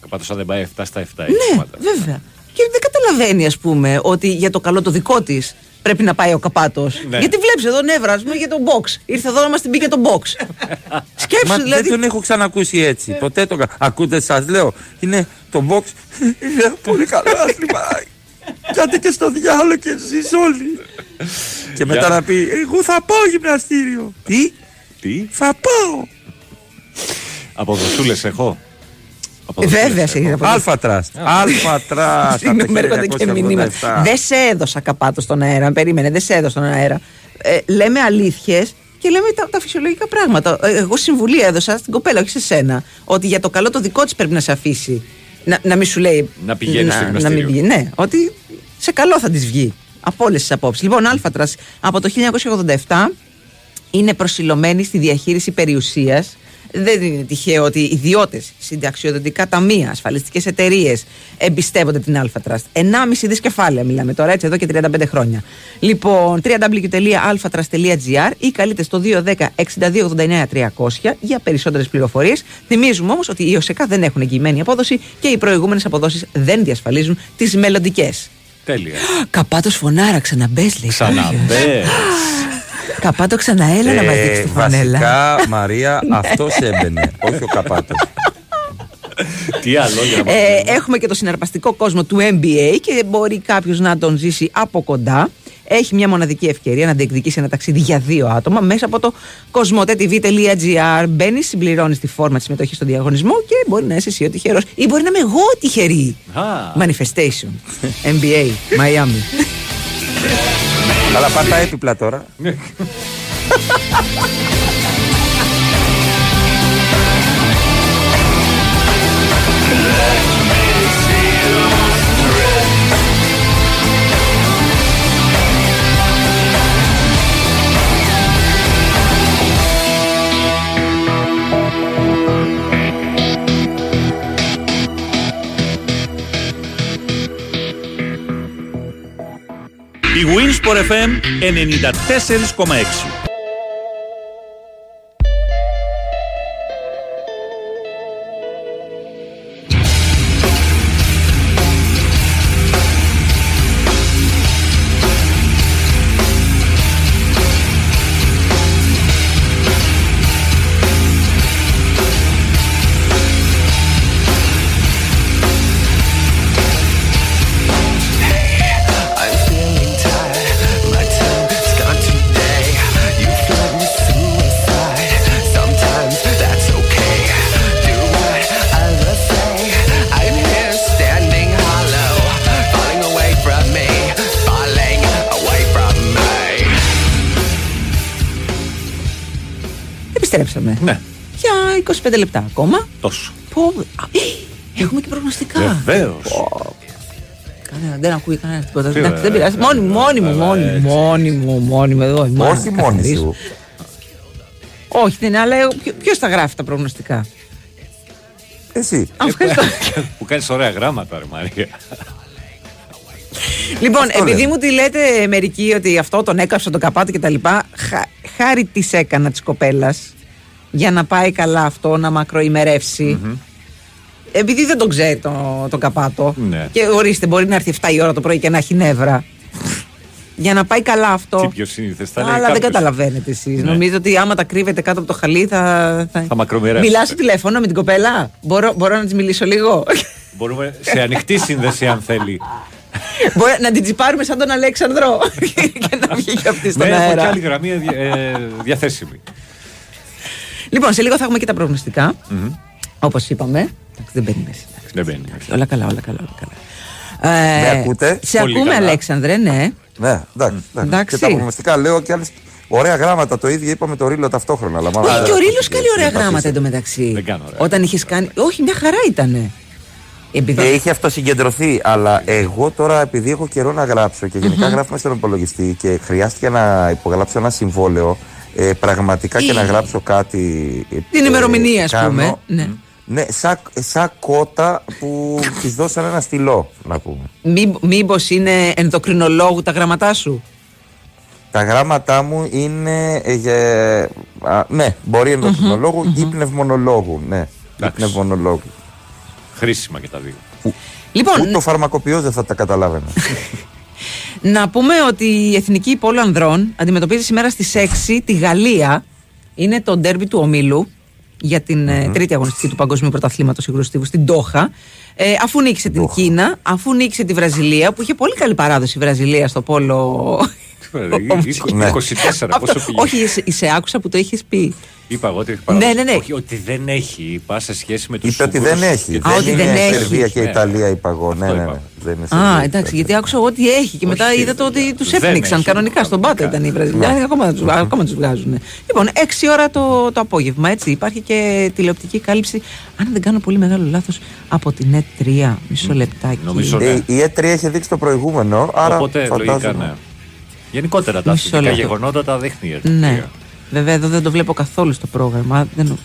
Καπάτο αν δεν πάει 7 στα 7. Ναι, βέβαια. Και δεν καταλαβαίνει, ας πούμε, ότι για το καλό το δικό της πρέπει να πάει ο καπάτος. Ναι. Γιατί βλέπεις εδώ νεύρα, ας πούμε, για τον box. Ήρθε εδώ να μας την πει για τον box. Σκέψου, Μα δηλαδή. δεν τον έχω ξανακούσει έτσι. Ποτέ το κα- Ακούτε, σας λέω. Είναι το box. Είναι πολύ καλό άθλημα. Κάτε και στο διάλογο και εσείς όλοι. και μετά Για- να πει, Εγώ θα πάω γυμναστήριο. Τι, Τι, θα πάω. αποδοσούλες έχω. Ε, Βέβαια, σε είδα από το- Αλφα τραστ. Αλφα τραστ. Συγγνώμη, έρχονται και μηνύματα. Δεν σε έδωσα καπάτο στον αέρα. Περίμενε, δεν σε έδωσα στον αέρα. Ε, λέμε αλήθειες και λέμε τα, τα φυσιολογικά πράγματα. Ε, εγώ συμβουλή έδωσα στην κοπέλα, όχι σε σένα. Ότι για το καλό το δικό της πρέπει να σε αφήσει. Να, να μην σου λέει. Να πηγαίνει στο να, να γυμναστήριο. μην πηγαίνει. Ναι, ότι σε καλό θα της βγει. Από όλες τις απόψεις. Λοιπόν, Alpha Trust από το 1987 είναι προσηλωμένη στη διαχείριση περιουσίας. Δεν είναι τυχαίο ότι οι ιδιώτες, συνταξιοδοτικά ταμεία, ασφαλιστικές εταιρείες εμπιστεύονται την Alpha Trust. 1,5 δι κεφάλαια μιλάμε τώρα, έτσι εδώ και 35 χρόνια. Λοιπόν, www.alphatrast.gr ή καλείτε στο 210-6289-300 για περισσότερες πληροφορίες. Θυμίζουμε όμως ότι οι ΟΣΕΚΑ δεν έχουν εγγυημένη απόδοση και οι προηγούμενες αποδόσεις δεν διασφαλίζουν τις μελλοντικές. Τέλεια. Καπάτος φωνάρα, ξαναμπε λέει. Ξαναμπες. Καπάτο ξαναέλα να μας δείξει τη φανέλα. Ε, Βασικά, Μαρία, αυτός έμπαινε. όχι ο καπάτος. Τι άλλο για να Ε, έχουμε και το συναρπαστικό κόσμο του NBA και μπορεί κάποιος να τον ζήσει από κοντά. Έχει μια μοναδική ευκαιρία να διεκδικήσει ένα ταξίδι για δύο άτομα μέσα από το cosmotetv.gr. Μπαίνει, συμπληρώνει τη φόρμα της συμμετοχής στον διαγωνισμό και μπορεί να είσαι εσύ ο τυχερός. Ή μπορεί να είμαι εγώ τυχερή. Α. Manifestation. NBA, Miami. Αλλά πάντα έπιπλα τώρα. Η Winsport FM 94,6. Επιστρέψαμε. Ναι. Για 25 λεπτά ακόμα. Τόσο. Πω, α, ε, έχουμε και προγνωστικά. Βεβαίως. Κανένα, δεν ακούει κανένα τίποτα. Τι Εντάξει, ωραία. δεν πειράζει. Μόνη μου, μόνη μου, Καλά, μόνη μου, έτσι. μόνη μου, μόνη μου εδώ. είμαι. Όχι μόνη Καθαρίζω. σου. Όχι, δεν είναι, αλλά ποιο τα γράφει τα προγνωστικά; Εσύ. Α, ευχαριστώ. Που κάνεις ωραία γράμματα, ρε Μαρία. Λοιπόν, Αυτό επειδή λέω. μου τη λέτε μερικοί ότι αυτό τον έκαψα, τον καπάτι κτλ. Χα, χάρη της έκανα της κοπέλας για να πάει καλά αυτό, να μακροημερεύσει. Επειδή δεν τον ξέρει τον το καπάτο. Ναι. Και ορίστε, μπορεί να έρθει 7 η ώρα το πρωί και να έχει νεύρα. για να πάει καλά αυτό. Τι πιο σύνηθες θα λέει. Αλλά δεν κάποιος. καταλαβαίνετε εσείς. Ναι. Νομίζω ότι άμα τα κρύβετε κάτω από το χαλί θα. θα... Θα μακρομοιρεύσετε. Μιλάς στο τηλέφωνο με την κοπέλα; Μπορώ, μπορώ να της μιλήσω λίγο; Μπορούμε σε ανοιχτή σύνδεση, αν θέλει. Μπορεί να την τσιπάρουμε σαν τον Αλέξανδρο και να βγει και αυτή στον Ναι, έχω και αέρα. άλλη γραμμή ε, διαθέσιμη. Λοιπόν, σε λίγο θα έχουμε και τα προγνωστικά. Όπως είπαμε. Εντάξει, δεν μπαίνει μέσα. εντάξει. Δεν μπαίνει. Όλα καλά, όλα καλά. Όλα καλά. Ε, Με ακούτε; Σε Πολύ ακούμε, καλά. Αλέξανδρε, ναι. Ναι, εντάξει. εντάξει. Εντάξει. Και τα προγνωστικά λέω και άλλες Ωραία γράμματα, το ίδιο είπαμε το Ρίλο ταυτόχρονα. Αλλά μάλλον Όχι, δεν και ο θα Ρήλο το καλή ωραία συμπαθήσω. γράμματα εντωμεταξύ. Δεν κάνω ωραία. Όταν είχες κάνει. Όχι, μια χαρά ήταν. Επειδή. Ε, είχε αυτοσυγκεντρωθεί, αλλά εγώ τώρα επειδή έχω καιρό να γράψω και γενικά γράφουμε στον υπολογιστή και χρειάστηκε να υπογράψω ένα συμβόλαιο, ε, πραγματικά και Ή- να γράψω κάτι. ε, Την ημερομηνία, ας κάνω, πούμε. Ναι. Ναι, σαν σαν κότα που της δώσανε ένα στυλό, να πούμε. Μη, Μήπως είναι ενδοκρινολόγου τα γράμματά σου; Τα γράμματά μου είναι. ε, για- α, ναι, μπορεί ενδοκρινολόγου ή πνευμονολόγου. Ναι, ή Εντάξει. πνευμονολόγου. Χρήσιμα και τα δύο. Λοιπόν, Ούτε ο φαρμακοποιός δεν θα τα καταλάβαινε. Να πούμε ότι η Εθνική Πόλο Ανδρών αντιμετωπίζει σήμερα στις 6 τη Γαλλία. Είναι το ντέρμπι του ομίλου για την ε, τρίτη αγωνιστική του Παγκοσμίου Πρωταθλήματος Υγροστίβου στην Τόχα. Ε, αφού νίκησε την Κίνα, αφού νίκησε τη Βραζιλία, που είχε πολύ καλή παράδοση η Βραζιλία στο πόλο. Ναι. 24, Αυτό- πόσο πήγε; όχι, σε, σε άκουσα που το είχες πει. Είπα εγώ ότι. Ναι, ναι, ναι. Όχι, ότι δεν έχει. Είπα σε σχέση με τους Είπε ότι δεν έχει. Α, ότι είναι δεν έχει. Σερβία και Ναι. Ιταλία, είπα εγώ. Ναι, Αυτό ναι, είπα. ναι. Δεν είναι Α, Σερβία. εντάξει, γιατί άκουσα εγώ ότι έχει και μετά Όχι, είδατε ότι τους δεν έφνιξαν έχει. κανονικά στον πάτο ήταν οι Βραζιλιάνοι. Ακόμα, τους- ακόμα τους βγάζουν. Λοιπόν, 6 ώρα το, το απόγευμα, έτσι. Υπάρχει και τηλεοπτική κάλυψη, αν δεν κάνω πολύ μεγάλο λάθος, από την ΕΤ3. Μισό λεπτάκι. Νομίζω, ναι. Ε, η E3 έχει δείξει το προηγούμενο, άρα Οπότε λογικά φαντάζομαι. ναι. Γενικότερα τα Μισό αθλητικά λεπτό. γεγονότα τα δείχνει η ΕΡΤ. Ναι. Βέβαια, εδώ δεν το βλέπω καθόλου στο πρόγραμμα. Δεν...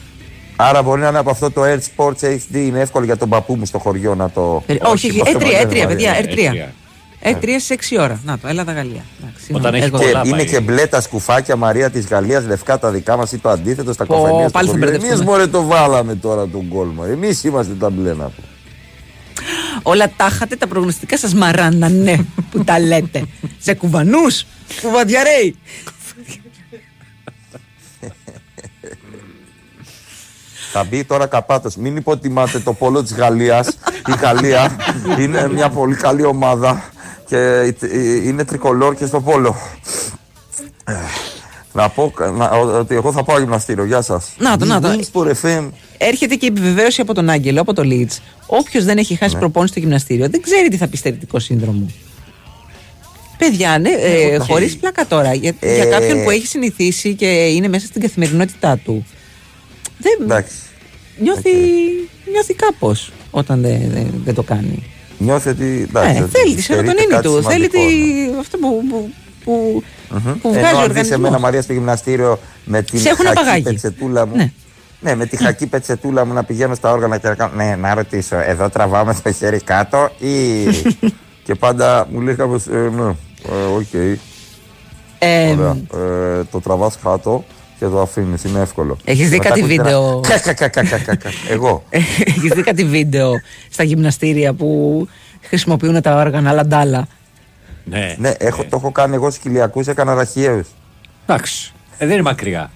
Άρα μπορεί να είναι από αυτό το Air Sports HD. Είναι εύκολο για τον παππού μου στο χωριό να το. Ε, όχι, όχι, αυτό Ε3, που λένε, Ε3, παιδιά, Μαρία. Ε3. Ε3 στι 6 ώρα. Να το, Ελλάδα-Γαλλία. Εντάξει, Όταν είναι- έχει εγώ- πολλά Και είναι πάει. και μπλε τα σκουφάκια Μαρία της Γαλλίας, λευκά τα δικά μας ή το αντίθετο στα Πω, κοφενεία. πάλι θα μπερδευτούμε. Εμείς μωρέ το βάλαμε τώρα τον κόλ μα. Εμείς είμαστε τα μπλε να πούμε. Όλα τα είχατε, τα προγνωστικά σας μαράνανε που τα λέτε. Σε κουβανούς, κουβαδιαρέοι. Θα μπει τώρα καπάτος. Μην υποτιμάτε το πόλο της Γαλλίας. Η Γαλλία είναι μια πολύ καλή ομάδα και είναι τρικολόρ και στο πόλο. Ε, Να πω να- ότι εγώ θα πάω γυμναστήριο. Γεια σας. Να το, να το. FM. Έρχεται και η επιβεβαίωση από τον Άγγελο, από το Leeds. Όποιος δεν έχει χάσει προπόνηση στο γυμναστήριο δεν ξέρει τι θα πει στερητικό σύνδρομο. Παιδιά, ναι, ε, όχι. χωρίς πλάκα τώρα. Για, Ε, για κάποιον που έχει συνηθίσει και είναι μέσα στην καθημερινότητά του. Δεν, Εντάξει. νιώθει, νιώθει κάπως όταν δεν, δεν, δεν το κάνει. Νιώθει ότι. Ε, εντάξει, θέλει τη στερείται σερωτονίνη κάτι του. Θέλει τη, σημαντικό, ναι. αυτό που, που, που, που Ενώ βγάζει ο αν δεις εμένα οργανισμό. Μαρία στο γυμναστήριο με την Σε έχουν χακί απαγάγει. πετσετούλα μου. Ναι. Ναι, με τη χακί πετσετούλα μου να πηγαίνω στα όργανα και να κάνω. Ναι, να ρωτήσω, εδώ τραβάμε το χέρι κάτω ή. και πάντα μου λέει κάπως, ε, ναι, ε, οκ. Ε, Ωραία. Ε, το τραβάς κάτω και το αφήνεις. Είναι εύκολο. Έχεις δει Μετά κάτι ακούγεται ένα βίντεο; κα, κα, κα, κα, κα, κα. Εγώ. Έχεις δει κάτι βίντεο στα γυμναστήρια που χρησιμοποιούν τα όργανα λαντάλα; Ναι. ναι, έχω, το έχω κάνει εγώ σκυλιακούς, έκανα ραχιαίους. Εντάξει. Ε, δεν είναι μακριά.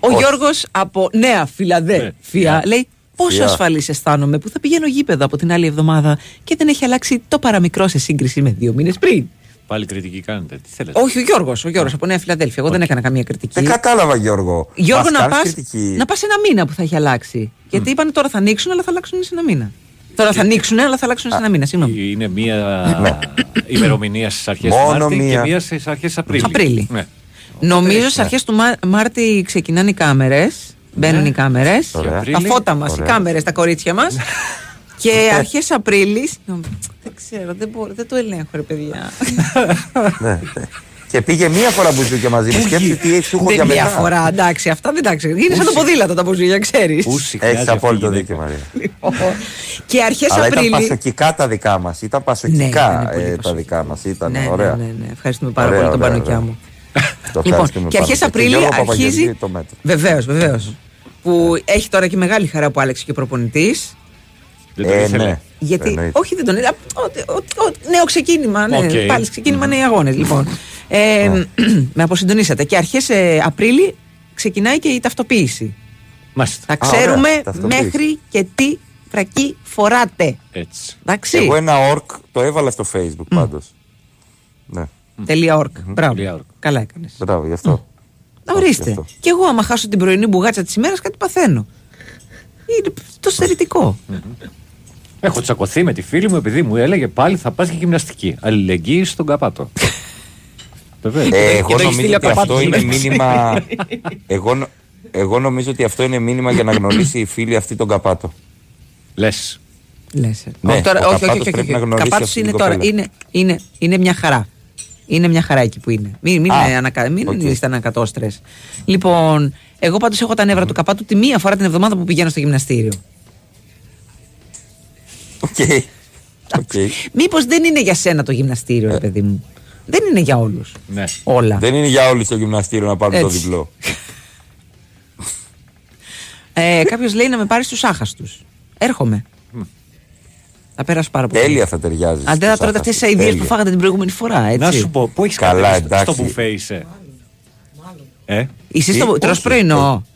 Ο Γιώργος από Νέα Φιλαδέλφια Ναι. λέει πόσο Φιά. ασφαλής αισθάνομαι που θα πηγαίνω γήπεδο από την άλλη εβδομάδα και δεν έχει αλλάξει το παραμικρό σε σύγκριση με δύο μήνες πριν. Πάλι κριτική κάνετε. Τι θέλετε. Όχι, ο Γιώργος, ο Γιώργος από Νέα Φιλαδέλφια. Εγώ δεν έκανα καμία κριτική. Δεν κατάλαβα, Γιώργο. Γιώργο, Μας να κάνεις πας κριτική. να πας ένα μήνα που θα έχει αλλάξει. Γιατί είπαν τώρα θα ανοίξουν, αλλά θα αλλάξουν σε ένα μήνα. Τώρα θα ανοίξουν, αλλά θα αλλάξουν σε ένα μήνα. Συγγνώμη. Είναι μία ημερομηνία στις αρχές του Μόνο Μάρτη μία. και μία στις αρχές Απρίλη. Απρίλη. Ναι. Νομίζω στις αρχές του Μά- Μάρτη ξεκινάνε οι κάμερες. Μπαίνουν οι κάμερες. Ωραία. Τα Απρίλη. φώτα μας, οι Ωραία. κάμερες, τα κορίτσια μας. και αρχές Απρίλης. Δεν ξέρω, δεν, μπορώ, δεν το ελέγχω, ρε παιδιά. Ναι, ναι. Και πήγε μία φορά μπουζούκια μαζί μου. Σκέψτε τι έχει σου έχω για δεν μία μετά. φορά, εντάξει, αυτά δεν εντάξει. Είναι σαν το ποδήλατο τα μπουζούκια, ξέρεις. Πούση Έχει χρειάζεται απόλυτο αυτή η δίκιο, γυναίκα. Μαρία. και αρχές Αλλά ήταν Απρίλη. πασοκικά τα δικά μας. Ήταν πασοκικά Ναι, ήταν πολύ ε, τα πασοκικά. δικά μας. Ήταν Ναι, ναι, ωραία. ναι, ναι. Ευχαριστούμε πάρα Ωραία, πολύ τον ωραία, Πανοκιά ωραία. μου. Το Λοιπόν, ευχαριστούμε και πάρα αρχέ πολύ. Απρίλη Γιώργο αρχίζει. Παπαγεωργίου το μέτρο. Βεβαίως, βεβαίως. Που έχει τώρα και μεγάλη χαρά που άλλαξε και προπονητής. Δεν το Ε, ήθελε. ναι. Γιατί, Εννοείται. όχι, δεν τον είδα. Ότι- ότι- ότι- Νέο ξεκίνημα. Ναι, Οκ. Πάλι ξεκίνημα νέοι αγώνες. Λοιπόν. Ε, με αποσυντονίσατε. Και αρχές Απρίλη ξεκινάει και η ταυτοποίηση. Μάλιστα. Θα ωραία, ξέρουμε ταυτοποίηση. μέχρι και τι φρακή φοράτε. Έτσι. Εντάξει. Εγώ ένα ορκ το έβαλα στο facebook πάντως. Ναι, Τελεία org. Μπράβο. Τελεία org. Καλά έκανες. μπράβο γι' αυτό. Ορίστε. Γι' αυτό. Και εγώ, άμα χάσω την πρωινή μπουγάτσα της ημέρας, κάτι παθαίνω. Είναι το στερητικό. Έχω τσακωθεί με τη φίλη μου επειδή μου έλεγε πάλι θα πας για γυμναστική. Αλληλεγγύη στον καπάτο. Βεβαίως. Ε, εγώ Και το έχεις νομίζω στείλει ο ότι αυτό Καπάτος είναι μεταξύ. μήνυμα. εγώ, νο- εγώ νομίζω ότι αυτό είναι μήνυμα για να γνωρίσει η φίλη αυτή τον καπάτο. Λες. Λες, ε. Ναι, όχι, τώρα, ο όχι, όχι, Καπάτος όχι, πρέπει όχι, να γνωρίσει Καπάτος αυτή είναι την τώρα. κοπέλα. Είναι, είναι, είναι μια χαρά. Είναι μια χαρά εκεί που είναι. Μην, μην, Α, είναι ανακα... μην οκ. είστε ανακατόστρες. Λοιπόν, εγώ πάντως έχω τα νεύρα του καπάτου τη μία φορά την εβδομάδα που πηγαίνω στο γυμναστήριο. Οκ. Οκ. Μήπως δεν είναι για σένα το γυμναστήριο, ρε παιδί μου. Δεν είναι για όλους. Ναι. Όλα. Δεν είναι για όλους στο γυμναστήριο να πάρουν το Έτσι. διπλό. Ε, Κάποιος λέει να με πάρεις στους άχαστους. Έρχομαι. Θα πέρασω πάρα πολύ. Τέλεια θα ταιριάζεις. Αντί να στους τρώτε αυτέ τι άχαστους. ιδέες που Τέλεια. φάγατε την προηγούμενη φορά, έτσι. Να σου πω, πού έχεις Καλά, κατέβει στο- εντάξει. στο μπουφέ είσαι; Ε, Είσαι Τι, στο τρως όχι, πρωινό.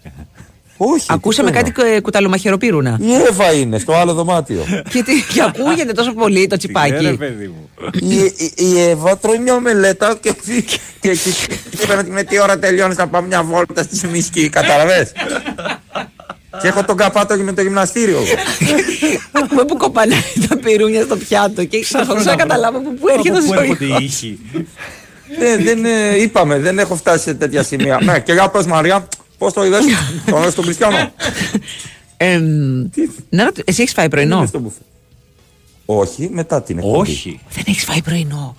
Όχι. Ακούσαμε τι κάτι πρωινό. ε, κουταλομαχαιροπύρουνα. Η Εύα είναι στο άλλο δωμάτιο. και, τι, και ακούγεται τόσο πολύ το ε, ρε τσιπάκι. παιδί μου. η, η, η Εύα τρώει μια ομελέτα και έτσι. Και έτσι. Και είπαμε με τι ώρα τελειώνεις να πάμε μια βόλτα στη Μισκή. Καταλαβες. Και έχω τον καπάτο και με το γυμναστήριο. Ακούμε που κοπανάει τα πυρούνια στο πιάτο και προσπαθούσα να καταλάβω από πού έρχεται ο Από πού έρχονται οι ζωήχος. ήχοι. δεν, δεν, ε, είπαμε, δεν έχω φτάσει σε τέτοια σημεία. ναι, και για πες Μαρία, πώς το είδες, τον είδες στον Κριστιανό; Εμ, να ρωτήσω, εσύ έχεις φάει πρωινό; Είναι στο μπουφέ; Όχι, μετά την εκπομπή. Όχι. Δεν έχεις φάει πρωινό.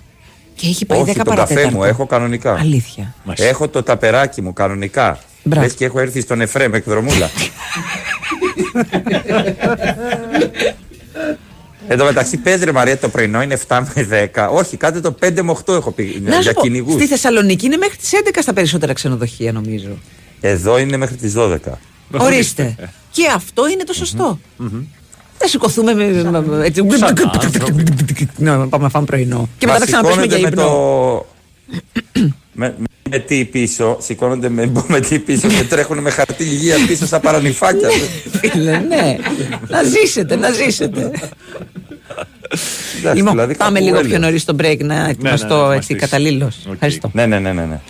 Και έχει πάει Όχι, 10 τον καφέ παρατέταρτο. μου έχω κανονικά. Αλήθεια. Έχω το ταπεράκι μου κανονικά. Μπράβο. Λες και έχω έρθει στον Εφρέμ εκδρομούλα. Εν τω μεταξύ, πες ρε Μαρία, το πρωινό είναι 7 με 10. Όχι, κάτι το 5 με 8 έχω πει Να για σου πω, κυνηγούς. στη Θεσσαλονίκη είναι μέχρι τις 11 στα περισσότερα ξενοδοχεία, νομίζω. Εδώ είναι μέχρι τις 12. Ορίστε. Και αυτό είναι το σωστό. Θα σηκωθούμε με. με- με- έτσι, Να πάμε να φάμε πρωινό. Και μετά Μα θα ξαναπέσουμε για σηκώνονται ύπνο. με το... με, με τι πίσω, σηκώνονται με, με τι πίσω και τρέχουν με χαρτί υγεία πίσω σαν παρανυφάκια. Φίλε, ναι. Να ζήσετε, να ζήσετε. Εντάξει, Λοιπόν, δηλαδή πάμε κάπου λίγο έλεγα. πιο νωρίς στο break να ετοιμαστώ να έτσι ετοιμαστείς. καταλήλως. Οκ. Ευχαριστώ. Ναι, ναι, ναι, ναι.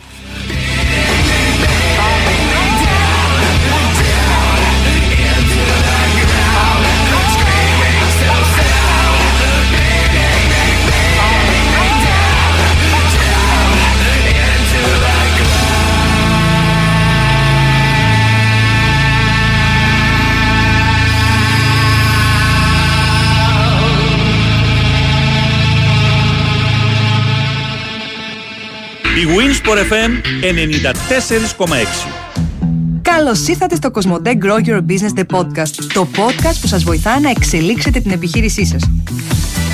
Η Winsport FM 94,6. Καλώς ήρθατε στο Κοσμοτέ Grow Your Business The Podcast. Το podcast που σας βοηθά να εξελίξετε την επιχείρησή σας.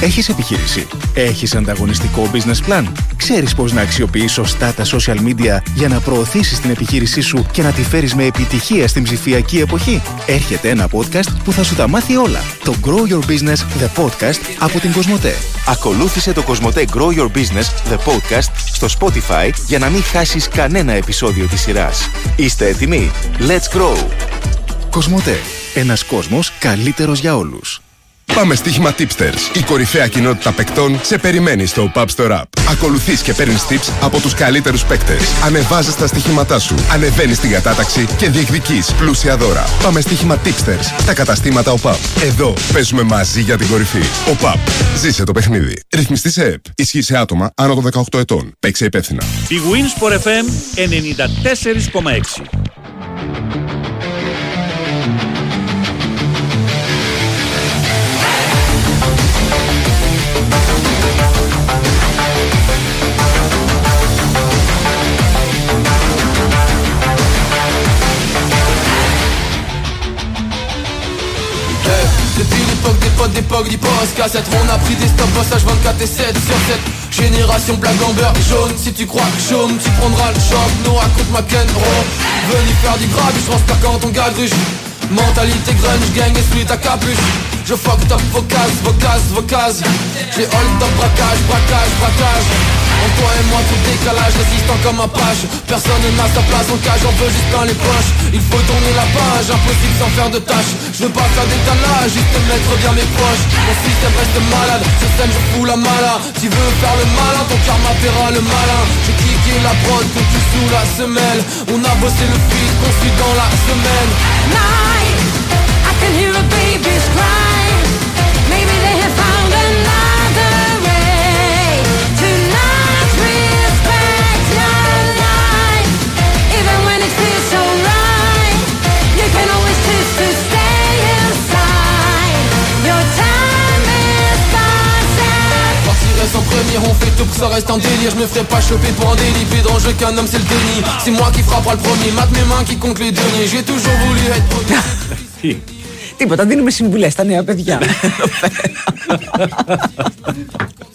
Έχεις επιχείρηση; Έχεις ανταγωνιστικό business plan; Ξέρεις πώς να αξιοποιείς σωστά τα social media για να προωθήσεις την επιχείρησή σου και να τη φέρεις με επιτυχία στην ψηφιακή εποχή; Έρχεται ένα podcast που θα σου τα μάθει όλα. Το Grow Your Business The Podcast από την Κοσμοτέ. Ακολούθησε το Κοσμοτέ Grow Your Business The Podcast στο Spotify για να μην χάσεις κανένα επεισόδιο της σειράς. Είστε έτοιμοι; Let's grow! Κοσμοτέ. Ένας κόσμος καλύτερος για όλους. Πάμε στοίχημα Tipsters. Η κορυφαία κοινότητα παικτών σε περιμένει στο Pub Store App. Ακολουθείς και παίρνεις tips από τους καλύτερους παίκτες. Ανεβάζεις τα στοιχήματά σου, ανεβαίνεις στην κατάταξη και διεκδικείς πλούσια δώρα. Πάμε στοίχημα Tipsters στα καταστήματα ΟΠΑΠ. Εδώ παίζουμε μαζί για την κορυφή. ΟΠΑΠ. Ζήσε το παιχνίδι. Ρυθμιστή σε ΕΠ. Ισχύει σε άτομα άνω των 18 ετών. Παίξε υπεύθυνα. Η Winsport FM 94,6. Des d'époque du poste cassette. On a pris des stop passages 24 et 7 sur 7 Génération black amber jaune Si tu crois que chôme, tu prendras le choc Nous raconte ma Rowe Venu faire du grab, je pense pas quand on gadruche Mentalité grunge, gang et celui ta capuche Je fuck top vos cases, vos J'ai hold up braquage, braquage, braquage. En toi et moi tout décalage, résistant comme un page. Personne n'a sa place en cage, on veut juste dans les poches. Il faut tourner la page, impossible sans faire de tâches. Je veux pas faire d'étalage, juste mettre bien mes poches. Mon système reste malade, scène je fous la mala. Tu veux faire le malin, ton karma paiera le malin. J'ai kické la prod que tu sous la semelle. On a bossé le qu'on suit dans la semaine. I can hear a baby's cry. Délire, on fait tout pour que ça reste en délire. Je me ferai pas choper pour un délit, puis dans le jeu qu'un homme c'est le déni. C'est moi qui frappera le premier, mate mes mains qui compte les derniers. J'ai toujours voulu être premier. Τίποτα, δίνουμε συμβουλέ στα νέα παιδιά.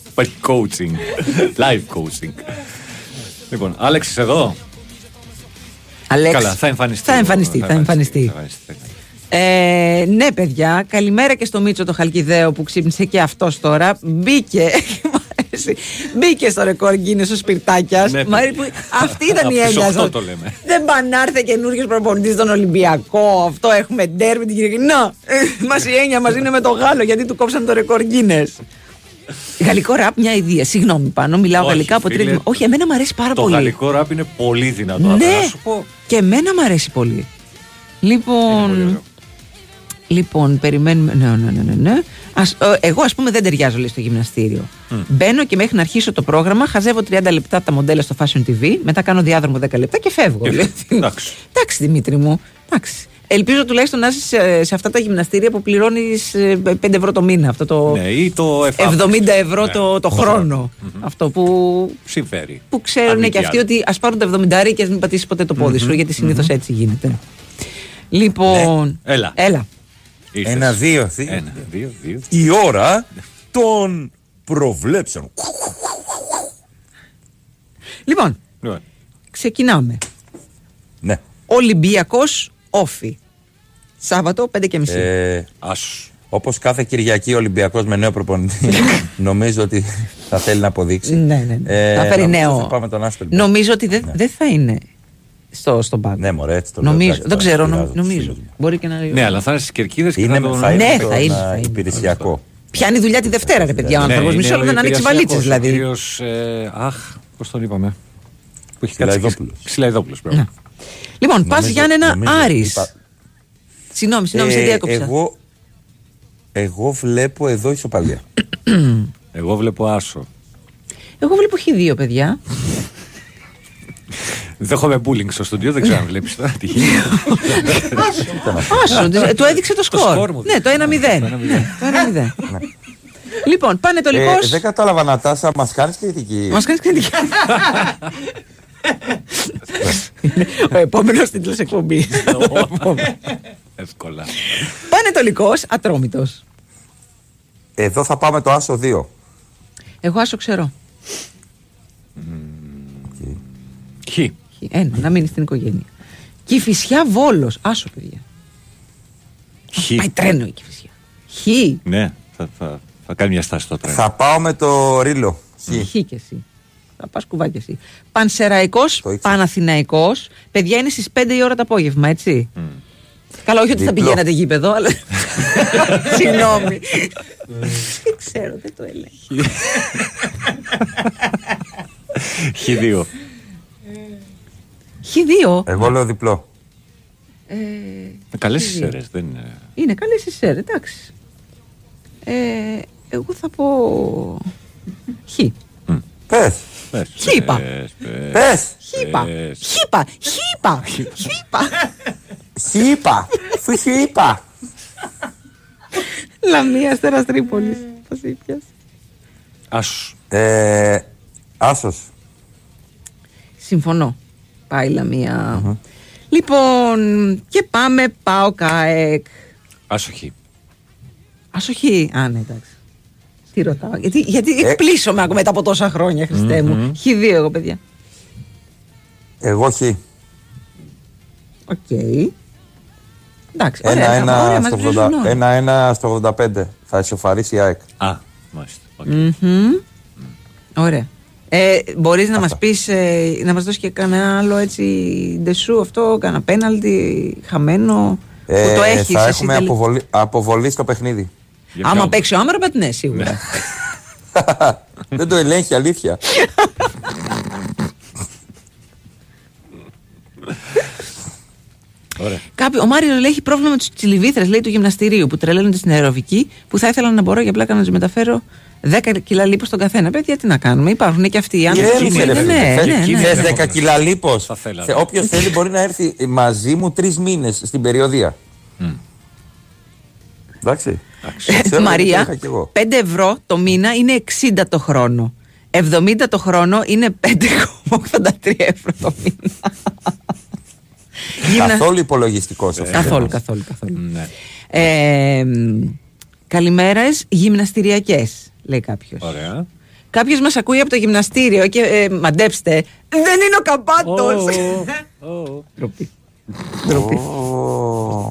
Υπάρχει coaching. Live coaching. Λοιπόν, Άλεξ είσαι εδώ. Αλέξη. Καλά, θα εμφανιστεί. Θα εμφανιστεί, θα εμφανιστεί. θα εμφανιστεί. Ε, ναι, παιδιά, καλημέρα και στο Μίτσο το Χαλκιδαίο που ξύπνησε και αυτό τώρα. Μπήκε. Μ' αρέσει, Μπήκε στο ρεκόρ Γκίνε ο Σπιρτάκιας. Ναι, αυτή ήταν η Από τις έννοια οκτώ σας. το λέμε. Δεν πάνε να έρθει καινούριο προπονητής στον Ολυμπιακό. Αυτό έχουμε ντέρμι την Κυριακή. Να, μας η έννοια μας είναι με το Γάλλο γιατί του κόψαν το ρεκόρ Γκίνε. Γαλλικό ραπ, μια ιδέα. Συγγνώμη, πάνω, μιλάω Όχι, γαλλικά από φίλε. τρίτη. Όχι, εμένα μου αρέσει πάρα Το πολύ. γαλλικό ραπ είναι πολύ δυνατό. αλλά Ναι, να σου πω, και εμένα μου αρέσει πολύ. Λοιπόν. Λοιπόν, περιμένουμε. Ναι, ναι, ναι, ναι. ναι. Ας, ε, εγώ, ας πούμε, δεν ταιριάζω λέει, στο γυμναστήριο. Μπαίνω και μέχρι να αρχίσω το πρόγραμμα, χαζεύω 30 λεπτά τα μοντέλα στο Fashion TV, μετά κάνω διάδρομο 10 λεπτά και φεύγω. λέει. Εντάξει. Εντάξει, Δημήτρη μου. Εντάξει. Ελπίζω τουλάχιστον να είσαι σε, σε αυτά τα γυμναστήρια που πληρώνεις 5 ευρώ το μήνα. Αυτό το Ναι, ή το εφάπτωση. 70 ευρώ Ναι, το, το το χρόνο. Αυτό που Συμφέρει. που ξέρουν Αν μη και τι αυτοί άλλο. ότι ας πάρουν τα 70 και ας μην πατήσεις ποτέ το πόδι σου, Μμμ, γιατί συνήθως έτσι γίνεται. Λοιπόν. Έλα. Έλα. Ήρθες. Ένα, δύο, δύο. Ένα, δύο, δύο. Η ώρα των προβλέψεων. Λοιπόν, Λοιπόν, ξεκινάμε. Ναι. Ολυμπιακός όφη. Σάββατο 5 και μισή. Ε, Όπως κάθε Κυριακή ο Ολυμπιακός με νέο προπονητή, νομίζω ότι θα θέλει να αποδείξει. Ναι, ναι. Ε, θα φέρει νομίζω νέο. Θα πάμε τον Άστολ. Νομίζω ότι δεν δεν θα είναι στο, στον πάγκο. Ναι, μωρέ, έτσι το λέω. νομίζω, εντάξει, δεν τώρα ξέρω, πειράζω νομ- τους νομίζω. φίλους μου. Μπορεί και να. Ναι, αλλά θα είναι στις κερκίδες και Είναι, θα τον. θα είναι, Ναι, στον, θα είναι, α, θα είναι. υπηρεσιακό. Πιάνει δουλειά τη Δευτέρα, ρε παιδιά, ο Ναι, άνθρωπος. είναι Μισό ο λεπτό να ανοίξει υπηρεσιακός, βαλίτσες ο δηλαδή. κύριος, ε, αχ, πώς τον είπαμε. Που έχει κάτσει και- Ξυλαϊδόπουλος. Ξυλαϊδόπουλος, μπράβο. Λοιπόν, πας Νομίζω- Γιάννενα νομίζω Άρης. είπα- Συγγνώμη, συγγνώμη, σε Ε, διέκοψα. Εγώ, εγώ βλέπω εδώ ισοπαλία. Εγώ βλέπω άσο. Εγώ βλέπω χ2, παιδιά. Δέχομαι bullying στο στούντιο, δεν ξέρω αν βλέπεις τώρα τι γίνεται. Άσο, ε, του έδειξε το Το σκορ σκορ. μου Ναι, το 1-0. Το 1-0. Λοιπόν, Πανετολικό. Ε, δεν κατάλαβα Νατάσα, μας κάνεις κριτική. Μας κάνεις κριτική. Ο επόμενος τίτλος εκπομπής. Εύκολα. Πανετολικό, ατρόμητος. Εδώ θα πάμε το Άσο 2. Εγώ άσο ξέρω. Χ. Ένα, να μείνει στην οικογένεια. Κυφυσιά Βόλος. Άσο, παιδιά. Χ. Πάει τρένο η Κυφυσιά. Χ. Ναι, θα, θα, θα κάνει μια στάση στο τρένο. Θα πάω με το Ρίλο. Χ. Χ και εσύ. Θα πας κουβάκι εσύ. Πανσεραϊκός, Παναθηναϊκός. Παιδιά είναι στις 5 η ώρα το απόγευμα, έτσι. Καλά, όχι ότι θα Διπλό. πηγαίνατε γήπεδο, αλλά. Συγγνώμη. Δεν ξέρω, δεν το έλεγα. Χ2. Χ2. Εγώ λέω διπλό. Ε, Καλές Χ2. οι σέρε, δεν είναι. Είναι καλές οι σέρ, εντάξει. Ε, εγώ θα πω. Χ. Πες. Πες, Χίπα. πες, πες, Πες. Χίπα. πες. Χίπα. Χίπα. Χίπα. Χίπα. Φου χίπα. Λαμία Αστέρας Τρίπολης. Θα σε πιάσει. Άσος. Ε, Άσος. Συμφωνώ. Πάει Λαμία. Λοιπόν, και πάμε πάω ΚΑΕΚ. Άσο Χ. Ασοχή. Α, ναι, εντάξει. Τι ρωτάω. Γιατί, γιατί Ε. εκπλήσωμαι ακόμα μετά από τόσα χρόνια, Χριστέ μου. Χ2 εγώ, παιδιά. Εγώ Χ. Οκ. Εντάξει, ωραία. θα- Ένα-ένα ωραία, μας στο βρίσκουν 80 όλοι. ένα-ένα στο 85. Θα ισοφαρίσει η ΑΕΚ. Α, μάλιστα. Οκ. Μμμ. Ωραία. Ε, μπορείς να μας πεις, ε, να μας δώσεις και κανένα άλλο έτσι ντεσού αυτό, κανένα πέναλτι χαμένο που το Ε, έχεις θα εσύ έχουμε τελικά. αποβολή, αποβολή στο παιχνίδι. Άμα παίξει ο Άμραμπατ, ναι, σίγουρα. Δεν το ελέγχει αλήθεια. Ωραία. Κάποιο, ο Μάριο λέει έχει πρόβλημα με τους τσιλιβίθρε λέει του γυμναστηρίου που τρελαίνονται στην αεροβική που θα ήθελα να μπορώ για πλάκα να τους μεταφέρω 10 κιλά λίπος στον καθένα. Παιδιά, τι να κάνουμε. Υπάρχουν και αυτοί οι άνθρωποι. Ηρέμησε, που ρε είναι- φίλε. ναι, Θες- ναι, ναι. θες 10 κιλά λίπος. θέλαμε. Όποιος θέλει μπορεί να έρθει μαζί μου τρεις μήνες στην περιοδία. Εντάξει. Ε, Ξέρω, το Μαρία, είχα κι εγώ. 5 ευρώ το μήνα είναι 60 το χρόνο. 70 το χρόνο είναι 5,83 ευρώ το μήνα. Γυμνα- Καθόλου υπολογιστικό αυτό. Καθόλου, καθόλου, καθόλου. Ναι. Ε, καλημέρες γυμναστηριακές, λέει κάποιος. Ωραία. Κάποιος μας ακούει από το γυμναστήριο και ε, μαντέψτε, δεν είναι ο καπάτος. Ντροπή. Ντροπή. Ω,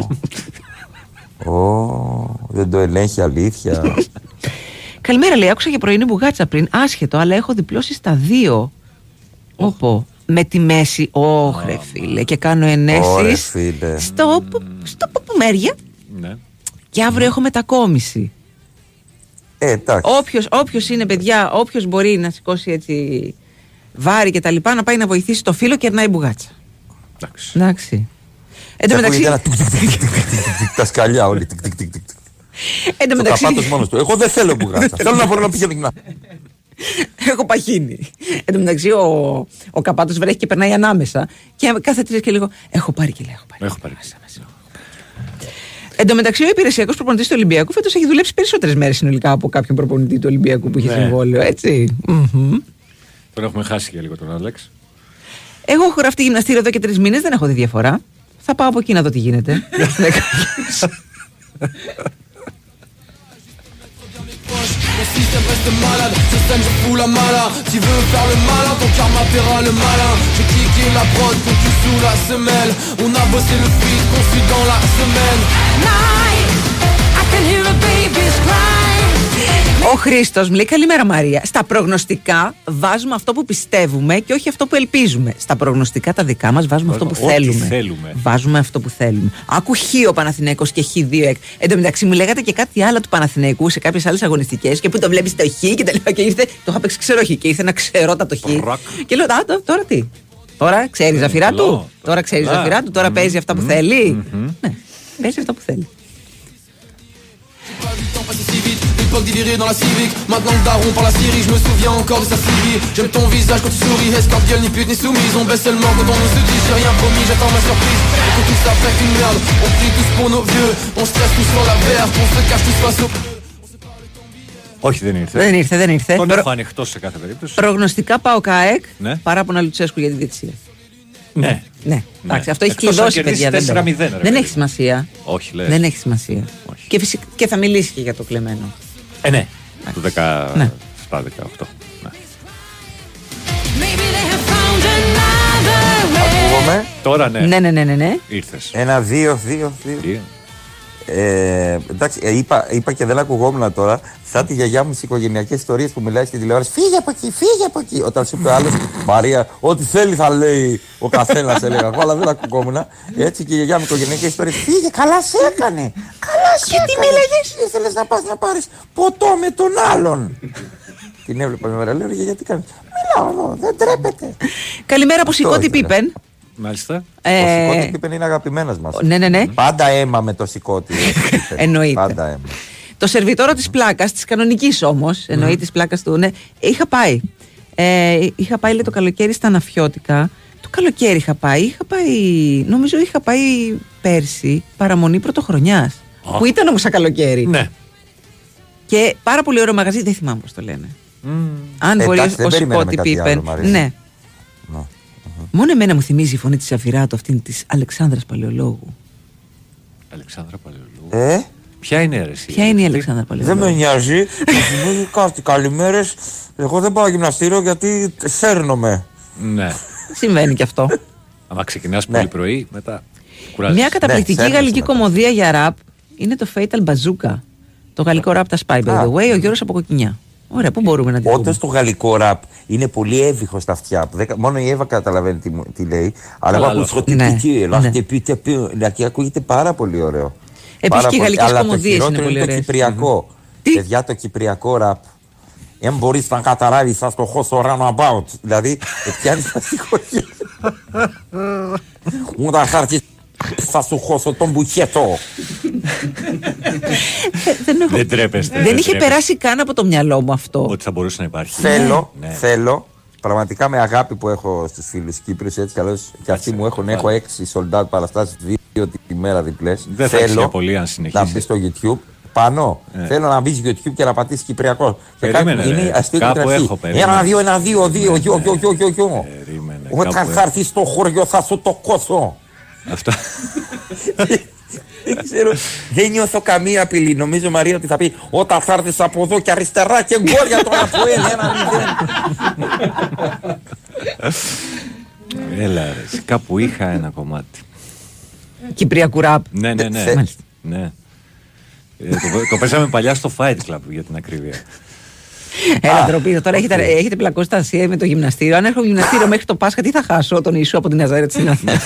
Ω, δεν το ελέγχει αλήθεια. Καλημέρα, λέει. Άκουσα για πρωινή μπουγάτσα πριν. Άσχετο, αλλά έχω διπλώσει στα δύο. Όπο. Με τη μέση. Όχρε, φίλε. Και κάνω Ωρε ενέσει φίλε. στο, πο- στο ποπομέρια. Ναι. Και αύριο έχω μετακόμιση. Ε, εντάξει. Όποιος, όποιος είναι παιδιά, όποιος μπορεί να σηκώσει έτσι βάρη και τα λοιπά, να πάει να βοηθήσει το φίλο, κερνάει μπουγάτσα. Εντάξει. Εντάξει. Εν Και τω μεταξύ, ακούγεται ένα τικ, τικ, τικ, τικ, τικ, τικ, τικ, Τα σκαλιά όλοι. τικ, τικ, τικ, τικ, τικ. εν τω Το μεταξύ, καπάτος μόνος του. Εγώ δεν θέλω μπουγάτσα. Θέλω να μπορώ να πηγαίνω να. έχω παχύνει. Εν τω μεταξύ, ο, ο καπάτος βρέχει και περνάει ανάμεσα. Και κάθε τρει και λίγο, έχω πάρει κιλά, έχω πάρει. Έχω πάρει. Εν τω μεταξύ, ο υπηρεσιακός προπονητής του Ολυμπιακού φέτος έχει δουλέψει περισσότερες μέρες συνολικά από κάποιον προπονητή του Ολυμπιακού που είχε Ναι. συμβόλαιο, έτσι. Μμμ. Τον έχουμε χάσει για λίγο τον Άλεξ. Εγώ έχω γραφτεί γυμναστήριο εδώ και τρεις μήνες, δεν έχω δει διαφορά. Θα πάω από εκεί να δω τι γίνεται. reste malade, je sème, je fous la mala. Tu veux faire le malin, ton karma paiera le malin. J'ai kické la prod, qu'on tue sous la semelle. On a bossé le feed, conçu dans la semaine. Night, I can hear a baby's cry. Ο Χρήστος μου λέει καλημέρα Μαρία. Στα προγνωστικά βάζουμε αυτό που πιστεύουμε και όχι αυτό που ελπίζουμε. Στα προγνωστικά τα δικά μας βάζουμε αυτό που Ό,τι θέλουμε. θέλουμε. Βάζουμε αυτό που θέλουμε. Άκου χ ο Παναθηναίκος και χ 2 εκ. Εν τω μεταξύ μου λέγατε και κάτι άλλο του Παναθηναϊκού σε κάποιες άλλες αγωνιστικές και που το βλέπεις το χ και τα λοιπά. Και ήρθε, το είχα παίξει ξέρω χ και ήρθε ένα ξερότατο χ. Και λέω, Α, τω- τώρα τι; Τώρα ξέρεις ζαφυρά καλό. του; Τώρα ξέρεις Καλά. ζαφυρά του; Τώρα παίζει αυτά που θέλει; Ναι, παίζει αυτά που θέλει. L'époque d'Illyrie dans la civique Maintenant le daron par la Syrie, je me souviens encore de sa Sylvie J'aime ton visage quand tu souris, escorte ni pute ni soumise On baisse seulement quand on nous se dit j'ai rien promis, j'attends ma surprise Et que tout ça fait une merde, on prie tous pour nos vieux On stresse tous sur la verte, on se cache tous face au Όχι, δεν ήρθε. Δεν ήρθε, δεν ήρθε. Τον Προ- έχω ανοιχτό σε κάθε περίπτωση. Προγνωστικά πάω ΚΑΕΚ Ναι. παράπονα Λουτσέσκου για τη διετησία. Ναι. Ναι, εντάξει, αυτό έχει Εκτός αν κλειδώσει, κερδίσει παιδιά. Δεν, 4-0, πέρα. ρε δεν παιδί έχει μου. σημασία. Όχι, λες. Δεν έχει σημασία. Και, φυσικά, και θα μιλήσει και για το κλεμμένο. Ε, ναι. Του 17-18. Ναι. Ναι. Maybe they have found another way. Ακούγομαι; Τώρα ναι. Ναι, ναι, ναι, ναι. ναι. Ήρθες. Ένα, δύο, δύο, δύο. Ε, εντάξει, ε, είπα, είπα και δεν ακουγόμουν τώρα. Σαν τη γιαγιά μου στις οικογενειακές ιστορίες που μιλάει στην τηλεόραση. Φύγε από εκεί, φύγε από εκεί. Όταν σου είπε άλλος, Μαρία, ό,τι θέλει θα λέει ο καθένας, έλεγα εγώ, αλλά δεν ακουγόμουν. Έτσι και η γιαγιά μου οικογενειακές ιστορίες. Φύγε, καλά σε έκανε. Καλά σε Γιατί έκανε. μίλαγε; Ήθελες να πας να πάρεις ποτό με τον άλλον. Την έβλεπα μια μέρα, λέω «Ρε, γιατί κάνεις. Μιλάω εδώ, δεν τρέπεται. Καλημέρα από Αυτό Σηκώτη ήθελα. Πίπεν. Μάλιστα. Ε, Ο Σικώτη Πίπεν είναι αγαπημένος μας. Ναι, ναι, ναι. Πάντα αίμα με το Σικώτη. Εννοείται. Πάντα αίμα. Το σερβιτόρο της πλάκας, της κανονικής όμως, εννοεί της πλάκας του, ναι, είχα πάει. Ε, είχα πάει λέει, το καλοκαίρι στα Αναφιώτικα. Το καλοκαίρι είχα πάει. Είχα πάει, νομίζω είχα πάει πέρσι, παραμονή πρωτοχρονιάς. Α. Που ήταν όμως σαν καλοκαίρι. Ναι. Και πάρα πολύ ωραίο μαγαζί, δεν θυμάμαι πώς το λένε. Αν Ε, μπορεί εντάξει, δεν ο περιμένουμε Σκότη κάτι άλλο, Πίπεν. Μαρία. Ναι. Ναι. Μόνο εμένα μου θυμίζει η φωνή της Αφιράτου αυτήν της Αλεξάνδρας Παλαιολόγου. Αλεξάνδρα Παλαιολού. Ε, Ποια είναι η αίρεση. Ποια είναι η Αλεξάνδρα δεν Παλαιολόγου. με νοιάζει. Μου θυμίζει κάτι. Καλημέρες. Εγώ δεν πάω γυμναστήριο γιατί σέρνομαι. Ναι. Συμβαίνει και αυτό. Αν ξεκινάς Ναι. πολύ πρωί, μετά κουράζεσαι. Μια καταπληκτική σέρνεσαι γαλλική μετά. κομμωδία για ραπ είναι το Fatal Bazooka. Το γαλλικό ραπ τα Spy, by the Α. way, ο Γιώργος από Κοκκινιά. Ωραία, πού μπορούμε να τη Όντω δούμε; το γαλλικό ραπ είναι πολύ εύηχο στα αυτιά. που δεν- Μόνο η Εύα καταλαβαίνει τι, μου- τι λέει. Αλλά εγώ Καλά, ακούω άλλο. Ναι, σκοτεινική, ναι. Δηλαδή ακούγεται πάρα πολύ ωραίο. Επίσης Πάρα και οι πολύ. γαλλικές Αλλά κομμωδίες το είναι χειρότερο πολύ είναι το ωραίες. κυπριακό. Τι; Παιδιά, το κυπριακό ραπ. Εάν μπορείς να καταλάβεις, θα το έχω στο roundabout. Δηλαδή, ε, πιάνεις τα στοιχεία. Μου τα χάρτη θα σου χώσω τον μπουχέτο. Δεν, έχω- Δεν τρέπεστε. δεν είχε τρέπεστε. περάσει καν από το μυαλό μου αυτό. Ότι θα μπορούσε να υπάρχει. Θέλω, Ναι. θέλω, πραγματικά με αγάπη που έχω στους φίλους Κύπρους, έτσι καλώς και αυτοί μου έχουν, έχω έξι sold out παραστάσεις, δύο τη μέρα διπλές. Δεν θα έχεις θέλω για πολύ αν να συνεχίσεις. μπεις στο YouTube Πάνω. Ε. Θέλω να μπεις YouTube και να πατήσεις Κυπριακός. Και Περίμενε, κάτι- ρε. είναι αστείο και Κάπου τραχή. έχω, περίμενε. Ένα, δύο, ένα, δύο, δύο, γιο, γιο, γιο, γιο, γιο. Όταν κάπου θα έρθεις στο χωριό θα σου το κόσω. Αυτό. Δεν ξέρω, δεν νιώθω καμία απειλή. Νομίζω Μαρία ότι θα πει όταν θα έρθεις από εδώ και αριστερά και γκολ για τον Αποέλ. Ένα μηδέν. Έλα ρε, κάπου είχα ένα κομμάτι. Κυπριακού ραπ. Ναι, ναι, ναι. Μάλιστα. ναι. Ε, το, το παίζαμε παλιά στο Fight Club για την ακρίβεια. Έλα, ντροπή. Τώρα έχετε, έχετε πλακώσει τα ασία με το γυμναστήριο. Αν έρχομαι γυμναστήριο μέχρι το Πάσχα, τι θα χάσω τον Ιησού από την Ναζάρετ στην Αθήνα.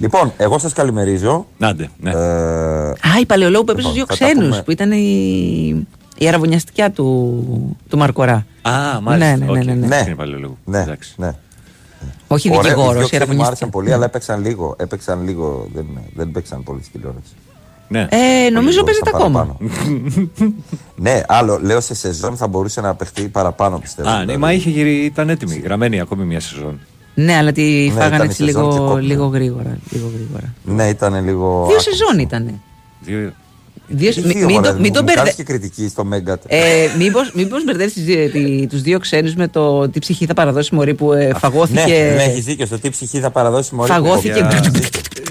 Λοιπόν, εγώ σας καλημερίζω. Νάντε, ναι. Ε, Α, η Παλαιολόγου που έπαιζε στου δύο Λοιπόν, θα τα ξένους, πούμε. που ήταν η, η αραβωνιαστικιά του, του Μαρκορά. Α, μάλιστα. Ναι, ναι, ναι, ναι, ναι. Ναι. Είναι παλαιολόγου. Ναι, Εντάξει. ναι. Όχι Ωραία, οι δικηγόρος, δύο η ξένοι Μου άρεσαν αραβωνιαστικιά. πολύ, αλλά έπαιξαν λίγο. Έπαιξαν λίγο, δεν, δεν παίξαν πολύ στην τηλεόραση. Ναι. Ε, νομίζω παίζεται Σαν ακόμα. παραπάνω. ναι, άλλο, λέω σε σεζόν θα μπορούσε να παιχτεί παραπάνω πιστεύω. Α, ναι, δηλαδή. μα είχε γυρί, ήταν έτοιμη, γραμμένη ακόμη μια σεζόν. Ναι, αλλά τη Ναι, φάγανε ήταν έτσι η σεζόν και λίγο, κόπηκε. λίγο γρήγορα. Λίγο γρήγορα. Ναι, ήταν λίγο. Δύο σεζόν ήτανε. Δύο... Δύο, Τι μη- δύο, μην, μωρέ, το, μην τον μου μπερδε... κάνεις και κριτική στο Μέγκα. Ε, μήπως, μήπως μπερδεύεις τις δύο- τη- τους δύο ξένους με το τι ψυχή θα παραδώσει μωρή που ε, φαγώθηκε. Ναι, ναι, έχεις δίκιο. Στο τι ψυχή θα παραδώσει μόλι. Φαγώθηκε.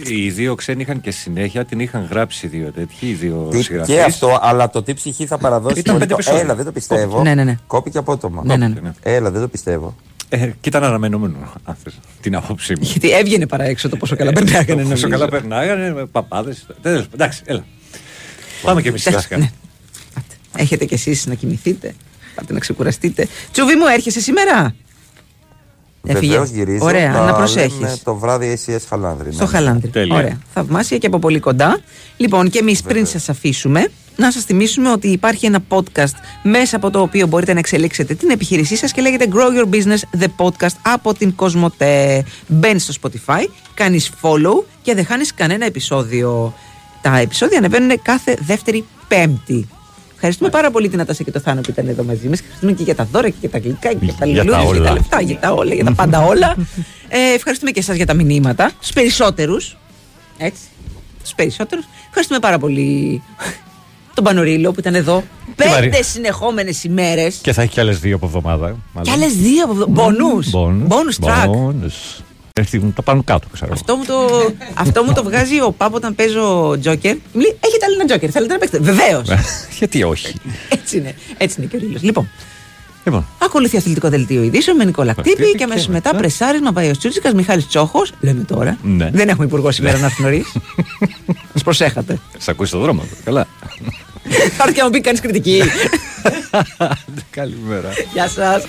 Οι δύο ξένοι είχαν και συνέχεια, την είχαν γράψει οι δύο τέτοιοι, οι δύο Τι- συγγραφείς. Και αυτό, αλλά το τι ψυχή θα παραδώσει. Ήταν μόλι πέντε το- επεισόδια. Έλα, δεν το πιστεύω. Ναι, ναι, ναι. Κόπηκε απότομα. Ναι, ναι, ναι. Κόπηκε, Έλα, δεν το πιστεύω. Ε, και ήταν αναμενόμενο, αν θες, την άποψή μου. Γιατί έβγαινε παρά έξω το πόσο καλά περνάγανε. Όσο νομίζω. καλά περνάγανε, με παπάδες. Τέλος πάντων, Εντάξει, έλα. Πάμε και εμείς Εντάξει, σιγά ναι. Έχετε κι εσείς να κοιμηθείτε. Πάτε να ξεκουραστείτε. Τσούβι μου, έρχεσαι σήμερα; Έφυγε. Βεβαίως γυρίζω. Ωραία, τα να λέμε προσέχεις. Το βράδυ SES Χαλάνδρη. Στο ναι. Χαλάνδρη. Τέλεια. Ωραία. Θαυμάσια και από πολύ κοντά. Λοιπόν, και εμείς πριν σας αφήσουμε, να σας θυμίσουμε ότι υπάρχει ένα podcast μέσα από το οποίο μπορείτε να εξελίξετε την επιχείρησή σας και λέγεται Grow Your Business The Podcast από την Κοσμοτέ. Μπαίνεις στο Spotify, κάνεις follow και δεν χάνεις κανένα επεισόδιο. Τα επεισόδια ανεβαίνουν κάθε δεύτερη Πέμπτη. Ευχαριστούμε πάρα πολύ την Ατάσα και το Θάνο που ήταν εδώ μαζί μας. Ευχαριστούμε και για τα δώρα και για τα γλυκά και για τα Για τα λουλούδια, για τα όλα. λεφτά, για τα όλα, για τα πάντα όλα. Ε, ευχαριστούμε και εσάς για τα μηνύματα. Του περισσότερους. Έτσι. Του περισσότερους. Ευχαριστούμε πάρα πολύ τον Πανορίλο που ήταν εδώ. Πέντε Μαρία. συνεχόμενες ημέρες. Και θα έχει κι άλλες δύο από εβδομάδα. Και άλλες δύο από εδώ. Μπονού. Bonus. Bonus track. Bonus. Έρθει τα πάνω κάτω, ξέρω. Αυτό μου, το, αυτό μου το βγάζει ο Πάπο όταν παίζω Τζόκερ. Μου λέει: Έχετε άλλη ένα Τζόκερ. Θέλετε να παίξετε; Βεβαίως. Γιατί όχι. έτσι είναι. Έτσι είναι και ο Ρίλος. Λοιπόν, Λοιπόν, ακολουθεί αθλητικό δελτίο ειδήσεων με Νικόλα Κτύπη Κτύπη και και αμέσως μετά. μετά πρεσάρισμα πάει ο Τσούτσικας Μιχάλης Τσόχος. Λέμε τώρα. Ναι. Δεν έχουμε υπουργό σήμερα να έρθει νωρίς. Σας προσέχατε. σε ακούσει το δρόμο του. Καλά. Θα έρθει και να μου πει κανείς κριτική. Καλημέρα. Γεια σας.